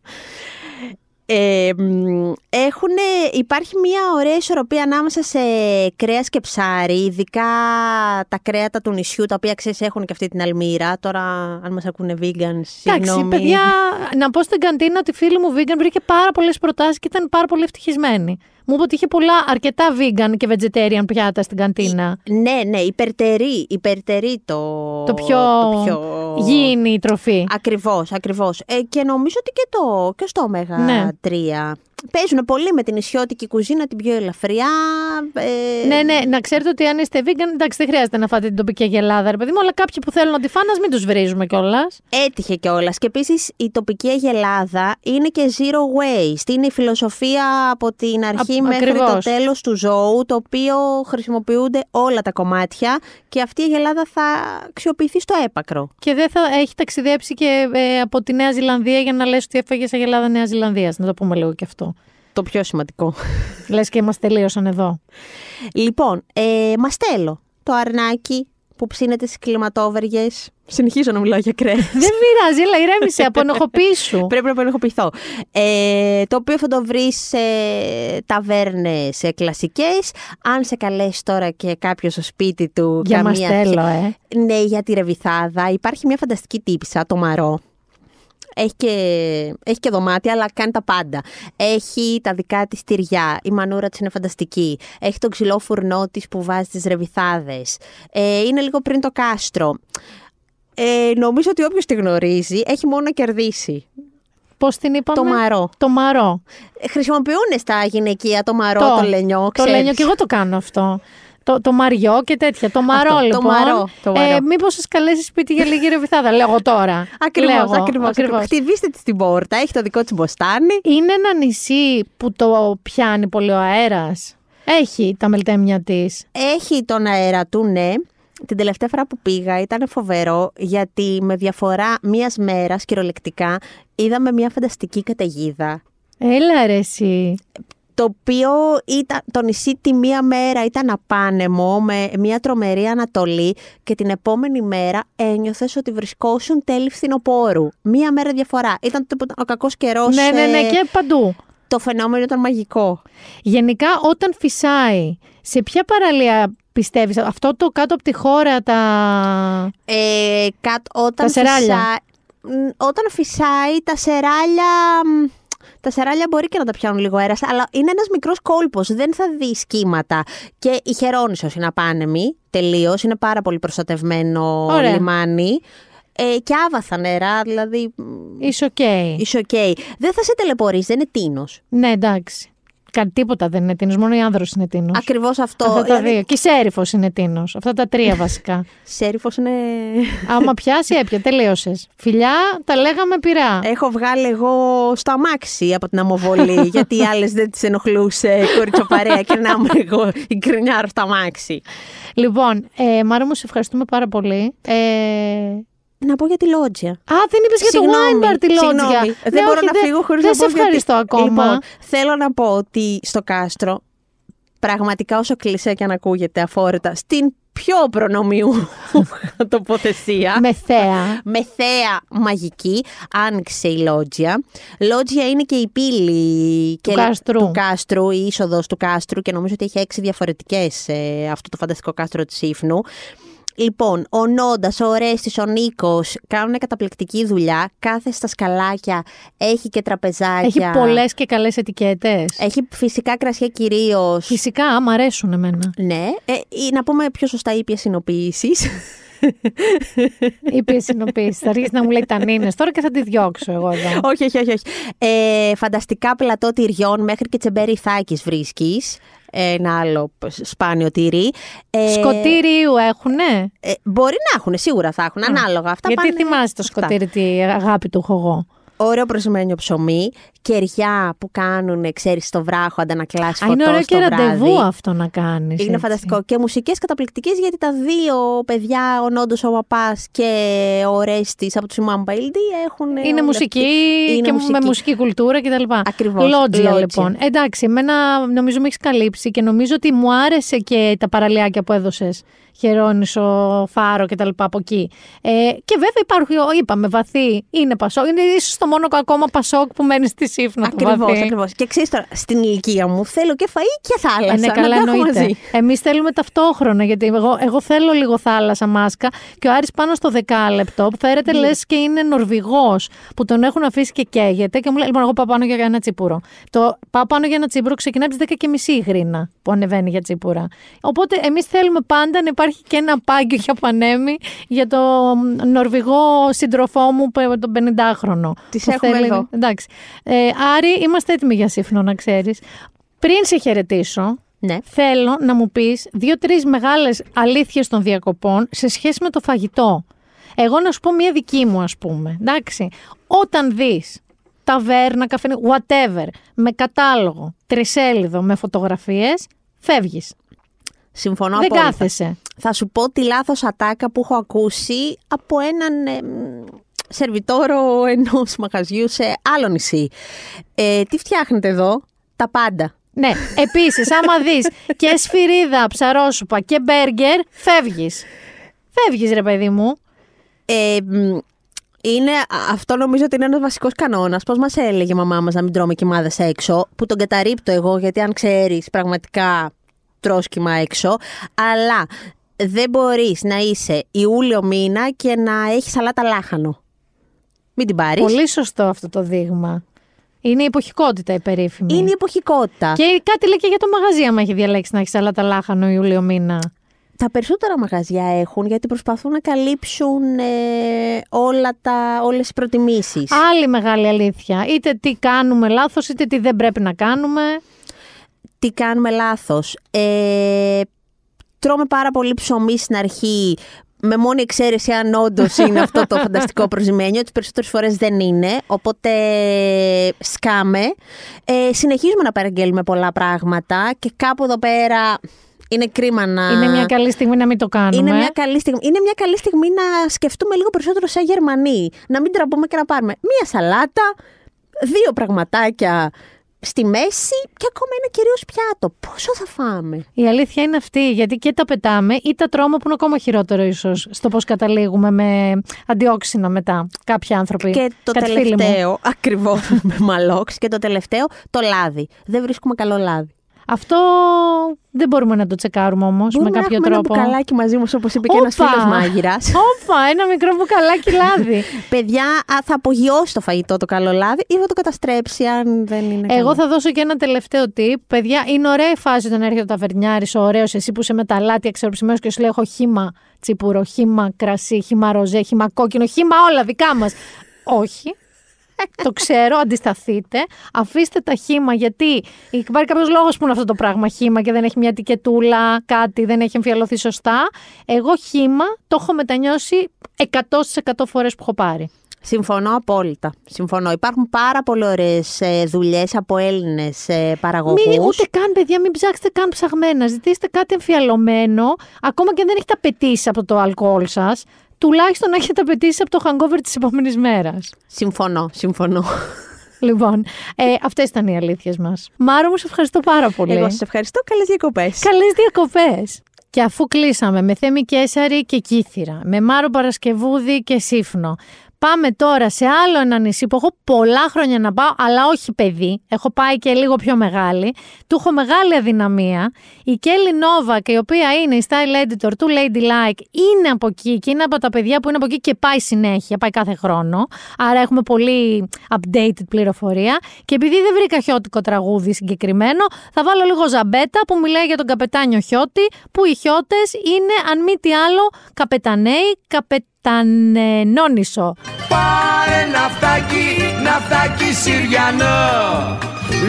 Ε, μ, έχουνε, υπάρχει μια ωραία ισορροπία ανάμεσα σε κρέας και ψάρι, ειδικά τα κρέατα του νησιού, τα οποία ξέρεις έχουν και αυτή την αλμύρα. Τώρα, αν μας ακούνε vegans, Εντάξει, συγγνώμη. παιδιά, να πω στην καντίνα ότι η φίλη μου vegan βρήκε πάρα πολλές προτάσεις και ήταν πάρα πολύ ευτυχισμένη. Μου είπε ότι είχε πολλά αρκετά vegan και vegetarian πιάτα στην καντίνα. Ναι, ναι, υπερτερεί, υπερτερεί το, Το πιο, το πιο... γήινη η τροφή. Ακριβώς, ακριβώς. Ε, και νομίζω ότι και, το, και στο Ωμέγα Ναι. 3 παίζουν πολύ με την νησιώτικη κουζίνα, την πιο ελαφριά. ε, Ναι, ναι, να ξέρετε ότι αν είστε vegan, εντάξει, δεν χρειάζεται να φάτε την τοπική αγελάδα, ρε παιδί μου, αλλά κάποιοι που θέλουν να τη φάνε, ας μην τους βρίζουμε κιόλας. Έτυχε κιόλας. Και επίσης η τοπική αγελάδα είναι και zero waste. Είναι η φιλοσοφία από την αρχή Α- μέχρι ακριβώς. το τέλος του ζώου, το οποίο χρησιμοποιούνται όλα τα κομμάτια και αυτή η αγελάδα θα αξιοποιηθεί στο έπακρο. Και δεν θα έχει ταξιδέψει και ε, από τη Νέα Ζηλανδία για να λες ότι έφαγες αγελάδα Νέα Ζηλανδίας. Να το πούμε λίγο και αυτό. Το πιο σημαντικό. Λες και μα τελείωσαν εδώ. Λοιπόν, ε, μαστέλο. Το αρνάκι που ψήνεται στις κλιματόβεργες. Συνεχίζω να μιλάω για κρέας. δεν πειράζει, έλα ηρέμησε, απονοχοποίησου. Πρέπει να απενεχοποιηθώ. Ε, το οποίο θα το βρεις σε ταβέρνες κλασικές. Αν σε καλέσει τώρα και κάποιος στο σπίτι του. Για καμία μαστέλο, ε. Ναι, για τη ρεβιθάδα. Υπάρχει μια φανταστική τύπησα, το μαρό. Έχει και, έχει και δωμάτια, αλλά κάνει τα πάντα. Έχει τα δικά της τυριά. Η μανούρα της είναι φανταστική. Έχει τον ξυλό φουρνό της που βάζει τις ρεβιθάδες. Ε, είναι λίγο πριν το κάστρο. Ε, νομίζω ότι όποιος τη γνωρίζει έχει μόνο να κερδίσει. Πώς την είπαμε; Το μαρό. Το μαρό. Ε, Χρησιμοποιούν στα γυναικεία το μαρό, το, λενιό, Το ξέρεις. λένιο και εγώ το κάνω αυτό. Το, το μαριό και τέτοια. Το μαρό, Αυτό, το λοιπόν. μαρό, το μαρό. Ε, Μήπως σας καλέσει σπίτι για λίγη ρεβιθάδα, λέγω τώρα. Ακριβώς, Λέγω, ακριβώς, ακριβώς. Χτυπήστε τη στην πόρτα, έχει το δικό της μποστάνι. Είναι ένα νησί που το πιάνει πολύ ο αέρας. Έχει τα μελτέμια της. Έχει τον αέρα του, ναι. Την τελευταία φορά που πήγα ήταν φοβερό γιατί με διαφορά μίας μέρας κυριολεκτικά είδαμε μια φανταστική καταιγίδα Έλα ρε εσύ. Το οποίο ήταν, το νησί τη μία μέρα ήταν απάνεμο με μια τρομερή ανατολή και την επόμενη μέρα ένιωθες ότι βρισκόσουν τέλη φθινοπόρου. Μία μέρα διαφορά. Ήταν τότε που ήταν ο κακός καιρός. Ναι, ναι, ναι, ε, και παντού. Το φαινόμενο ήταν μαγικό. Γενικά όταν φυσάει, σε ποια παραλία πιστεύεις, αυτό το κάτω από τη χώρα τα... Ε, κάτ, όταν Τα Σεράλια. Φυσάει, μ, όταν φυσάει τα Σεράλια... μ, Τα Σεράλια μπορεί και να τα πιάνουν λίγο αέρας, αλλά είναι ένας μικρός κόλπος. Δεν θα δεις κύματα. Και η Χερόνησο είναι απάνεμη τελείως. Είναι πάρα πολύ προστατευμένο Ωραία. λιμάνι. Ε, και άβαθα νερά, δηλαδή. Είσαι οκ. Είσαι οκ. Δεν θα σε ταλαιπωρεί, δεν είναι Τήνος. Ναι, εντάξει. Κάτι τίποτα δεν είναι Τήνος. Μόνο η Άνδρος είναι Τήνος. Ακριβώς αυτό. Αυτά τα δηλαδή, δύο. Και η Σέριφος είναι Τήνος. Αυτά τα τρία βασικά. Σέριφος είναι. Άμα πιάσει, έπια. Τελείωσες. Φιλιά, τα λέγαμε πειρά. Έχω βγάλει εγώ στο αμάξι από την αμοβολή, γιατί οι άλλες δεν τις ενοχλούσε κοριτσοπαρέα και να είμαι εγώ η γκρινιάρα στο αμάξι. Λοιπόν, ε, Μάρο μου, σε ευχαριστούμε πάρα πολύ. Ε, Να πω για τη λότζια. Α, δεν είπες για το Συγγνώμη, wine bar τη λότζια. συγγνώμη. Ναι, δεν μπορώ όχι, να φύγω χωρίς να Δεν πω σε ευχαριστώ γιατί... ακόμα. Λοιπόν, θέλω να πω ότι στο κάστρο, πραγματικά όσο κλεισέ και αν ακούγεται αφόρετα, στην πιο προνομιού τοποθεσία. Με θέα. με θέα μαγική άνοιξε η Λότζια. Λότζια είναι και η πύλη Του και- κάστρου. του κάστρου, η είσοδος του κάστρου και νομίζω ότι έχει έξι διαφορετικές ε, αυτό το φανταστικό κάστρο της Ήφνου. Λοιπόν, ο Νόντας, ο Ορέστη, ο Νίκος κάνουν καταπληκτική δουλειά. Κάθε στα σκαλάκια έχει και τραπεζάκια. Έχει πολλές και καλές ετικέτες. Έχει φυσικά κρασιά κυρίως. Φυσικά, μ' αρέσουν εμένα. Ναι. Ε, ή να πούμε πιο σωστά ήπια συνοποίηση. Είπε συνοποίηση. Θα αρχίσει να μου λέει τα νίνες τώρα και θα τη διώξω εγώ εδώ. όχι, όχι, όχι. όχι. Ε, φανταστικά πλατό τυριών μέχρι και τσεμπέρι θάκης βρίσκεις. Ένα άλλο σπάνιο τυρί. Ε, Σκοτήριου έχουνε; ε, μπορεί να έχουν, σίγουρα θα έχουν, ανάλογα. Αυτά Γιατί πάνε- θυμάσαι το αυτά. σκοτήρι τι αγάπη του έχω εγώ; Ωραίο προσημένιο ψωμί, κεριά που κάνουν, ξέρεις, στο βράχο, αντανακλάσεις Α, φωτός είναι ωραίο στο και βράδυ. ραντεβού αυτό να κάνεις. Είναι φανταστικό. Και μουσικές καταπληκτικές γιατί τα δύο παιδιά, ο Νόντος, ο παπάς και ο Ρέστης από του Ιμάμ Μπαίλντι έχουν. Είναι όλα- μουσική Είναι και μουσική. με μουσική κουλτούρα κτλ. Ακριβώς, Λότζια λότζια. λοιπόν. Εντάξει, εμένα νομίζω με έχεις καλύψει και νομίζω ότι μου άρεσε και τα παραλιάκια που έδωσες. Χερόνισο, Φάρο κτλ. από εκεί. Ε, και βέβαια υπάρχει, είπαμε, βαθύ. Είναι Πασόκ. Είναι ίσως το μόνο ακόμα Πασόκ που μένει στη Σύφνα. το Ακριβώς, βαθύ. ακριβώς. Και ξέρεις τώρα, στην ηλικία μου θέλω και φαΐ και θάλασσα. Ε, ναι, να καλά τα έχω εννοείται. μαζί. Εμείς θέλουμε ταυτόχρονα, γιατί εγώ, εγώ θέλω λίγο θάλασσα μάσκα και ο Άρης πάνω στο δεκάλεπτο φέρεται Ναι. λες και είναι Νορβηγός που τον έχουν αφήσει και καίγεται και μου λέει: Λοιπόν, εγώ πάω πάνω για ένα τσίπουρο. Το πάω πάνω για ένα τσίπουρο ξεκινάει από τις 10.30 η γρήνα που ανεβαίνει για τσίπουρα. Οπότε εμείς θέλουμε πάντα να υπάρχει και ένα πάγκιο για πανέμι για το Νορβηγό σύντροφό μου, που- τον 50χρονο. Τις που έχουμε θέλει- εδώ. Εντάξει. Ε, Άρη, είμαστε έτοιμοι για σύφνο, να ξέρεις. Πριν σε χαιρετήσω, Ναι. θέλω να μου πεις δύο-τρεις μεγάλες αλήθειες των διακοπών σε σχέση με το φαγητό. Εγώ να σου πω μία δική μου, ας πούμε. Εντάξει. Όταν δεις ταβέρνα, καφέ, whatever, με κατάλογο, τρισέλιδο, με φωτογραφίες, φεύγεις. Συμφωνώ Δεν απόλυτα. κάθεσαι. Θα σου πω τη λάθος ατάκα που έχω ακούσει από έναν ε, μ, σερβιτόρο ενός μαγαζιού σε άλλο νησί. Ε, τι φτιάχνετε εδώ, τα πάντα. Ναι, επίσης, άμα δεις και σφυρίδα, ψαρόσουπα και μπέργκερ, φεύγεις. Φεύγεις ρε παιδί μου. Ε, μ, είναι, α- αυτό νομίζω ότι είναι ένας βασικός κανόνας. Πώς μας έλεγε η μαμά μας να μην τρώμε κοιμάδες έξω, που τον καταρρύπτω εγώ, γιατί αν ξέρεις, πραγματικά τρως κοιμά έξω. Αλλά δεν μπορείς να είσαι Ιούλιο μήνα και να έχεις σαλάτα λάχανο. Μην την πάρεις. Πολύ σωστό αυτό το δείγμα. Είναι η εποχικότητα η περίφημη. Είναι η εποχικότητα. Και κάτι λέει και για το μαγαζί, άμα έχει διαλέξει να έχεις σαλάτα λάχανο Ιούλιο μήνα. Τα περισσότερα μαγαζιά έχουν γιατί προσπαθούν να καλύψουν ε, όλα τα, όλες τις προτιμήσεις. Άλλη μεγάλη αλήθεια. Είτε τι κάνουμε λάθος, είτε τι δεν πρέπει να κάνουμε. Τι κάνουμε λάθος. Ε, τρώμε πάρα πολύ ψωμί στην αρχή με μόνη εξαίρεση αν όντως είναι αυτό το φανταστικό προζημένιο. Τις περισσότερες φορές δεν είναι. Οπότε σκάμε. Ε, συνεχίζουμε να παραγγέλνουμε πολλά πράγματα και κάπου εδώ πέρα είναι κρίμα να. Είναι μια καλή στιγμή να μην το κάνουμε. Είναι μια, καλή στιγμή, είναι μια καλή στιγμή να σκεφτούμε λίγο περισσότερο σαν Γερμανοί. Να μην τραπούμε και να πάρουμε μία σαλάτα, δύο πραγματάκια στη μέση και ακόμα ένα κυρίως πιάτο. Πόσο θα φάμε; Η αλήθεια είναι αυτή, γιατί και τα πετάμε ή τα τρώμε που είναι ακόμα χειρότερο ίσως στο πώς καταλήγουμε με αντιόξυνα μετά κάποιοι άνθρωποι. Και το Κάτι φίλοι μου. τελευταίο, ακριβώς με μαλόξ, και το τελευταίο, το λάδι. Δεν βρίσκουμε καλό λάδι. Αυτό δεν μπορούμε να το τσεκάρουμε όμως με Μπορούμε να κάποιο έχουμε τρόπο. ένα μπουκαλάκι μαζί μας, όπως είπε και ένας Όπα! φίλος μάγειρας. Όπα, ένα μικρό μπουκαλάκι λάδι. Παιδιά, α, θα απογειώσει το φαγητό το καλό λάδι ή θα το καταστρέψει αν δεν είναι Εγώ καλό. θα δώσω και ένα τελευταίο tip. Παιδιά, είναι ωραία η φάση όταν έρχεται ο ταβερνιάρης, ο ωραίος, εσύ που είσαι με τα λάτια ξεροψημένο και σου λέει: Έχω χύμα τσίπουρο, χύμα κρασί, χύμα ροζέ, χύμα κόκκινο, χύμα όλα δικά μας. Όχι. Το ξέρω, αντισταθείτε. Αφήστε τα χύμα, γιατί υπάρχει κάποιος λόγος που είναι αυτό το πράγμα χύμα και δεν έχει μια τικετούλα, κάτι, δεν έχει εμφιαλωθεί σωστά. Εγώ χύμα το έχω μετανιώσει 100% φορές που έχω πάρει. Συμφωνώ απόλυτα. Συμφωνώ. Υπάρχουν πάρα πολύ ωραίες δουλειές από Έλληνες παραγωγούς. Μην, ούτε καν, παιδιά, μην ψάξετε καν ψαγμένα. Ζητήστε κάτι εμφιαλωμένο, ακόμα και αν δεν έχετε απαιτήσει από το αλκοόλ σας. Τουλάχιστον να έχετε απαιτήσει από το hangover της επόμενης μέρας. Συμφωνώ, συμφωνώ. Λοιπόν, ε, αυτές ήταν οι αλήθειες μας. Μάρο, μου σε ευχαριστώ πάρα πολύ. Εγώ σας ευχαριστώ. Καλές διακοπές. Καλές διακοπές. Και αφού κλείσαμε με Θέμη Κέσαρη και Κύθυρα, με Μάρο Παρασκευούδη και Σύφνο, πάμε τώρα σε άλλο ένα νησί που έχω πολλά χρόνια να πάω, αλλά όχι παιδί. Έχω πάει και λίγο πιο μεγάλη. Του έχω μεγάλη αδυναμία. Η Κέλλη Νόβακ, η οποία είναι η style editor του Ladylike, είναι από εκεί και είναι από τα παιδιά που είναι από εκεί και πάει συνέχεια, πάει κάθε χρόνο. Άρα έχουμε πολύ updated πληροφορία. Και επειδή δεν βρήκα χιώτικο τραγούδι συγκεκριμένο, θα βάλω λίγο ζαμπέτα που μιλάει για τον καπετάνιο Χιώτη, που οι χιώτες είναι, αν μη τι άλλο, καπεταναίοι, καπετανενόνισο. Πάρε ναυτάκι, ναυτάκι Συριανό.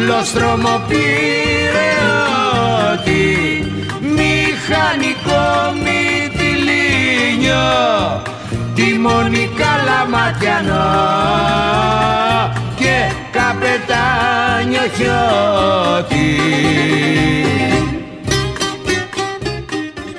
Λοστρομοπυρεώτη Μηχανικό μυτιλίνιο. Τιμόνι καλαματιανό Και καπετάνιο χιώτη.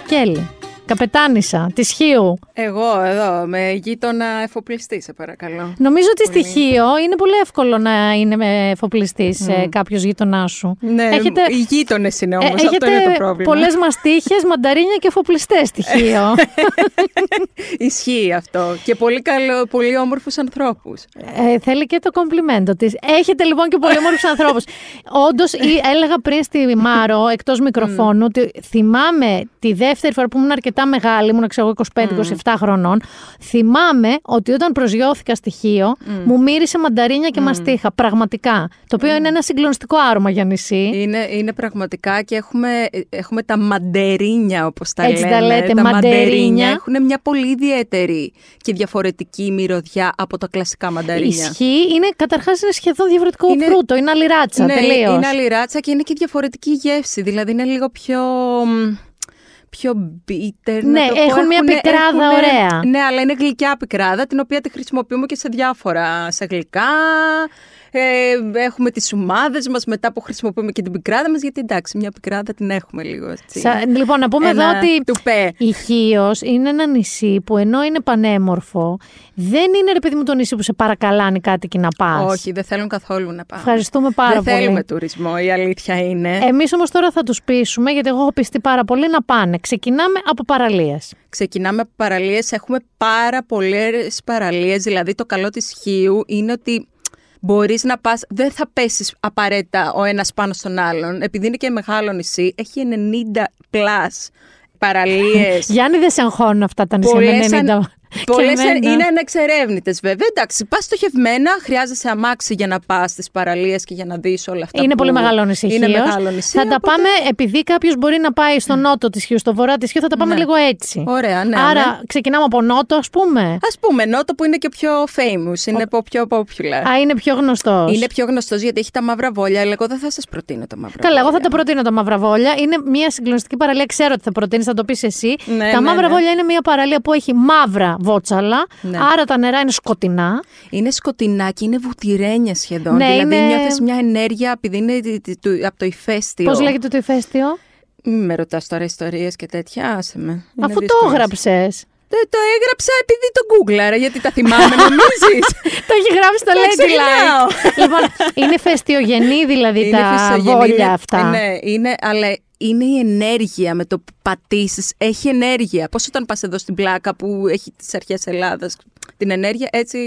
Κέλλη, καπετάνισα της Χίου. Εγώ εδώ, με γείτονα εφοπλιστή, σε παρακαλώ. Νομίζω ότι στη Χίο είναι πολύ εύκολο να είναι με εφοπλιστής mm. κάποιος γείτονά σου. Ναι, έχετε, οι γείτονες είναι όμως. ε, αυτό έχετε είναι το πρόβλημα. Πολλές μαστίχες, μανταρίνια και εφοπλιστές στη Χίο. Ισχύει αυτό. Και πολύ, καλό, πολύ όμορφους ανθρώπους. Ε, θέλει και το κομπλιμέντο της. Έχετε λοιπόν και πολύ όμορφους ανθρώπους. Όντως, έλεγα πριν στη Μάρο, εκτός μικροφώνου, ότι θυμάμαι τη δεύτερη φορά που ήμουν αρκετά μεγάλη, ήμουν ξέρω 25-27 χρονών. Θυμάμαι ότι όταν προσγειώθηκα στοιχείο, μου μύρισε μανταρίνια και μαστίχα. Πραγματικά. Το οποίο είναι ένα συγκλονιστικό άρωμα για νησί. Είναι, είναι πραγματικά και έχουμε, έχουμε τα μαντερίνια, όπως τα Έτσι λέμε. τα λέτε, τα μαντερίνια. έχουν μια πολύ ιδιαίτερη και διαφορετική μυρωδιά από τα κλασικά μανταρίνια. Ισχύει. Είναι, καταρχάς είναι σχεδόν διαφορετικό Είναι- φρούτο. Είναι αλιράτσα. ναι, τελείως. είναι αλιράτσα και είναι και διαφορετική γεύση. Δηλαδή είναι λίγο πιο. Μ, Πιο bitter. Ναι, να το πω. έχουν μια Έχουνε- πικράδα έχουνε- ωραία. Ναι, αλλά είναι γλυκιά πικράδα, την οποία τη χρησιμοποιούμε και σε διάφορα. Σε γλυκά. Ε, έχουμε τις ομάδες μας μετά που χρησιμοποιούμε και την πικράδα μας γιατί εντάξει μια πικράδα την έχουμε λίγο έτσι. Σα- λοιπόν, να πούμε Ένα εδώ ότι τουπέ. η Χίος είναι ένα νησί που ενώ είναι πανέμορφο, δεν είναι ρε παιδί μου το νησί που σε παρακαλάνει κάτι και να πας. Όχι, δεν θέλουν καθόλου να πάμε. Ευχαριστούμε πάρα δεν πολύ. θέλουμε τουρισμό, η αλήθεια είναι. Εμείς όμως τώρα θα τους πείσουμε, γιατί εγώ έχω πιστεί πάρα πολύ να πάνε. Ξεκινάμε από παραλίες. Ξεκινάμε από παραλίες, έχουμε πάρα πολλές παραλίες, δηλαδή το καλό της Χίου είναι ότι μπορείς να πας, δεν θα πέσεις απαραίτητα ο ένας πάνω στον άλλον, επειδή είναι και μεγάλο νησί, έχει 90 plus παραλίες. Γιάννη, δεν σε αγχώνουν αυτά τα νησιά με Πολλές 90. Αν- και Πολλές εμένα. είναι ανεξερεύνητες, βέβαια. Εντάξει, πας στοχευμένα, χρειάζεσαι αμάξι για να πας στις παραλίες και για να δεις όλα αυτά. Είναι που- πολύ μεγάλο νησί. Είναι Χίος. μεγάλο νησί. Θα τα οπότε- πάμε, επειδή κάποιος μπορεί να πάει στο νότο της Χίους, στο βορρά της Χίους, θα τα πάμε Ναι. λίγο έτσι. Ωραία, ναι. Άρα, ναι. ξεκινάμε από νότο, ας πούμε. Α πούμε, Νότο που είναι και πιο famous, είναι ο... πιο popular. Α, είναι πιο γνωστός. Είναι πιο γνωστός γιατί έχει τα μαύρα βόλια, αλλά εγώ δεν θα σας προτείνω τα μαύρα Καλά, εγώ θα βόλια. τα προτείνω τα μαύρα βόλια. Είναι μια συγκλονιστική παραλία. Ξέρω ότι θα προτείνεις, θα το πεις εσύ. Ναι, τα ναι, μαύρα ναι. βόλια είναι μια παραλία που έχει μαύρα βότσαλα. Ναι. Άρα τα νερά είναι σκοτεινά. Είναι σκοτεινά και είναι βουτυρένια σχεδόν. Ναι, δηλαδή είναι- νιώθεις μια ενέργεια επειδή είναι τη- τη- του- από το ηφαίστειο. Πώς λέγεται το ηφαίστειο, Μην με ρωτάς τώρα ιστορίες και τέτοια, άσε με. Είναι Αφού το δύσκολες. έγραψες. Δεν το έγραψα επειδή το γκούγκλαρα, γιατί τα θυμάμαι, νομίζεις; το έχει γράψει το Τα ξεχνάω. Ladylike. λοιπόν, είναι φεστιογενή δηλαδή Είναι τα φυσιογενή, βόλια είναι- αυτά. Ναι, είναι, αλλά είναι η ενέργεια με το που πατήσεις, έχει ενέργεια. Πώς όταν πας εδώ στην πλάκα που έχει τις αρχές Ελλάδας, την ενέργεια, έτσι.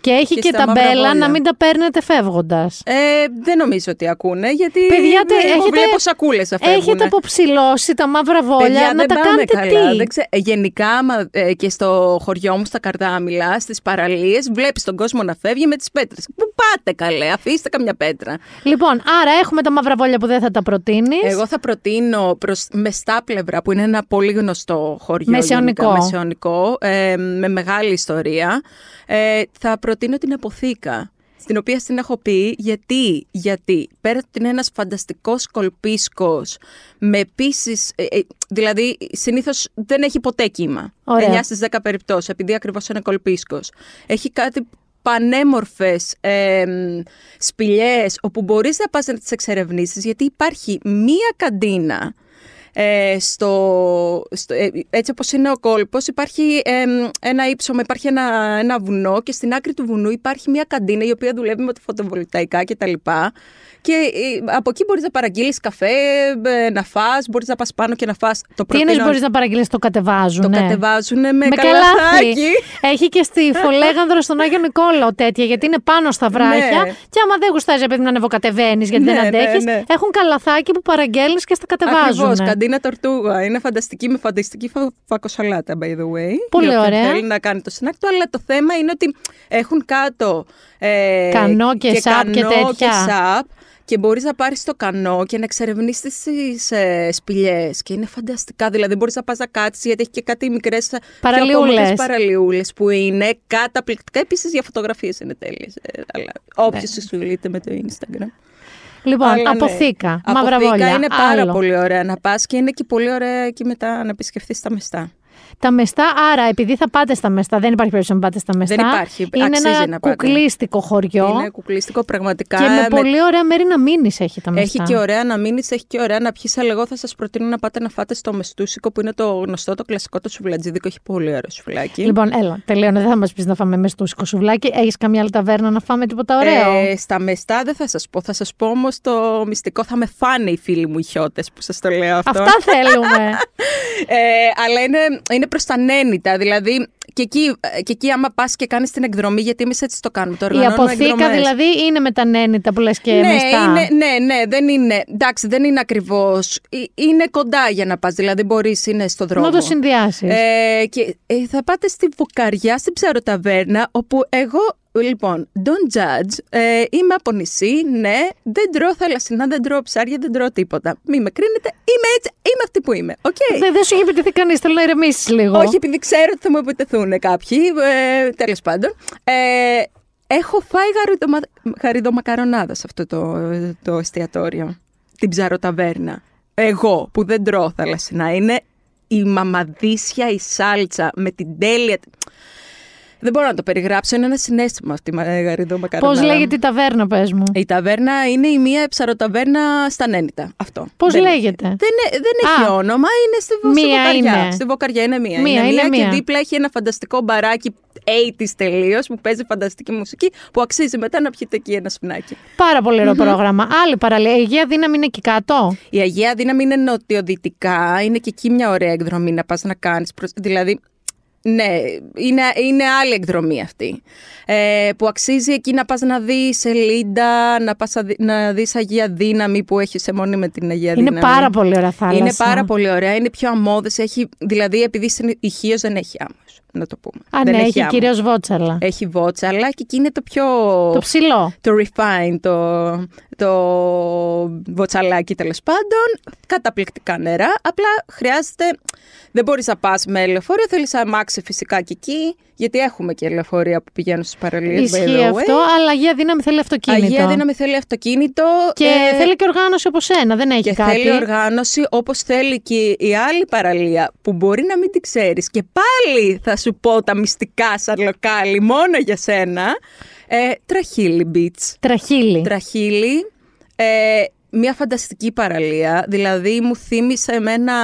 Και έχει και, στα τα μαύρα μπέλα βόλια. να μην τα παίρνετε φεύγοντας. Ε, δεν νομίζω ότι ακούνε, γιατί. Παιδιά, τε- εγώ έχετε- βλέπω σακούλες να φεύγουνε. Έχετε αποψηλώσει τα μαύρα βόλια Παιδιά, να δεν τα πάμε κάνετε καλά. τι; Δεν ξέ- ε, Γενικά, άμα, ε, και στο χωριό μου, στα Καρτάμιλα, στις παραλίες, βλέπεις τον κόσμο να φεύγει με τις πέτρες. Πού πάτε καλέ, αφήστε καμιά πέτρα. Λοιπόν, άρα έχουμε τα μαύρα βόλια που δεν θα τα προτείνεις. Εγώ θα προτείνω προς Μεστάπλευρα, που είναι ένα πολύ γνωστό χωριό. Μεσαιωνικό. γενικά, μεσαιωνικό ε, με μεγάλη ιστορία. Ε, θα προτείνω την Αποθήκα. Στην οποία στην έχω πει γιατί, γιατί πέρα ότι είναι ένας φανταστικός κολπίσκος με επίσης. δηλαδή συνήθως δεν έχει ποτέ κύμα. Ωραία. 9 στις 10 περιπτώσεις, επειδή ακριβώς είναι κολπίσκος. Έχει κάτι πανέμορφες ε, σπηλιές όπου μπορείς να πας να τις εξερευνήσεις γιατί υπάρχει μία καντίνα ε, στο, στο, ε, έτσι όπως είναι ο κόλπος υπάρχει ε, ένα ύψωμα, υπάρχει ένα, ένα βουνό και στην άκρη του βουνού υπάρχει μια καντίνα η οποία δουλεύει με το φωτοβολταϊκά κτλ. Και ε, από εκεί μπορείς να παραγγείλεις καφέ, ε, να φας, μπορείς να πας πάνω και να φας. Το Τι εννοείς προτείνω- μπορείς να παραγγείλεις, το κατεβάζουν. Το κατεβάζουν με, Με καλαθάκι. καλάθι. Έχει και στη Φολέγανδρο στον Άγιο Νικόλαο τέτοια, γιατί είναι πάνω στα βράχια. Ναι. Και άμα δεν γουστάζει, επειδή να ανεβοκατεβαίνει, γιατί Ναι, δεν ναι, αντέχεις, ναι. έχουν καλαθάκι που παραγγέλνεις και στα κατεβάζουν. Ακριβώς, καντίνα τορτούγα. Είναι φανταστική με φανταστική φα- φακοσαλάτα, by the way. Πολύ Για όποιον ωραία. Θέλει να κάνει το snack του, αλλά το θέμα είναι ότι έχουν κάτω ε, Κανό και σαπ και κανό τέτοια. και σαπ και μπορείς να πάρεις το κανό και να εξερευνήσεις τις ε, σπηλιές και είναι φανταστικά, δηλαδή μπορείς να πας να κάτσεις γιατί έχει και κάτι μικρές πιο Παραλιούλες. απόμακρες παραλιούλες που είναι καταπληκτικά, επίσης για φωτογραφίες είναι τέλειες, ε, αλλά όποιος ασχολείται με το Instagram. Λοιπόν, Αλλά ναι. αποθήκα, μαύρα Αποθήκα βόλια. είναι πάρα άλλο. πολύ ωραία να πας και είναι και πολύ ωραία εκεί μετά να επισκεφθείς τα μεστά. Τα μεστά, άρα επειδή θα πάτε στα μεστά, δεν υπάρχει περίπτωση να πάτε στα μεστά. Δεν υπάρχει, Είναι αξίζει ένα να πάτε. κουκλίστικο χωριό. Είναι κουκλιστικό πραγματικά. Και με με- πολύ ωραία μέρη να μείνεις έχει τα μεστά. Έχει και ωραία να μείνεις, έχει και ωραία να πιεις. Αλλά εγώ θα σας προτείνω να πάτε να φάτε στο Μεστούσικο που είναι το γνωστό, το κλασικό το σουβλατζίδικο. Έχει πολύ ωραίο σουβλάκι. Λοιπόν, έλα, τελείωνε. Δεν θα μας πεις να φάμε με στο σουβλάκι. Έχεις καμιά άλλη ταβέρνα να φάμε τίποτα ωραίο; Ε, στα Μεστά δεν θα σας πω. Θα σας πω όμως το μυστικό. Θα με φάνε οι φίλοι μου οι Χιώτες που σας το λέω αυτό. Αυτά θέλουμε. Ε, αλλά είναι, είναι προς τα Νένητα. Δηλαδή, και εκεί, και εκεί άμα πας και κάνεις την εκδρομή, γιατί εμείς έτσι το κάνουμε. Το Η οργανώνουμε αποθήκα εκδρομές. δηλαδή είναι με τα Νένητα που λες και ναι, Μεστά. είναι, ναι, ναι, δεν είναι. Εντάξει, δεν είναι ακριβώς. Είναι κοντά για να πας. Δηλαδή, μπορείς, είναι στο δρόμο. Να το συνδυάσεις. Ε, και ε, θα πάτε στη Βοκαριά, στην ψαροταβέρνα, όπου εγώ, λοιπόν, don't judge, ε, είμαι από νησί, ναι, δεν τρώω θαλασσινά, δεν τρώω ψάρια, δεν τρώω τίποτα. Μη με κρίνετε, είμαι έτσι, είμαι αυτή που είμαι, οκ. Δεν, δεν σου έχει επιτεθεί κανείς, θέλω να ηρεμήσεις λίγο. Όχι, επειδή ξέρω ότι θα μου επιτεθούν κάποιοι, ε, τέλος πάντων. Ε, έχω φάει γαριδομα... γαριδομακαρονάδα σε αυτό το, το εστιατόριο, την ψαροταβέρνα. Εγώ που δεν τρώω θαλασσινά, είναι η μαμαδίσια, η σάλτσα με την τέλεια... Δεν μπορώ να το περιγράψω, είναι ένα συνέστημα αυτή η γαριδό Πώς μακαρονάδα. λέγεται η ταβέρνα, πες μου; Η ταβέρνα είναι η μία ψαροταβέρνα στα Νένιτα. Αυτό. Πώς Δεν- λέγεται; Δεν, ε- δεν έχει Α. όνομα, είναι στη, Βο- στη Μία Βοκαριά. είναι. Στη Βοκαριά είναι μία. Μία, είναι μία, μία. και δίπλα έχει ένα φανταστικό μπαράκι 80's τελείως που παίζει φανταστική μουσική που αξίζει μετά να πιείτε εκεί ένα σφινάκι. Πάρα πολύ ωραίο πρόγραμμα. Άλλη παραλία. Η Αγία Δύναμη είναι εκεί κάτω; Η Αγία Δύναμη είναι νοτιοδυτικά, είναι και εκεί μια ωραία εκδρομή να πας να κάνεις. προς- Δηλαδή, ναι, είναι, είναι άλλη εκδρομή αυτή. Ε, που αξίζει εκεί να πας να δεις Σελίντα, να πας να δει- να δεις Αγία Δύναμη που έχει σε μόνη με την Αγία Είναι Δύναμη. πάρα πολύ ωραία θάλασσα. Είναι πάρα πολύ ωραία, είναι πιο αμμώδες, έχει, δηλαδή επειδή στη Χίος δεν έχει άμμος, να το πούμε. Α, δεν ναι, έχει άμμο. κυρίως βότσαλα. Έχει βότσαλα και εκεί είναι το πιο Το ψηλό. το refine, το, το βοτσαλάκι τέλος πάντων. Καταπληκτικά νερά. Απλά χρειάζεται. Δεν μπορείς να πας με λεωφορείο, θέλεις αμάξι φυσικά και εκεί, γιατί έχουμε και λεωφορεία που πηγαίνουν στις παραλίες. Ισχύει αυτό, αλλά Αγία Δύναμη θέλει αυτοκίνητο. Αγία δύναμη θέλει αυτοκίνητο. Και ε, θέλει και οργάνωση όπως ένα, δεν έχει και κάτι. θέλει οργάνωση όπως θέλει και η άλλη παραλία που μπορεί να μην την ξέρεις και πάλι θα σου πω τα μυστικά σαν λοκάλι μόνο για σένα. Ε, Τραχύλι Beach. Τραχύλι. Τραχύλι, ε, μια φανταστική παραλία. Δηλαδή μου θύμισε εμένα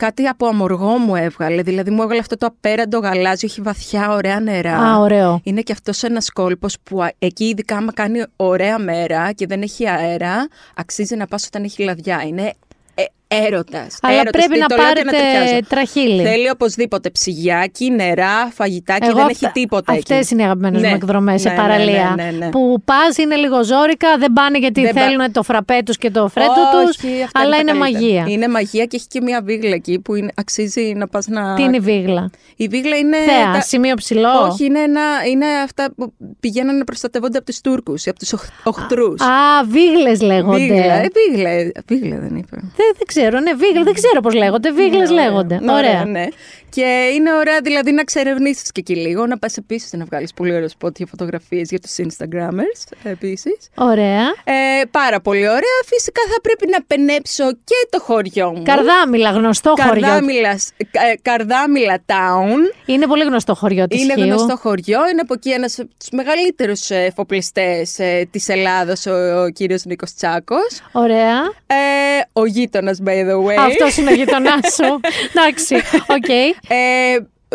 κάτι από αμοργό μου έβγαλε. Δηλαδή μου έβγαλε αυτό το απέραντο γαλάζιο, έχει βαθιά ωραία νερά. Α, ωραίο. Είναι και αυτός ένας κόλπος που α, εκεί ειδικά άμα κάνει ωραία μέρα και δεν έχει αέρα, αξίζει να πας όταν έχει λαδιά. Είναι ε, έρωτας. Αλλά πρέπει να πάρετε τραχύλι. Θέλει οπωσδήποτε ψυγιάκι, νερά, φαγητάκι. Εγώ δεν αυτά- έχει τίποτα εκεί. Αυτές είναι οι αγαπημένες Ναι, μου εκδρομές σε ναι, ναι, παραλία. ναι, ναι, ναι. Που πας είναι λίγο ζόρικα, δεν πάνε γιατί Δεν πα- θέλουν το φραπέ τους και το φρέτο τους, Όχι, αυτά αλλά τα είναι καλύτερα. μαγεία. Είναι μαγεία και έχει και μια βίγλα εκεί που είναι, αξίζει να πας να. Τι είναι η βίγλα; Η βίγλα είναι. Θέα, τα- σημείο ψηλό; Όχι, είναι, ένα, είναι αυτά που πηγαίνουν να προστατεύονται από του Τούρκους ή από τους οχτρούς. Α, βίγλες λέγονται. Βίγλα, ε, βίγλα, ε, βίγλα δεν είπε. Δεν, δεν ξέρω, ναι, βίγλες, δεν ξέρω πώς λέγονται. Βίγλες Ναι, λέγονται. ναι, Ωραία. ναι. Και είναι ωραία δηλαδή να εξερευνήσει και εκεί λίγο, να πας επίσης να βγάλεις πολύ ωραίο σπότ για φωτογραφίες για τους Instagrammers επίσης. Ωραία. Ε, πάρα πολύ ωραία. Φυσικά θα πρέπει να πενέψω και το χωριό μου. Καρδάμιλα, γνωστό χωριό. Καρδάμιλα, ε, Καρδάμιλα Town. Είναι πολύ γνωστό χωριό της Είναι Χίου. γνωστό χωριό. Είναι από εκεί ένας από τους μεγαλύτερους εφοπλιστές ε, της Ελλάδος, ο, ο κύριος Νίκος Τσάκος. Ωραία. Ε, ο γείτονας, by the way. Αυτό είναι ο γειτονάς σου. Εντάξει, οκ. Ε,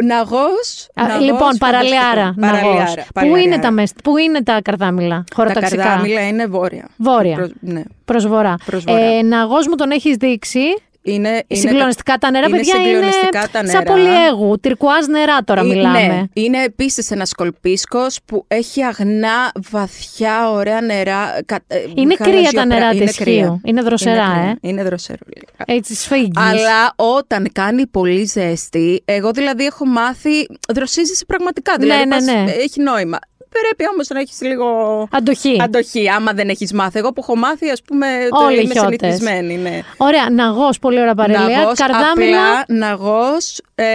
Ναγός, Α, Ναγός, Λοιπόν, φανταστικό. παραλιάρα. Ναγός. Παραλιάρα, Πού παραλιάρα. είναι τα, μεσ... Πού είναι τα Καρδάμιλα, Τα χωροταξικά; Καρδάμιλα είναι βόρεια. Βόρεια. Προς- ναι. Προς βορρά. Προς βορρά. Ε, Ναγός μου τον έχεις δείξει. Είναι, είναι συγκλονιστικά τα νερά, είναι παιδιά, είναι συγκλονιστικά τα νερά. σαν πολυέγου. Τυρκουάζ νερά τώρα Ε, μιλάμε. Ναι, είναι επίσης ένας κολπίσκος που έχει αγνά, βαθιά, ωραία νερά. κα- ε, Είναι κρύα τα γαλαζιοπρά- νερά είναι της κρύα. Χίου. Είναι δροσερά, κρύα. ε. Είναι δροσερό. λίγα. Έτσι σφίγγεις. Αλλά όταν κάνει πολύ ζέστη, εγώ δηλαδή έχω μάθει, δροσίζεσαι πραγματικά. Ναι, Δηλαδή ναι, πας- ναι. έχει νόημα. Πρέπει όμως να έχεις λίγο. Αντοχή. Αντοχή, άμα δεν έχεις μάθει. Εγώ που έχω μάθει, ας πούμε, το Όλοι είμαι χιώτες. συνηθισμένη. Ναι. Ωραία, ναγός, πολύ ωραία παρελία. Ναγός, Καρδάμιλα. απλά ναγός, ε,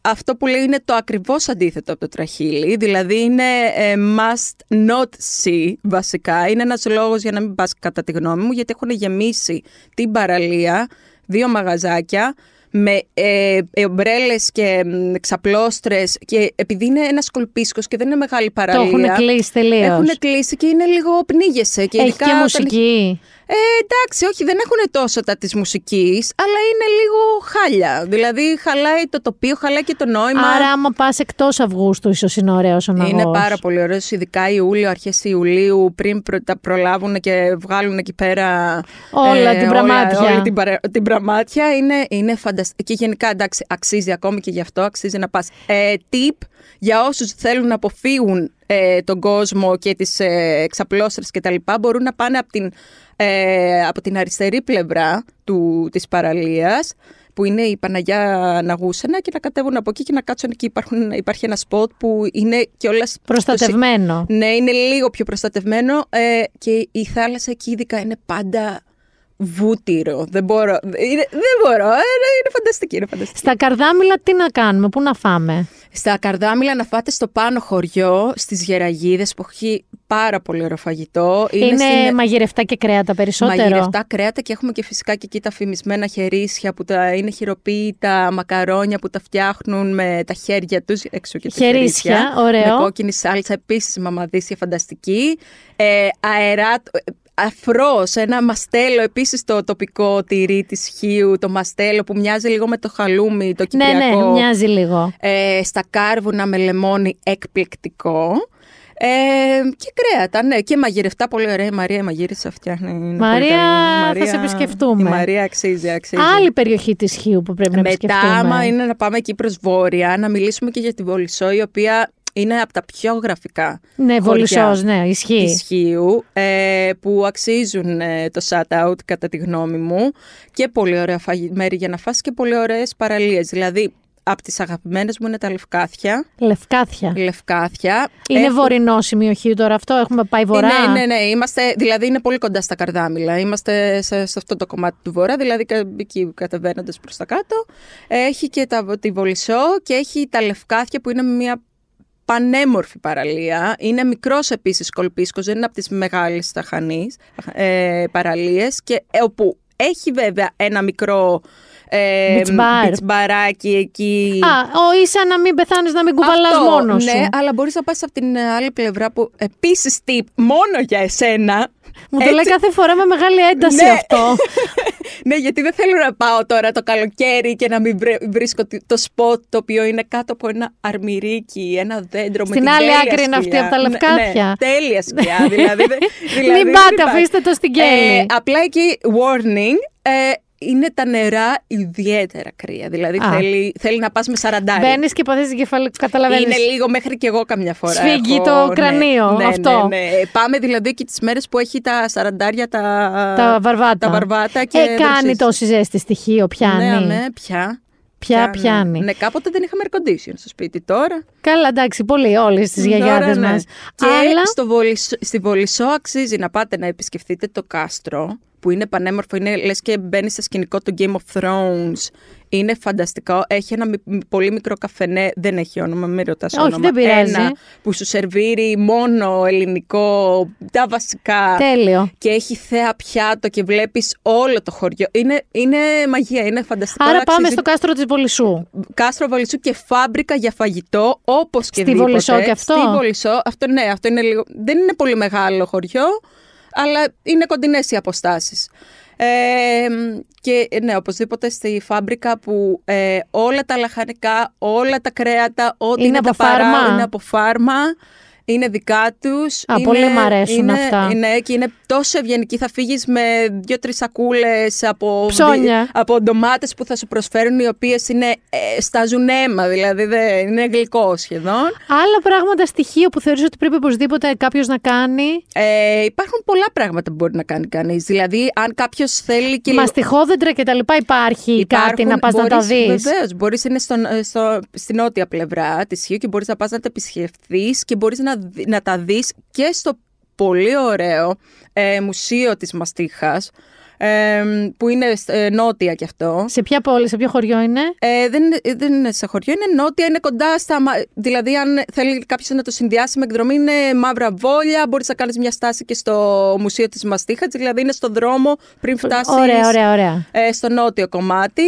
αυτό που λέει είναι το ακριβώς αντίθετο από το τραχύλι. Δηλαδή είναι ε, must not see βασικά. Είναι ένας λόγος για να μην πας κατά τη γνώμη μου γιατί έχουν γεμίσει την παραλία δύο μαγαζάκια με ε, ε, ομπρέλες και μ, ξαπλώστρες και επειδή είναι ένας κολπίσκος και δεν είναι μεγάλη Το παραλία. έχουν κλείσει τελείως. Έχουν κλείσει και είναι λίγο πνίγεσαι. Και Έχει ειδικά και όταν μουσική. Ε, εντάξει, όχι, δεν έχουν τόσο τα της μουσικής, αλλά είναι λίγο χάλια. Δηλαδή, χαλάει το τοπίο, χαλάει και το νόημα. Άρα, άμα πας εκτός Αυγούστου, ίσως είναι ωραίος ο ναγός. είναι πάρα πολύ ωραίος, ειδικά Ιούλιο, αρχές Ιουλίου, πριν προ, τα προλάβουν και βγάλουν εκεί πέρα ε, Όλα την πραμάτια. όλη την, παρα- την πραμάτια. Είναι, είναι φανταστικό. Και γενικά, εντάξει, αξίζει ακόμη και γι' αυτό, αξίζει να πας. Ε, tip για όσους θέλουν να αποφύγουν ε, τον κόσμο και τις ε, εξαπλώστερες και τα λοιπά, μπορούν να πάνε από την, ε, από την αριστερή πλευρά του, της παραλίας που είναι η Παναγιά Ναγούσενα και να κατέβουν από εκεί και να κάτσουν εκεί. Υπάρχουν, υπάρχει ένα σποτ που είναι και όλας Προστατευμένο. ναι, είναι λίγο πιο προστατευμένο ε, και η θάλασσα εκεί ειδικά είναι πάντα βούτυρο. Δεν μπορώ. Είναι, δεν μπορώ. Ε, είναι φανταστική, είναι φανταστική. Στα καρδάμιλα τι να κάνουμε, πού να φάμε; Στα Καρδάμιλα να φάτε στο πάνω χωριό, στις Γεραγίδες που έχει πάρα πολύ ωραίο φαγητό. Είναι, στην- μαγειρευτά και κρέατα περισσότερο. Μαγειρευτά κρέατα και έχουμε και φυσικά και εκεί τα φημισμένα χερίσια που τα είναι χειροποίητα μακαρόνια που τα φτιάχνουν με τα χέρια τους έξω και τα Χερίσια, χερίσια. ωραίο. Με κόκκινη σάλτσα επίσης μαμαδίσια φανταστική. Ε, αερά, αφρός, ένα μαστέλο επίσης το τοπικό τυρί της Χίου, το μαστέλο που μοιάζει λίγο με το χαλούμι, το ναι, κυπριακό. ναι, μοιάζει λίγο. Ε, στα κάρβουνα με λεμόνι εκπληκτικό. Ε, και κρέατα, ναι. Και μαγειρευτά πολύ ωραία. Η Μαρία η μαγείρισα φτιάχνει. είναι πολύ Μαρία, καλή. θα σε επισκεφτούμε. Η Μαρία αξίζει, αξίζει. Άλλη περιοχή της Χίου που πρέπει να Μετά, επισκεφτούμε. άμα είναι να πάμε εκεί προς βόρεια, να μιλήσουμε και για τη Βολισό, η οποία είναι από τα πιο γραφικά Ναι, χωριά Βολισσός, ναι, ισχύει. της Χίου, ε, που αξίζουν ε, το shout-out κατά τη γνώμη μου και πολύ ωραία φαγη- μέρη για να φας και πολύ ωραίες παραλίες. Δηλαδή, από τις αγαπημένες μου είναι τα Λευκάθια. Λευκάθια. Λευκάθια. Είναι Έχω- βορεινό σημείο Χίου τώρα αυτό, έχουμε πάει βορρά. Ε, Ναι, ναι, ναι. Είμαστε, δηλαδή είναι πολύ κοντά στα καρδάμιλα. Είμαστε σε, σε αυτό το κομμάτι του βορρά, δηλαδή κα- εκεί κατεβαίνοντας προς τα κάτω. Έχει και τα, τη Βολισό και έχει τα Λευκάθια που είναι μια πανέμορφη παραλία. Είναι μικρός επίσης κολπίσκος, δεν είναι από τις μεγάλες σταχανείς ε, παραλίες και ε, όπου έχει βέβαια ένα μικρό ε, Beach bar. beach barάκι εκεί. Α, ο ίσα να μην πεθάνεις, να μην κουβαλάς Αυτό, μόνος σου. Ναι, αλλά μπορείς να πας από την άλλη πλευρά που επίσης tip μόνο για εσένα. Μου το λέει Έτσι- κάθε φορά με μεγάλη ένταση Ναι. αυτό. ναι, γιατί δεν θέλω να πάω τώρα το καλοκαίρι και να μην βρε- βρίσκω τη- το σποτ το οποίο είναι κάτω από ένα αρμυρίκι, ένα δέντρο με Στην την άλλη τέλεια άκρη είναι αυτή σκιά. από τα Ναι, λευκάθια. Ναι, τέλεια σκιά, δηλαδή. δεν- δηλαδή Μην δεν πάτε, υπάρχει. αφήστε το στην κέλη. Ε, απλά εκεί, warning, ε, είναι τα νερά ιδιαίτερα κρύα. Δηλαδή Α. θέλει, θέλει να πας με σαραντάρι. Μπαίνεις και υποθέσει κεφαλικό. Καταλαβαίνεις. Είναι λίγο μέχρι και εγώ καμιά φορά. Σφίγγει έχω- το ναι, κρανίο, ναι, αυτό. Ναι, ναι. Πάμε δηλαδή και τις μέρες που έχει τα σαραντάρια τα, Τα βαρβάτα. τα βαρβάτα και ε, κάνει δροσίζει. τόση ζέστη στοιχείο, πιάνει. Ναι, ναι, πια. Πια πιάνει. Ναι, κάποτε δεν είχαμε air condition στο σπίτι τώρα. Καλά, εντάξει, πολύ όλες τις Τώρα, γιαγιάδες ναι. μας. Και Αλλά. στο Βολισό, στη Βολισό αξίζει να πάτε να επισκεφτείτε το κάστρο που είναι πανέμορφο, είναι λες και μπαίνεις σε σκηνικό του Game of Thrones. Είναι φανταστικό. Έχει ένα μι- μι- πολύ μικρό καφενέ, δεν έχει όνομα, μην ρωτάς Όχι, όνομα. δεν πειράζει. Ένα που σου σερβίρει μόνο ελληνικό, τα βασικά. Τέλειο. Και έχει θέα πιάτο και βλέπεις όλο το χωριό. Είναι, είναι μαγεία, είναι φανταστικό. Άρα πάμε Αξίζει στο κάστρο της Βολισού. Κάστρο Βολισού και φάμπρικα για φαγητό, όπως και Στη δίποτε. Βολισό και αυτό; Στη Βολισό. Αυτό, ναι, αυτό είναι λίγο. Δεν είναι πολύ μεγάλο χωριό, αλλά είναι κοντινές οι αποστάσεις. Ε, και ναι, οπωσδήποτε στη φάμπρικα που ε, όλα τα λαχανικά, όλα τα κρέατα, ό,τι Είναι είναι, από τα παρά- φάρμα; είναι από φάρμα. Είναι δικά τους. Α, πολύ μ' αρέσουν αυτά. Ναι, και είναι τόσο ευγενικοί. Θα φύγεις με δύο-τρεις σακούλες από, Ψώνια. από ντομάτες που θα σου προσφέρουν, οι οποίες είναι, ε, στάζουν αίμα, δηλαδή δεν, είναι γλυκό σχεδόν. Άλλα πράγματα, στοιχείο που θεωρείς ότι πρέπει οπωσδήποτε κάποιος να κάνει; Ε, υπάρχουν πολλά πράγματα που μπορεί να κάνει κανείς. Δηλαδή, αν κάποιος θέλει και. Μαστιχόδεντρα και τα λοιπά υπάρχει κάτι να πας να τα δεις; Βεβαίως, μπορείς είναι στον, ε, στο, στην νότια πλευρά της Χίου και μπορείς να πας να τα επισκεφθείς και μπορείς να, δει- να τα δεις και στο πολύ ωραίο ε, μουσείο της Μαστίχας ε, που είναι ε, νότια κι αυτό. Σε ποια πόλη, σε ποιο χωριό είναι; Ε, δεν, είναι- δεν είναι σε χωριό, είναι νότια, είναι κοντά στα. μα- Δηλαδή, αν θέλει κάποιος να το συνδυάσει με εκδρομή, είναι μαύρα βόλια. Μπορείς να κάνεις μια στάση και στο Μουσείο της Μαστίχας, δηλαδή είναι στον δρόμο πριν φτάσεις. Ωραία, ωραία, ωραία. Ε, στο νότιο κομμάτι,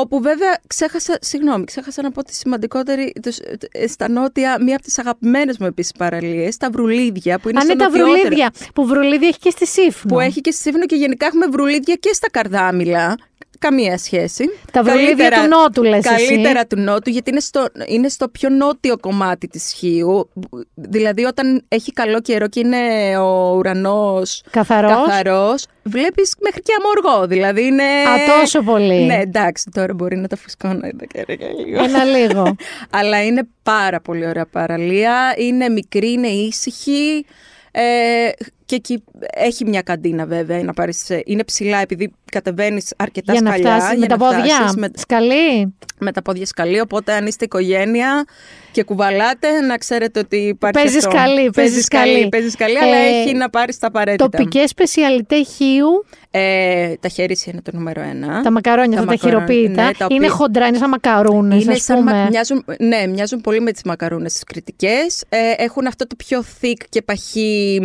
όπου βέβαια ξέχασα, συγγνώμη, ξέχασα να πω τη σημαντικότερη, τους- ε, στα νότια, μία από τις αγαπημένες μου επίσης παραλίες, τα Βρουλίδια, που είναι Αν στο είναι τα νοτιότερο. βρουλίδια. Που βρουλίδια έχει και στη Σύφνο. Που έχει και στη Σύμφωνο και γενικά έχουμε βρουλίδια και στα Καρδάμιλα. Καμία σχέση. Τα βρουλίδια του Νότου, λες εσύ. Καλύτερα του Νότου, γιατί είναι στο, είναι στο πιο νότιο κομμάτι της Χίου. Δηλαδή, όταν έχει καλό καιρό και είναι ο ουρανός Καθαρός. καθαρός, βλέπεις μέχρι και αμοργό. Δηλαδή είναι... Α, τόσο πολύ. Ναι, εντάξει, τώρα μπορεί να τα φουσκώνω εδώ και και λίγο. Ένα λίγο. Αλλά είναι πάρα πολύ ωραία παραλία. Είναι μικρή, είναι ήσυχη. Ε, και εκεί έχει μια καντίνα βέβαια να πάρεις, ε, είναι ψηλά επειδή κατεβαίνεις αρκετά για να σκαλιά. φτάσεις με για τα να φτάσεις πόδια. Με, Σκαλί. με τα πόδια σκαλί, οπότε αν είστε οικογένεια και κουβαλάτε να ξέρετε ότι υπάρχει Παίζει αυτό. σκαλί, παίζει σκαλί. Παίζει σκαλί, αλλά Ε, έχει να πάρεις τα απαραίτητα. Τοπικές σπεσιαλιτές χείου. Ε, τα χέρια είναι το νούμερο ένα. Τα μακαρόνια, αυτά τα μακαρόνια, χειροποίητα. ναι, τα Είναι οποία- χοντρά, είναι σαν μακαρούνες. Είναι ας σαν, πούμε. μα- μοιάζουν, ναι, μοιάζουν πολύ με τις μακαρούνες τις κριτικές. Ε, έχουν αυτό το πιο thick και παχύ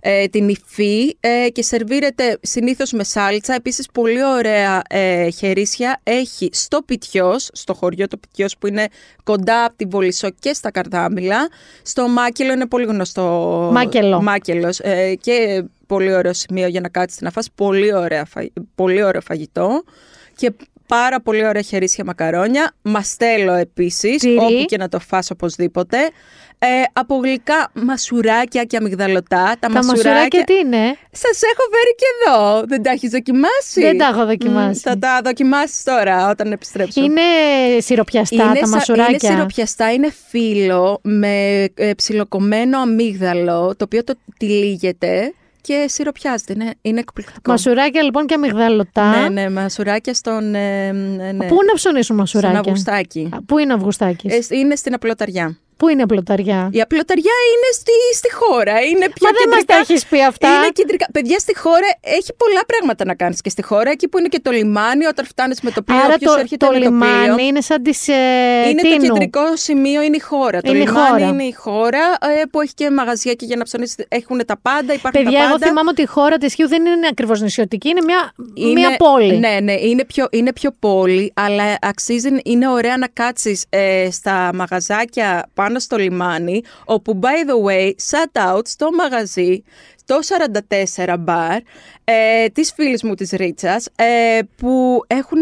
ε, την υφή ε, και σερβίρεται συνήθως με σάλτσα. Επίσης πολύ ωραία ε, χερίσια έχει στο Πιτιός, στο χωριό του Πιτιός που είναι κοντά από την Βολισό και στα Καρδάμιλα. Στο Μάκελο είναι πολύ γνωστό. Μάκελο. Μάκελος ε, και πολύ ωραίο σημείο για να κάτσεις να φας. Πολύ, ωραία, φαγ- πολύ ωραίο φαγητό. Και πάρα πολύ ωραία χερίσια μακαρόνια. Μαστέλο επίσης, Τυρί. όπου και να το φας οπωσδήποτε. Ε, από γλυκά μασουράκια και αμυγδαλωτά. Τα, Τα μασουράκια τι είναι; Σας έχω φέρει και εδώ. Δεν τα έχεις δοκιμάσει; Δεν τα έχω δοκιμάσει. Μμ, θα τα δοκιμάσεις τώρα όταν επιστρέψω. Είναι σιροπιαστά Είναι τα σα- μασουράκια; Είναι σιροπιαστά, είναι φύλλο με ε, ψιλοκομμένο αμύγδαλο, το οποίο το τυλίγεται και σιροπιάζεται. Είναι, είναι εκπληκτικό. Μασουράκια λοιπόν και αμυγδαλωτά. Ναι, ναι, μασουράκια στον. Ε, ναι, ναι. Πού να ψωνίσουν Στον μασουράκια; Αυγουστάκι. Α, Πού είναι Αυγουστάκης; Ε, είναι στην απλοταριά. Πού είναι απλοταριά. Η απλοταριά είναι στη, στη χώρα. Είναι πιο Μα δεν μας κεντρικά. τα έχεις πει αυτά. Είναι κεντρικά. Παιδιά, στη χώρα έχει πολλά πράγματα να κάνεις και στη χώρα. Εκεί που είναι και το λιμάνι, όταν φτάνεις με το πλοίο, Άρα όποιος το, έρχεται το με το πλοίο. λιμάνι είναι σαν τις ε, Είναι το Τίνου. κεντρικό σημείο, είναι η χώρα. Το Είναι η λιμάνι χώρα. είναι η χώρα ε, που έχει και μαγαζιά και για να ψωνίσεις. Έχουν τα πάντα, υπάρχουν Παιδιά, τα εγώ πάντα. θυμάμαι ότι η χώρα της Χιού δεν είναι ακριβώς νησιωτική, είναι μια, Είναι- μια πόλη. Ναι, ναι, είναι πιο, είναι πιο πόλη, αλλά αξίζει, είναι ωραία να κάτσεις ε, στα μαγαζάκια πάνω στο λιμάνι, όπου, by the way, shout out στο μαγαζί, το 44 bar, ε, της φίλης μου της Ρίτσας, ε, που έχουν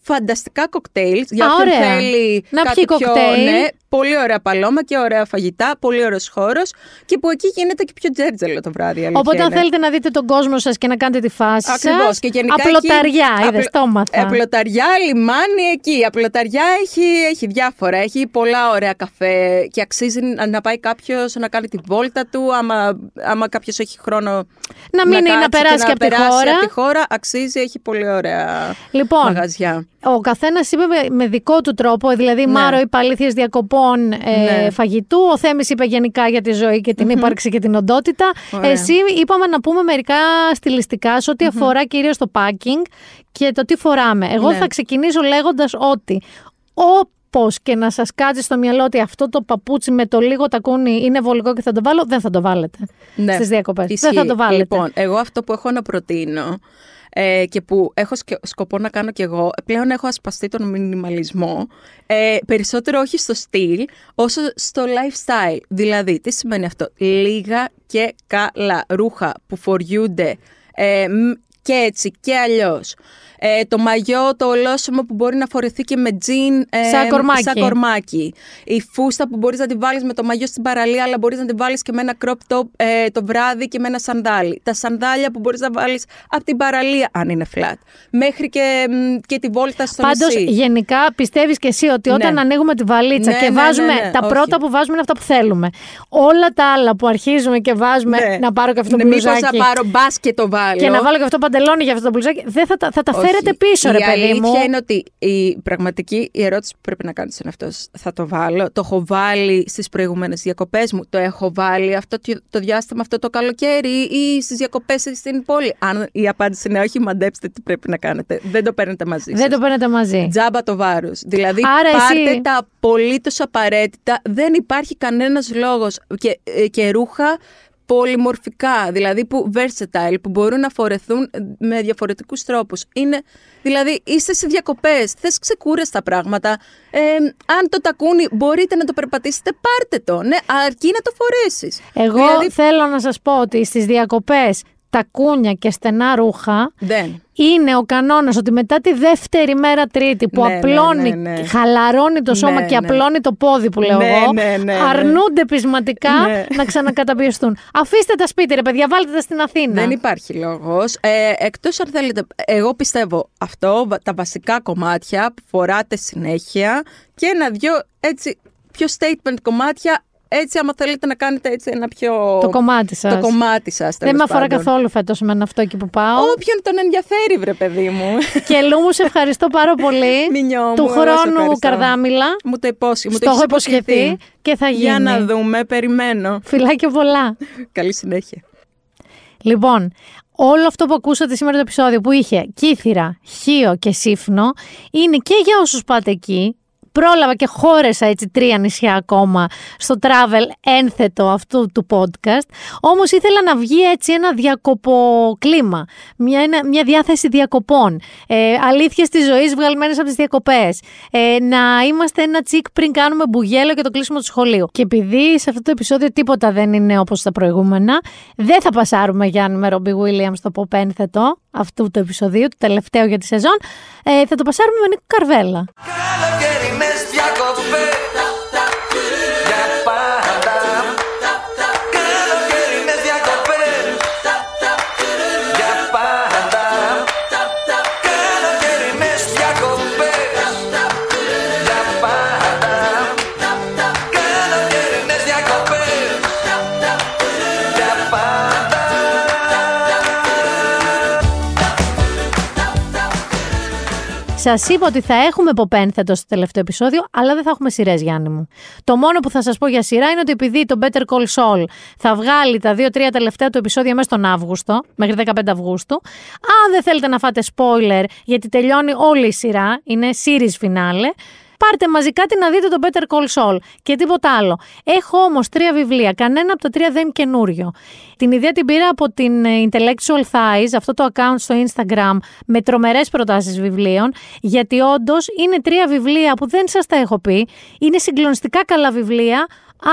φανταστικά κοκτέιλς. Για Α, όποιον ωραία. θέλει Να κάτι πιει πιο, κοκτέιλ. ναι, πολύ ωραία παλώμα και ωραία φαγητά, πολύ ωραίος χώρος και που εκεί γίνεται και πιο τζέρτζελο το βράδυ. η αλήθεια Οπότε, αν είναι. θέλετε να δείτε τον κόσμο σας και να κάνετε τη φάση Ακριβώς. σας, Και γενικά απλοταριά, έχει- είδες, απλο- το έμαθα. Απλοταριά, λιμάνι εκεί. Απλοταριά έχει, έχει διάφορα. Έχει πολλά ωραία καφέ και αξίζει να να πάει κάποιος να κάνει τη βόλτα του. Άμα, άμα κάποιος έχει χρόνο Να μείνει, να κάτσει περάσει και να από τη περάσει χώρα. από τη χώρα, αξίζει, έχει πολύ ωραία Λοιπόν, μαγαζιά. Ο καθένας είπε με, με δικό του τρόπο. Δηλαδή, η Ναι. Μάρο είπε αλήθειες διακοπών ε, Ναι. φαγητού. Ο Θέμης είπε γενικά για τη ζωή και την ύπαρξη και την οντότητα. Ωραία. Εσύ είπαμε να πούμε μερικά στιλιστικά σε ό,τι αφορά κυρίως το packing και το τι φοράμε. Εγώ Ναι. θα ξεκινήσω λέγοντας ότι όπως και να σας κάτσει στο μυαλό ότι αυτό το παπούτσι με το λίγο τακούνι είναι βολικό και θα το βάλω, δεν θα το βάλετε Ναι. στις διακοπές. Δεν Ισχύει. θα το βάλετε. Λοιπόν, εγώ αυτό που έχω να προτείνω ε, και που έχω σκε- σκοπό να κάνω κι εγώ, πλέον έχω ασπαστεί τον μινιμαλισμό, ε, περισσότερο όχι στο στυλ, όσο στο lifestyle. Δηλαδή, τι σημαίνει αυτό; Λίγα και καλά ρούχα που φοριούνται ε, μ, και έτσι και αλλιώς. Ε, το μαγιό, το ολόσωμο που μπορεί να φορεθεί και με τζιν ε, Σαν κορμάκι. σαν κορμάκι. Η φούστα που μπορείς να τη βάλεις με το μαγιό στην παραλία, αλλά μπορείς να τη βάλεις και με ένα crop top ε, το βράδυ και με ένα σανδάλι. Τα σανδάλια που μπορείς να βάλεις από την παραλία, αν είναι flat. Μέχρι και, μ, και τη βόλτα στο Πάντως, νησί. γενικά πιστεύεις και εσύ ότι όταν Ναι. ανοίγουμε τη βαλίτσα Ναι, και ναι, βάζουμε. ναι, ναι, τα όχι. πρώτα που βάζουμε είναι αυτά που θέλουμε. Όλα τα άλλα που αρχίζουμε και βάζουμε. Ναι. Να πάρω και αυτό το Ναι, μήπως μπλουζάκι. να πάρω μπας και το βάλω. Και να βάλω και αυτό το παντελόνι για αυτό το μπλουζάκι. Δεν θα, τα- θα τα Όχι. Φέρετε πίσω, ρε η παιδί μου. αλήθεια είναι ότι η πραγματική η ερώτηση που πρέπει να κάνεις είναι αυτό. Θα το βάλω. Το έχω βάλει στις προηγούμενες διακοπές μου. Το έχω βάλει αυτό το- το διάστημα αυτό το καλοκαίρι ή στις διακοπές στην πόλη. Αν η απάντηση είναι όχι, μαντέψτε τι πρέπει να κάνετε. Δεν το παίρνετε μαζί Δεν σας. το παίρνετε μαζί. Τζάμπα το βάρος. Δηλαδή, Άρα πάρτε εσύ- τα απολύτως απαραίτητα. Δεν υπάρχει κανένας λόγος. Και, ε, και ρούχα πολυμορφικά, δηλαδή που versatile, που μπορούν να φορεθούν με διαφορετικούς τρόπους. Είναι, δηλαδή, είστε σε διακοπές, θες ξεκούραστα πράγματα. Ε, αν το τακούνι μπορείτε να το περπατήσετε, πάρτε το. Ναι, αρκεί να το φορέσεις. Εγώ Δηλαδή, θέλω να σας πω ότι στις διακοπές τα κούνια και στενά ρούχα δεν. Είναι ο κανόνας ότι μετά τη δεύτερη μέρα τρίτη που Ναι, ναι, απλώνει, ναι, ναι. χαλαρώνει το σώμα Ναι, και ναι. απλώνει το πόδι που λέω Ναι, εγώ, ναι, ναι, ναι. αρνούνται πεισματικά Ναι. να ξανακαταπιεστούν. Αφήστε τα σπίτι ρε παιδιά, βάλτε τα στην Αθήνα. Δεν υπάρχει λόγος. Ε, εκτός αν θέλετε, εγώ πιστεύω αυτό, βα- τα βασικά κομμάτια που φοράτε συνέχεια και ένα-δυο έτσι πιο statement κομμάτια, έτσι άμα θέλετε να κάνετε έτσι ένα πιο... Το κομμάτι σας. Το κομμάτι σας, Δεν με τέλος αφορά πάντων. καθόλου φέτος εμένα αυτό εκεί που πάω. Όποιον τον ενδιαφέρει, βρε παιδί μου. και Λού μου σε ευχαριστώ πάρα πολύ. Μηνιό μου, Του εγώ σε χρόνου ευχαριστώ. καρδάμιλα. μου το υπόσχε, μου Στο το έχω έχεις υποσχεθεί και θα γίνει. Για να δούμε, περιμένω. Φιλάκια πολλά. Καλή συνέχεια. Λοιπόν, όλο αυτό που ακούσατε σήμερα το επεισόδιο που είχε Κύθυρα, Χίο και Σύφνο είναι και για όσους πάτε εκεί. Πρόλαβα και χώρεσα έτσι τρία νησιά ακόμα στο travel ένθετο αυτού του podcast. Όμως ήθελα να βγει έτσι ένα διακοποκλίμα, μια, ένα- μια διάθεση διακοπών, ε, αλήθειες της ζωής βγαλμένες από τις διακοπές, ε, να είμαστε ένα τσικ πριν κάνουμε μπουγέλο και το κλείσιμο του σχολείου. Και επειδή σε αυτό το επεισόδιο τίποτα δεν είναι όπως τα προηγούμενα, δεν θα πασάρουμε Γιάννη με Ρομπί Williams στο pop ένθετο αυτού του επεισοδίου, του τελευταίου για τη σεζόν, ε, θα το πασάρουμε με Νίκο Καρβέλα. Καλοκαιρινές Σας είπα ότι θα έχουμε ποπένθετο στο τελευταίο επεισόδιο, αλλά δεν θα έχουμε σειρές, Γιάννη μου. Το μόνο που θα σας πω για σειρά είναι ότι επειδή το Better Call Saul θα βγάλει τα δύο-τρία τελευταία του επεισόδια μέσα στον Αύγουστο, μέχρι 15 Αυγούστου, αν δεν θέλετε να φάτε spoiler, γιατί τελειώνει όλη η σειρά, είναι series finale, Πάρτε μαζί κάτι να δείτε το Better Call Saul και τίποτα άλλο. Έχω όμως τρία βιβλία. Κανένα από τα τρία δεν είναι καινούριο. Την ιδέα την πήρα από την ε, Intellectual Thighs, αυτό το account στο Instagram με τρομερές προτάσεις βιβλίων, γιατί όντως είναι τρία βιβλία που δεν σας τα έχω πει. Είναι συγκλονιστικά καλά βιβλία.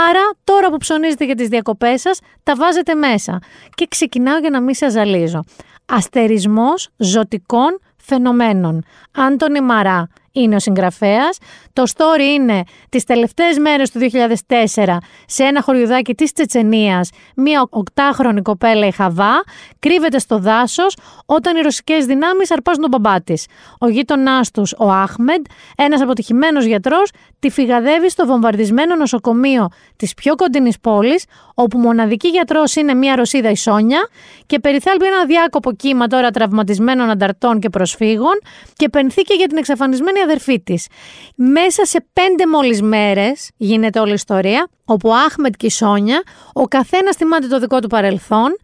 Άρα, τώρα που ψωνίζετε για τις διακοπές σας, τα βάζετε μέσα. Και ξεκινάω για να μην σας ζαλίζω. Αστερισμός ζωτικών φαινομένων. Άντωνη Μαρά. Είναι ο συγγραφέας. Το story είναι τις τελευταίες μέρες του 2004 σε ένα χωριουδάκι της Τσετσενίας, μία οκτάχρονη κοπέλα η Χαβά, κρύβεται στο δάσος όταν οι ρωσικές δυνάμεις αρπάζουν τον μπαμπά της. Ο γείτονάς τους, ο Άχμεντ, ένας αποτυχημένος γιατρός, τη φυγαδεύει στο βομβαρδισμένο νοσοκομείο της πιο κοντινής πόλης, όπου μοναδική γιατρός είναι μία Ρωσίδα η Σόνια και περιθάλπει ένα διάκοπο κύμα τώρα τραυματισμένων ανταρτών και προσφύγων και πενθήκε για την εξαφανισμένη αδερφή της. Μέσα σε πέντε μόλις μέρες γίνεται όλη η ιστορία, όπου ο Άχμετ και η Σόνια, ο καθένας θυμάται το δικό του παρελθόν,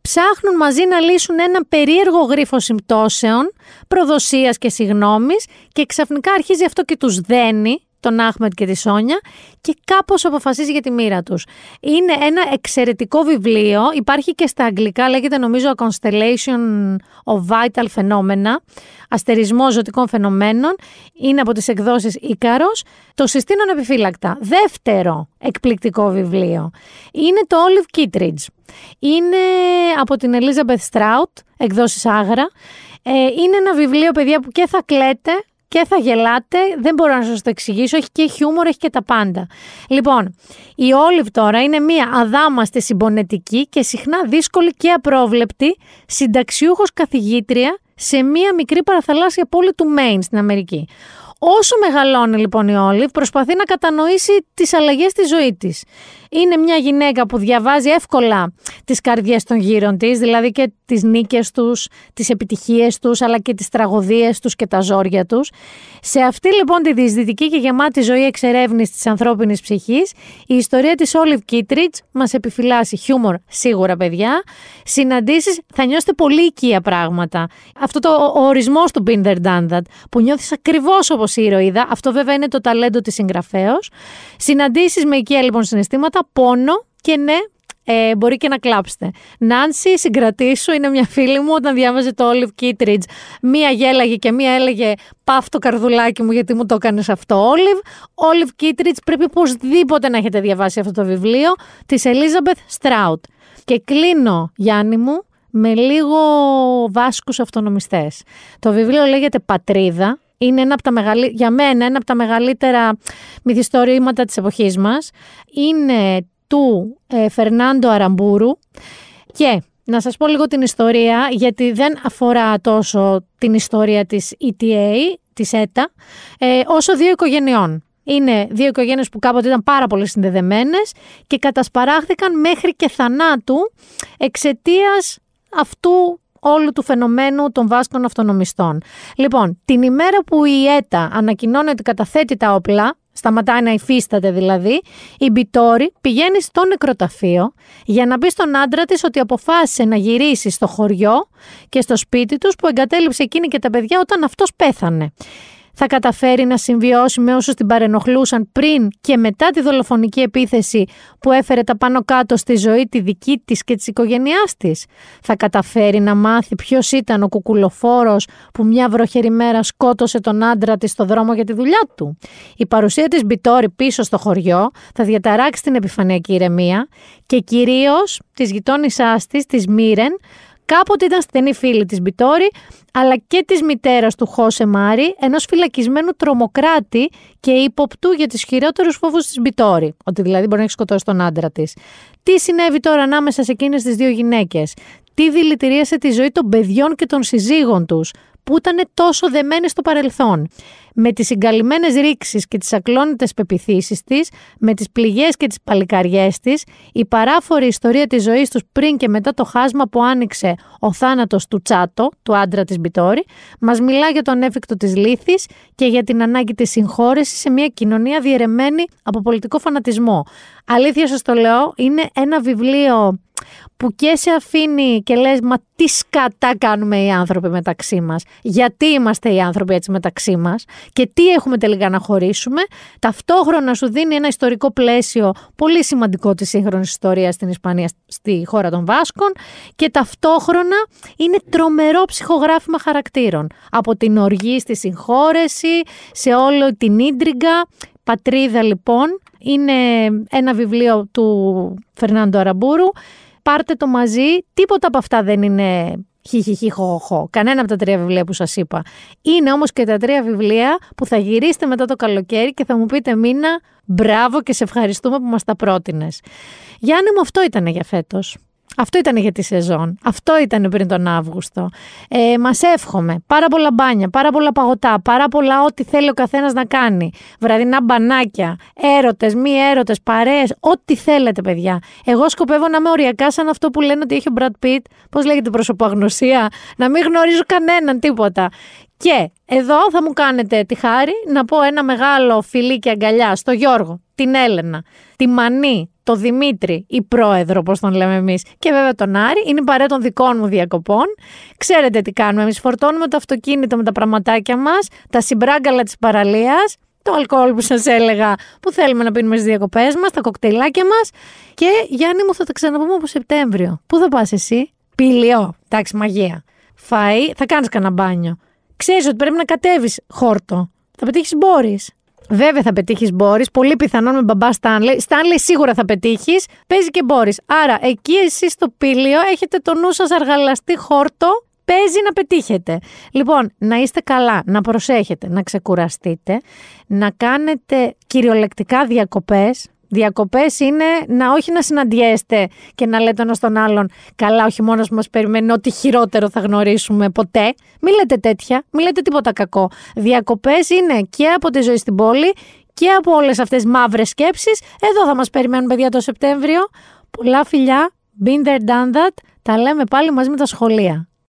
ψάχνουν μαζί να λύσουν ένα περίεργο γρίφο συμπτώσεων, προδοσίας και συγνώμης και ξαφνικά αρχίζει αυτό και τους δένει τον Άχμετ και τη Σόνια και κάπως αποφασίζει για τη μοίρα τους. Είναι ένα εξαιρετικό βιβλίο, υπάρχει και στα αγγλικά, λέγεται νομίζω A Constellation of Vital Phenomena, αστερισμός ζωτικών φαινομένων, είναι από τις εκδόσεις Ίκαρος, το συστήνω επιφύλακτα. Δεύτερο εκπληκτικό βιβλίο είναι το Olive Kittredge. Είναι από την Elizabeth Strout, εκδόσεις Άγρα. Ε, είναι ένα βιβλίο, παιδιά, που και θα κλαίτε, και θα γελάτε, δεν μπορώ να σας το εξηγήσω, έχει και χιούμορ, έχει και τα πάντα. Λοιπόν, η Όλιβ τώρα είναι μια αδάμαστη συμπονετική και συχνά δύσκολη και απρόβλεπτη συνταξιούχος καθηγήτρια σε μια μικρή παραθαλάσσια πόλη του Μέιν στην Αμερική. Όσο μεγαλώνει λοιπόν η Όλιβ, προσπαθεί να κατανοήσει τις αλλαγές στη ζωή της. Είναι μια γυναίκα που διαβάζει εύκολα τις καρδιές των γύρων της, δηλαδή και τις νίκες τους, τις επιτυχίες τους, αλλά και τις τραγωδίες τους και τα ζόρια τους. Σε αυτή λοιπόν τη διεισδυτική και γεμάτη ζωή εξερεύνηση της ανθρώπινης ψυχής, η ιστορία της Olive Kittredge μας επιφυλάσσει χιούμορ σίγουρα παιδιά, συναντήσεις θα νιώσετε πολύ οικία πράγματα. Αυτό το ο ορισμός του Binder Done That, που νιώθεις ακριβώς όπως η ηρωίδα, αυτό βέβαια είναι το ταλέντο της συγγραφέως. Συναντήσεις με οικία λοιπόν συναισθήματα, πόνο και ναι, ε, μπορεί και να κλάψετε. Νάνση, συγκρατήσου, είναι μια φίλη μου όταν διάβαζε το Olive Kittredge. Μία γέλαγε και μία έλεγε Παύ το καρδουλάκι μου γιατί μου το έκανες αυτό, Olive. Olive Kittredge πρέπει οπωσδήποτε να έχετε διαβάσει αυτό το βιβλίο της Elizabeth Strout. Και κλείνω, Γιάννη μου, με λίγο βάσκους αυτονομιστές. Το βιβλίο λέγεται Πατρίδα, είναι ένα από τα μεγαλύτερα, για μένα ένα από τα μεγαλύτερα μυθιστορήματα της εποχής μας. Είναι του ε, Φερνάντο Αραμπούρου και να σας πω λίγο την ιστορία γιατί δεν αφορά τόσο την ιστορία της ETA, της ΕΤΑ, ε, όσο δύο οικογενειών. Είναι δύο οικογένειες που κάποτε ήταν πάρα πολύ συνδεδεμένες και κατασπαράχθηκαν μέχρι και θανάτου εξαιτίας αυτού όλου του φαινομένου των βάσκων αυτονομιστών. Λοιπόν, την ημέρα που η ΕΤΑ ανακοινώνει ότι καταθέτει τα όπλα, σταματάει να υφίσταται δηλαδή, η Μπιτόρη πηγαίνει στο νεκροταφείο για να πει στον άντρα της ότι αποφάσισε να γυρίσει στο χωριό και στο σπίτι τους που εγκατέλειψε εκείνη και τα παιδιά όταν αυτός πέθανε θα καταφέρει να συμβιώσει με όσους την παρενοχλούσαν πριν και μετά τη δολοφονική επίθεση που έφερε τα πάνω κάτω στη ζωή τη δική της και της οικογένειάς της. Θα καταφέρει να μάθει ποιος ήταν ο κουκουλοφόρος που μια βροχερή μέρα σκότωσε τον άντρα της στο δρόμο για τη δουλειά του. Η παρουσία της Μπιτόρη πίσω στο χωριό θα διαταράξει την επιφανειακή ηρεμία και κυρίως της γειτόνισσάς της, της Μίρεν, Κάποτε ήταν στενή φίλη της Μπιτόρη, αλλά και της μητέρας του Χώσε Μάρι, ενός φυλακισμένου τρομοκράτη και υποπτού για τις χειρότερους φόβους της Μπιτόρη, ότι δηλαδή μπορεί να έχει σκοτώσει τον άντρα της. Τι συνέβη τώρα ανάμεσα σε εκείνες τις δύο γυναίκες, τι δηλητηρίασε τη ζωή των παιδιών και των συζύγων τους, που ήταν τόσο δεμένοι στο παρελθόν. Με τις συγκαλυμμένες ρήξεις και τις ακλόνητες πεπιθήσεις της, με τις πληγές και τις παλικαριές της, η παράφορη ιστορία της ζωής τους πριν και μετά το χάσμα που άνοιξε ο θάνατος του Τσάτο, του άντρα της Μπιτόρη, μας μιλά για τον έφικτο της λύθης και για την ανάγκη της συγχώρεσης σε μια κοινωνία διαιρεμένη από πολιτικό φανατισμό. Αλήθεια σας το λέω, είναι ένα βιβλίο που και σε αφήνει και λες μα τι σκατά κάνουμε οι άνθρωποι μεταξύ μας, γιατί είμαστε οι άνθρωποι έτσι μεταξύ μας και τι έχουμε τελικά να χωρίσουμε, ταυτόχρονα σου δίνει ένα ιστορικό πλαίσιο πολύ σημαντικό της σύγχρονης ιστορίας στην Ισπανία, στη χώρα των Βάσκων και ταυτόχρονα είναι τρομερό ψυχογράφημα χαρακτήρων. Από την οργή στη συγχώρεση, σε όλο την ίντριγκα, πατρίδα λοιπόν, είναι ένα βιβλίο του Φερνάντο Αραμπούρου πάρτε το μαζί. Τίποτα από αυτά δεν είναι χιχιχιχοχο. Κανένα από τα τρία βιβλία που σας είπα. Είναι όμως και τα τρία βιβλία που θα γυρίσετε μετά το καλοκαίρι και θα μου πείτε μήνα, μπράβο και σε ευχαριστούμε που μας τα πρότεινες. Γιάννη μου, αυτό ήταν για φέτος. Αυτό ήταν για τη σεζόν. Αυτό ήταν πριν τον Αύγουστο. Ε, Μας εύχομαι πάρα πολλά μπάνια, πάρα πολλά παγωτά, πάρα πολλά ό,τι θέλει ο καθένας να κάνει. Βραδινά μπανάκια, έρωτες, μη έρωτες, παρέες, ό,τι θέλετε, παιδιά. Εγώ σκοπεύω να είμαι οριακά σαν αυτό που λένε ότι έχει ο Brad Pitt. Πώς λέγεται προσωπογνωσία, να μην γνωρίζω κανέναν τίποτα. Και εδώ θα μου κάνετε τη χάρη να πω ένα μεγάλο φιλί και αγκαλιά στο Γιώργο, την Έλενα, τη Μανή, το Δημήτρη, η πρόεδρο, όπως τον λέμε εμείς, και βέβαια τον Άρη. Είναι η παρέα των δικών μου διακοπών. Ξέρετε τι κάνουμε. Εμείς φορτώνουμε το αυτοκίνητο με τα πραγματάκια μας, τα συμπράγκαλα της παραλίας, το αλκοόλ που σας έλεγα που θέλουμε να πίνουμε στις διακοπές μας, τα κοκτέιλάκια μας. Και Γιάννη μου, θα τα ξαναπούμε από Σεπτέμβριο. Πού θα πας εσύ, Πήλιο, εντάξει, μαγεία. Φαΐ, θα κάνεις κανένα μπάνιο. Ξέρεις ότι πρέπει να κατέβεις χόρτο. Θα πετύχεις μπόρις. Βέβαια θα πετύχεις Μπόρις. Πολύ πιθανόν με μπαμπά Στάνλε. Στάνλε σίγουρα θα πετύχεις. Παίζει και Μπόρις. Άρα εκεί εσείς στο πήλιο έχετε το νου σας αργαλαστή χόρτο. Παίζει να πετύχετε. Λοιπόν, να είστε καλά, να προσέχετε, να ξεκουραστείτε, να κάνετε κυριολεκτικά διακοπές, Διακοπές είναι να όχι να συναντιέστε και να λέτε ένας στον άλλον Καλά, όχι μόνο που μας περιμένει, ό,τι χειρότερο θα γνωρίσουμε ποτέ. Μην λέτε τέτοια, μην λέτε τίποτα κακό. Διακοπές είναι και από τη ζωή στην πόλη και από όλες αυτές τις μαύρες σκέψεις. Εδώ θα μας περιμένουν, παιδιά, το Σεπτέμβριο. Πολλά φιλιά. Been there, done that. Τα λέμε πάλι μαζί με τα σχολεία.